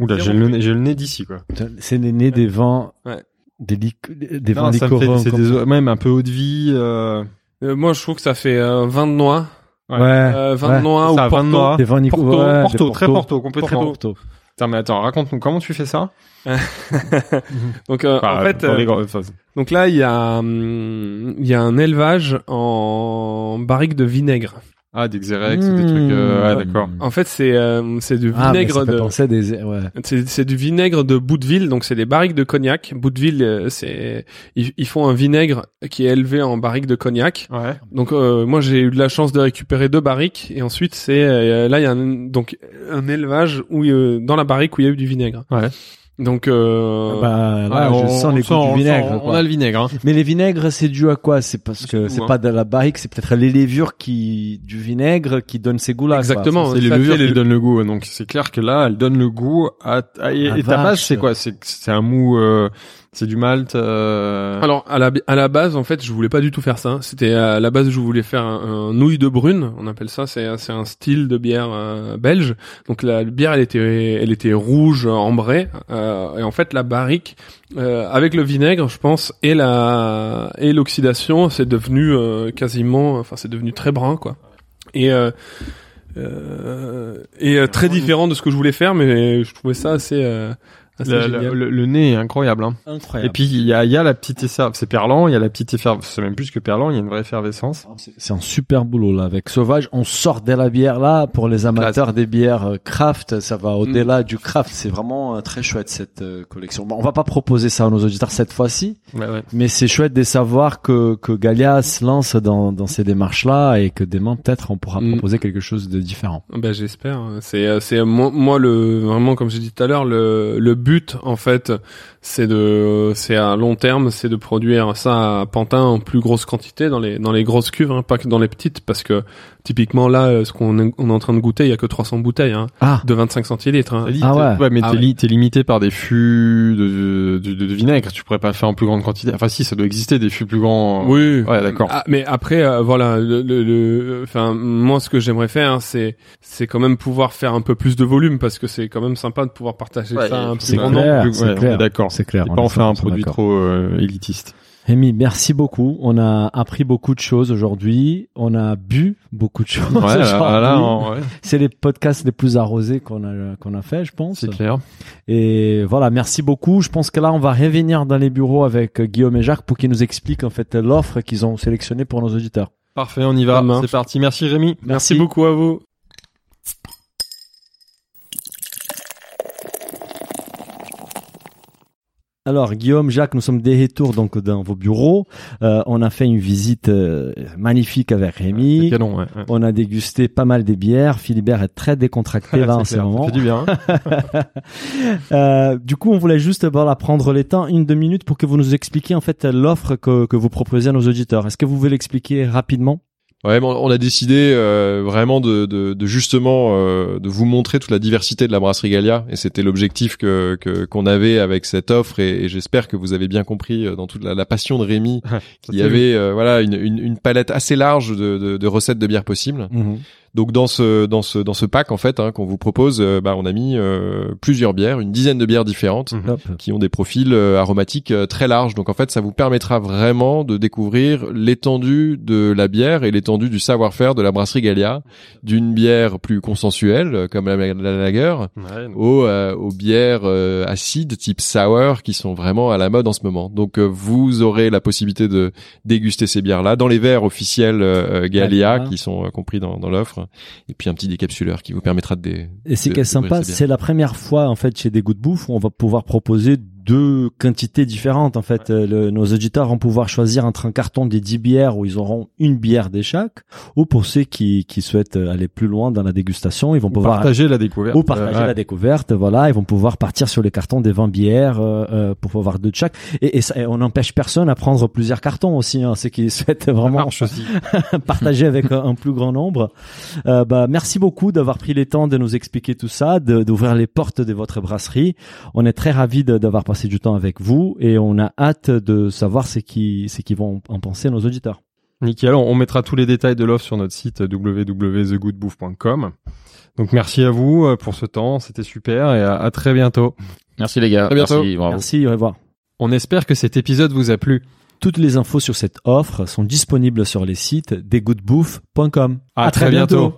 Oula, j'ai le nez, j'ai le nez d'ici, quoi. C'est les nez des vins, Ouais. des, lic- des Non, fait, liquoreux. c'est des, même un peu eau de vie, euh... Euh, moi, je trouve que ça fait euh, vin de noix, Ouais. Ouais. euh, vin ouais. de noix ou Ça, vin de porto. noix. Des vins. Porto, ouais, Porto, très Porto, complètement. Porto. Attends, mais attends, raconte-nous, comment tu fais ça? Donc euh, Enfin, en fait, euh, donc là, il y a, hum, il y a un élevage en barrique de vinaigre. Ah, des Xerex, des trucs, euh, ouais, d'accord. En fait, c'est, euh, c'est du Mmh. Ah, mais vinaigre ça fait de, des, ouais. c'est, c'est du vinaigre de Bouteville, donc c'est des barriques de cognac. Bouteville, euh, c'est, ils, ils font un vinaigre qui est élevé en barrique de cognac. Ouais. Donc euh, moi j'ai eu de la chance de récupérer deux barriques et ensuite c'est euh, là il y a un, donc un élevage où euh, dans la barrique où il y a eu du vinaigre. Ouais. Donc euh, Bah, là, Ouais, je on- sens les on du vinaigre. On a le vinaigre. Hein. Mais les vinaigres, c'est dû à quoi? C'est parce que C'est tout, pas de la barrique, c'est peut-être les levures qui du vinaigre qui donnent ces goûts-là. Exactement. C'est les levures qui donnent le goût. Donc c'est clair que là, elle donne le goût à. à- et, Ah, et ta base, c'est quoi? C'est c'est un mou. euh, c'est du malt. Euh... Alors à la à la base en fait je voulais pas du tout faire ça. C'était à la base je voulais faire un, un nouille de brune, on appelle ça. C'est c'est un style de bière euh, belge. Donc la bière elle était elle était rouge ambrée euh, et en fait la barrique euh, avec le vinaigre je pense et la et l'oxydation c'est devenu euh, quasiment enfin c'est devenu très brun quoi. Et euh, euh, et euh, très différent de ce que je voulais faire mais je trouvais ça assez le, le- le nez est incroyable. Hein. Incroyable. Et puis il y a, il y a la petite effervescence. C'est perlant. Il y a la petite effervescence. C'est même plus que perlant. Il y a une vraie effervescence. C'est- C'est un super boulot là avec Sauvage. On sort de la bière là pour les amateurs des bières euh, craft. Ça va au-delà du craft. C'est vraiment euh, très chouette cette euh, collection. Bon, on va pas proposer ça à nos auditeurs cette fois-ci, Ouais, ouais. mais c'est chouette de savoir que que Galia se lance dans dans ces démarches là et que demain peut-être on pourra Mm. proposer quelque chose de différent. Ben j'espère. C'est c'est moi, moi le vraiment comme j'ai dit tout à l'heure le le but en fait c'est de c'est à long terme c'est de produire ça à Pantin en plus grosse quantité dans les dans les grosses cuves hein, pas que dans les petites parce que typiquement là euh, ce qu'on est, on est en train de goûter il y a que 300 bouteilles hein, Ah, de 25 centilitres. hein. Ah t'es- ouais. mais Ah t'es ouais. li- t'es limité par des fûts de, de, de, de vinaigre. Tu pourrais pas faire en plus grande quantité. Enfin, si, ça doit exister des fûts plus grands. Oui. Ouais, d'accord. Ah, mais après, euh, voilà, le, le, le- enfin, moi, ce que j'aimerais faire, hein, c'est, c'est quand même pouvoir faire un peu plus de volume parce que c'est quand même sympa de pouvoir partager Ouais, ça un c'est clair. Plus- ouais, on est d'accord. c'est clair. Et on pas en faire un 100% produit trop euh, élitiste. Amy, merci beaucoup. On a appris beaucoup de choses aujourd'hui. On a bu beaucoup de choses. Ouais, C'est les podcasts les plus arrosés qu'on a qu'on a fait, je pense. c'est clair. Et voilà, merci beaucoup. Je pense que là, on va revenir dans les bureaux avec euh, Guillaume et Jacques pour qu'ils nous expliquent en fait l'offre qu'ils ont sélectionnée pour nos auditeurs. Parfait, on y va. C'est parti. Merci Rémi. Merci beaucoup à vous. Alors Guillaume, Jacques, nous sommes des retours donc dans vos bureaux. Euh, on a fait une visite euh, magnifique avec Rémi. Canon, ouais. ouais. On a dégusté pas mal des bières. Philibert est très décontracté là en ce moment. Ça fait du bien. hein. Euh, du coup, on voulait juste voilà, prendre les temps, une deux minutes, pour que vous nous expliquiez en fait l'offre que, que vous proposez à nos auditeurs. Est-ce que vous voulez l'expliquer rapidement? Ouais, on a décidé euh, vraiment de, de, de justement euh, de vous montrer toute la diversité de la brasserie Gallia, et c'était l'objectif que que- qu'on avait avec cette offre, et, et j'espère que vous avez bien compris euh, dans toute la, la passion de Rémi qu'il y avait euh, voilà une, une, une palette assez large de, de, de recettes de bière possibles. Donc dans ce dans ce dans ce pack en fait hein, qu'on vous propose, euh, bah on a mis euh, plusieurs bières, une dizaine de bières différentes Mhm. Qui ont des profils euh, aromatiques euh, très larges. Donc en fait, ça vous permettra vraiment de découvrir l'étendue de la bière et l'étendue du savoir-faire de la brasserie Gallia, d'une bière plus consensuelle comme la, la lager, Ouais, aux, euh, aux bières euh, acides type sour qui sont vraiment à la mode en ce moment. Donc euh, vous aurez la possibilité de déguster ces bières-là dans les verres officiels Gallia Gallia. qui sont euh, compris dans, dans l'offre, et puis un petit décapsuleur qui vous permettra de dé- Et ce de qui est découvrir sympa, c'est la première fois en fait chez des goûts de bouffe où on va pouvoir proposer deux quantités différentes. En fait, Euh, le- nos auditeurs vont pouvoir choisir entre un carton des 10 bières où ils auront une bière des chaque, ou pour ceux qui, qui souhaitent aller plus loin dans la dégustation, ils vont pouvoir partager la découverte. ou partager Euh, ouais. la découverte. Voilà, ils vont pouvoir partir sur les cartons des 20 bières euh, euh, pour pouvoir deux de chaque. Et, et, ça- et on n'empêche personne à prendre plusieurs cartons aussi, hein, ceux qui souhaitent vraiment partager avec un, un plus grand nombre. Euh, bah, merci beaucoup d'avoir pris le temps de nous expliquer tout ça, d'ouvrir les portes de votre brasserie. On est très ravis d'avoir passé du temps avec vous et on a hâte de savoir ce qui, ce qui vont en penser nos auditeurs. Nickel, on mettra tous les détails de l'offre sur notre site www.thegoodbouffe.com. Donc merci à vous euh, pour ce temps, c'était super et à, à très bientôt. Merci les gars. À bientôt. Merci, bravo. Merci, au revoir. On espère que cet épisode vous a plu. Toutes les infos sur cette offre sont disponibles sur les sites desgoodbouffe.com. À très bientôt.